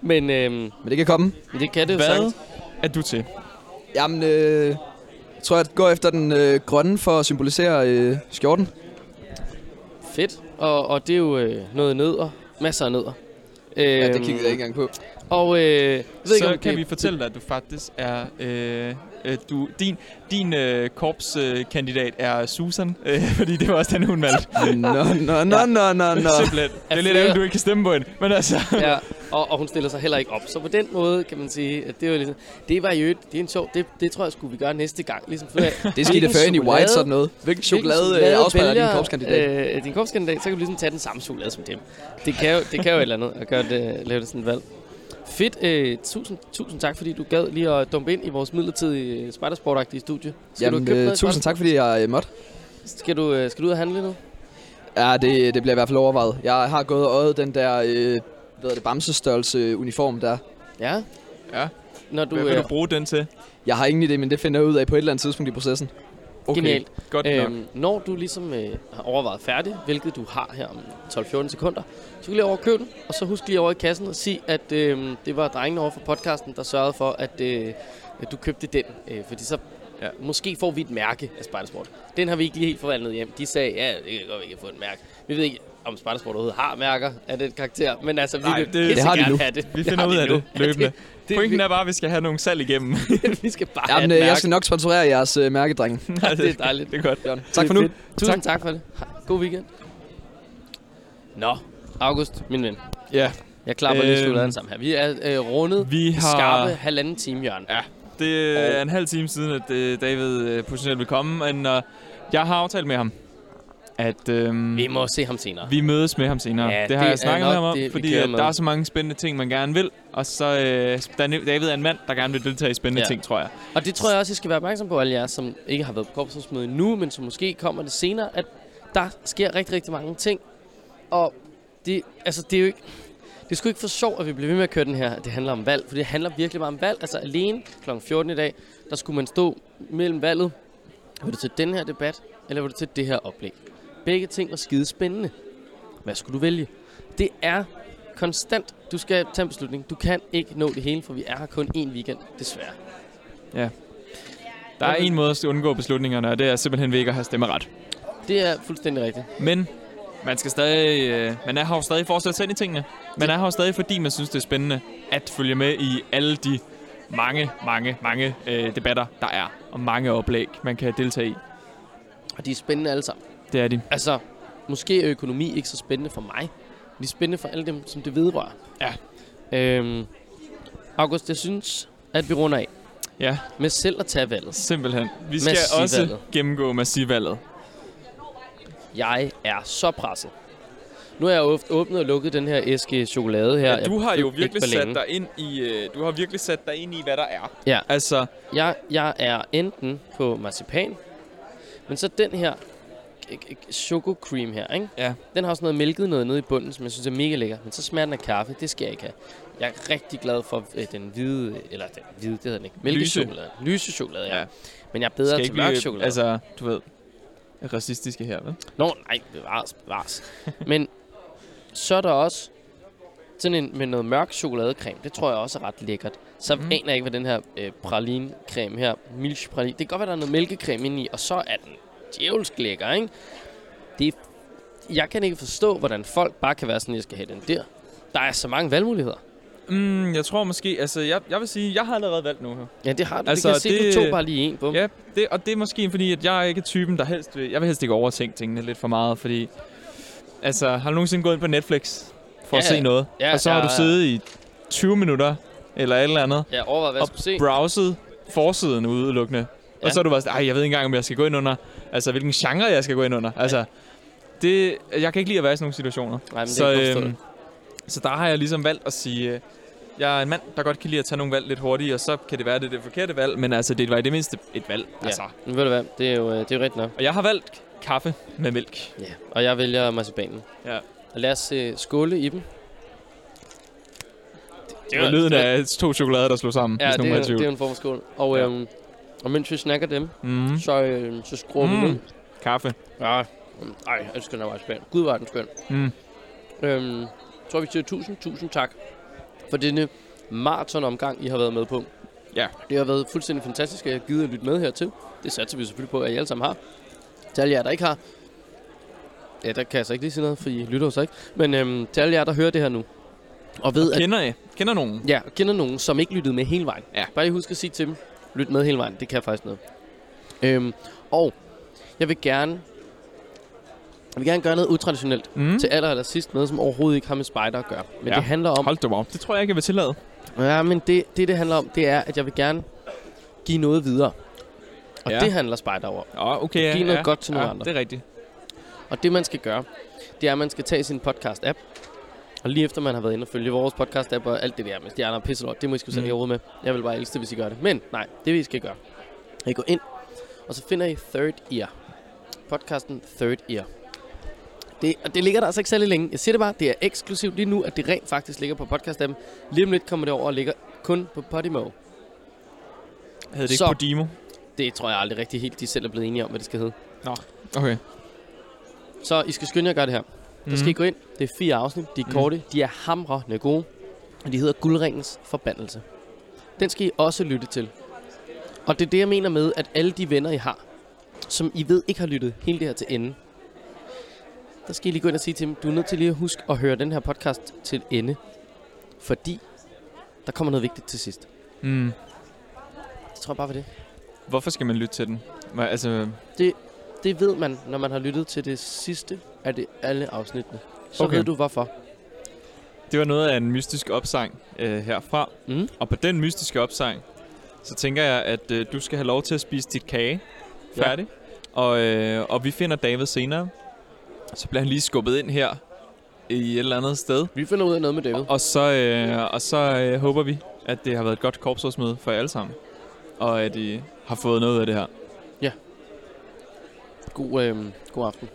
Men, øhm, Men det kan komme. men det kan det jo Hvad er du til? Jamen, øh, jeg tror, jeg går efter den øh, grønne for at symbolisere øh, skjorten. Fedt. Og, og det er jo øh, noget nødder. Masser af nødder. Ja, det Øhm, kiggede jeg ikke engang på. Og øh, jeg ved Så ikke, om kan det- vi fortælle dig, at du faktisk er... Øh, øh, du, din din øh, korpskandidat øh, er Susan, øh, [LAUGHS] fordi det var også den, hun valgte. Nå, nå, nå, nå, nå, nå. [LAUGHS] Simpelthen. Det er lidt ærgerligt, du ikke kan stemme på hende. Men altså... ja, og, og hun stiller sig heller ikke op. Så på den måde kan man sige, at det var ligesom, det var jo et, det er en sjov, det, det tror jeg skulle vi gøre næste gang. Ligesom, for, [LAUGHS] Det skete før ind i chokolade- White sådan noget. Hvilken chokolade øh, afspejler din korpskandidat? Øh, din korpskandidat, så kan du ligesom tage den samme chokolade som dem. Det kan jo, det kan jo et eller andet at gøre det, lave det sådan et valg. Fedt. Øh, tusind, tusind tak, fordi du gad lige at dumpe ind i vores midlertidige øh, spidersportagtige studie. Skal Jamen, du købe øh, noget? tusind tak, fordi jeg øh, måtte. Skal du, øh, skal du ud og handle nu? Ja, det, det bliver i hvert fald overvejet. Jeg har gået og øjet den der, øh, hvad er det, bamsestørrelse uniform der. Ja. Ja. Når du, Hvad vil øh, du bruge den til? Jeg har ingen idé, men det finder jeg ud af på et eller andet tidspunkt i processen. Okay, Genialt. godt nok. Øhm, når du ligesom øh, har overvejet færdigt, hvilket du har her om 12-14 sekunder, så kan du lige over og købe den, og så husk lige over i kassen og sige, at øh, det var drengene over for podcasten, der sørgede for, at, øh, du købte den. Øh, fordi så ja. måske får vi et mærke af Spidersport. Den har vi ikke lige helt forvandlet hjem. De sagde, ja, det kan godt, vi kan få et mærke. Vi ved ikke, om Spidersport overhovedet har mærker af den karakter, men altså, vi Nej, vil det- det har de nu. have det. Vi finder ud af [LAUGHS] det løbende. det, det, Pointen vi, er bare, at vi skal have nogle salg igennem. [LAUGHS] vi skal bare have Jamen, et øh, mærke. jeg skal nok sponsorere jeres øh, mærkedreng. [LAUGHS] det er dejligt. det er godt. Jørgen. Tak for nu. Fedt. Tusind tak. tak for det. God weekend. Nå, August, min ven. Ja, Jeg klapper lige Øhm, sluttet sammen her. Vi er øh, rundet vi har... skarpe halvanden time, Jørgen. Ja, det er en halv time siden, at øh, David øh, potentielt vil komme, men øh, jeg har aftalt med ham, at øh, Vi må se ham senere. vi mødes med ham senere. Ja, det det har er jeg snakket med ham om, det, fordi at der er så mange spændende ting, man gerne vil, og så øh, David er en mand, der gerne vil deltage i spændende Ja. ting, tror jeg. Og det tror jeg også, I skal være opmærksom på, alle jer, som ikke har været på korpsrådsmøde nu, men som måske kommer det senere, at der sker rigtig, rigtig mange ting. Og det, altså, det er jo ikke... Det sgu ikke for sjov, at vi bliver ved med at køre den her. Det handler om valg, for det handler virkelig meget om valg. Altså alene kl. 14 i dag, der skulle man stå mellem valget. Vil du til den her debat, eller vil du til det her oplæg? Begge ting var skide spændende. Hvad skulle du vælge? Det er konstant. Du skal tage en beslutning. Du kan ikke nå det hele, for vi er her kun én weekend, desværre. Der er en måde at undgå beslutningerne, og det er simpelthen ved ikke at have stemmeret. Det er fuldstændig rigtigt. Men man skal stadig, øh, man er her jo stadig for at sætte sig ind i tingene. Man er her jo stadig, fordi man synes, det er spændende at følge med i alle de mange, mange, mange øh, debatter, der er. Og mange oplæg, man kan deltage i. Og de er spændende alle sammen. Det er de. Altså, måske er økonomi ikke så spændende for mig. Men de er spændende for alle dem, som det vedrører. Ja. Øhm, August, jeg synes, at vi runder af Ja, med selv at tage valget. simpelthen. Vi skal også gennemgå massivvalget. Jeg er så presset. Nu har jeg åb- åbnet og lukket den her æske chokolade her. Ja, du har jo virkelig sat dig ind i, øh, du har virkelig sat dig ind i, hvad der er. Ja. Altså, Jeg, jeg er enten på marcipan, men så den her choco cream her, ikke? Ja. Den har også noget mælket noget nede i bunden, som jeg synes er mega lækker. Men så smager den af kaffe, det skal jeg ikke have. Jeg er rigtig glad for øh, den hvide, eller den hvide, det hedder den ikke, mælkechokolade. Lyse chokolade, ja. Ja. Men jeg er bedre til mørk chokolade. altså, du ved, racistiske her, vel? Nå, nej, bevares, bevares. [LAUGHS] Men så er der også sådan en med noget mørk chokoladecreme. Det tror jeg også er ret lækkert. Så mm. aner jeg ikke, hvad den her øh, praline-creme her, milch praline. Det kan godt være, der er noget mælkecreme inde i, og så er den djævelsk lækker, ikke? Det er, jeg kan ikke forstå, hvordan folk bare kan være sådan, jeg skal have den der. Der er så mange valgmuligheder. Mm, jeg tror måske, altså jeg, jeg vil sige, jeg har allerede valgt nu her. Ja, det har du. Altså, det kan jeg se, det- du tog bare lige en. Bum. Ja, det, og det er måske fordi, at jeg er ikke typen, der helst vil, jeg vil helst ikke overtænke tingene lidt for meget, fordi, altså, har du nogensinde gået ind på Netflix for at Ja, se noget, ja, og så har ja, du ja. siddet i 20 minutter, eller et eller andet, Jeg overvejer, hvad og browset forsiden udelukkende. Ja. Ja. Og så er du bare sådan, jeg ved ikke engang, om jeg skal gå ind under, altså hvilken genre jeg skal gå ind under. Altså, det, jeg kan ikke lide at være i sådan nogle situationer. Nej, men det så, jeg forstå øhm, så der har jeg ligesom valgt at sige, øh, jeg er en mand, der godt kan lide at tage nogle valg lidt hurtigt, og så kan det være, det er det forkerte valg, men altså, det var i det mindste et valg. Ja. Altså. Men ved du hvad, det er jo, øh, det er jo rigtigt nok. Og jeg har valgt kaffe med mælk. Ja. Og jeg vælger marcipanen. Ja. Og lad os øh, skåle i dem. Det var lyden af to chokolader, der slog sammen, Ja, hvis det er, det er en form for skål. Og, Ja. øhm, og mens vi snakker dem, Mm. så, øh, så skruer vi Mm. ned. Kaffe. Ja, mm, ej, jeg elsker den marcipan. Gud, var den skøn. Mm. Øhm, så vi siger tusind, tusind tak for denne maratonomgang, I har været med på. Ja. Det har været fuldstændig fantastisk, at jeg har givet at lytte med hertil. Det satser vi selvfølgelig på, at I alle sammen har. Til alle jer, der ikke har. Ja, der kan jeg så ikke lige sige noget, for I lytter jo så ikke. Men øhm, til alle jer, der hører det her nu. Og ved, at Kender I? Kender nogen? Ja, og kender nogen, som ikke lyttede med hele vejen. Ja. Bare lige husk at sige til dem, lyt med hele vejen. Det kan faktisk noget. Øhm, og jeg vil gerne jeg vil gerne gøre noget utraditionelt Mm. til aller, aller sidst. Noget, som overhovedet ikke har med spider at gøre. Men Ja. det handler om... Hold da op. Det tror jeg ikke, jeg vil tillade. Ja, men det, det, det handler om, det er, at jeg vil gerne give noget videre. Og Ja. ja. det handler spider over. Ja, okay. Ja, Giv noget ja. godt til nogle ja, andre. det er rigtigt. Og det, man skal gøre, det er, at man skal tage sin podcast-app. Og lige efter man har været inde og følge vores podcast-app og alt det der med stjerner og pisselort, det må I sgu selv Mm. råd med. Jeg vil bare elske det, hvis I gør det. Men nej, det vi skal gøre. I går ind, og så finder I Third Ear. Podcasten Third Ear. Det, og det ligger der altså ikke særlig længe. Jeg siger det bare, det er eksklusivt lige nu, at det rent faktisk ligger på podcast-appen. Lige om lidt kommer det over og ligger kun på Podimo. Havde det ikke Så. på Dimo? Det tror jeg aldrig rigtig helt, de selv er blevet enige om, hvad det skal hedde. Okay. Så I skal skynde jer at gøre det her. Der skal I gå ind. Det er fire afsnit. De er Mhm. korte. De er hamrende gode. Og de hedder Guldringens Forbandelse. Den skal I også lytte til. Og det er det, jeg mener med, at alle de venner, I har, som I ved ikke har lyttet hele det her til ende, der skal I lige gå ind og sige til dem, du er nødt til lige at huske at høre den her podcast til ende. Fordi der kommer noget vigtigt til sidst. Mm. Det tror jeg bare var det. Hvorfor skal man lytte til den? Altså, Det ved man, når man har lyttet til det sidste af det alle afsnittene. Så Okay. ved du hvorfor. det var noget af en mystisk opsang øh, herfra. Mm. Og på den mystiske opsang, så tænker jeg, at øh, du skal have lov til at spise dit kage Ja. færdig. Og, øh, og vi finder David senere. Så bliver han lige skubbet ind her i et eller andet sted. Vi finder ud af noget med David. Og så, øh, og så øh, håber vi, at det har været et godt korpsrådsmøde for jer alle sammen. Og at I har fået noget af det her. God, øh, god aften.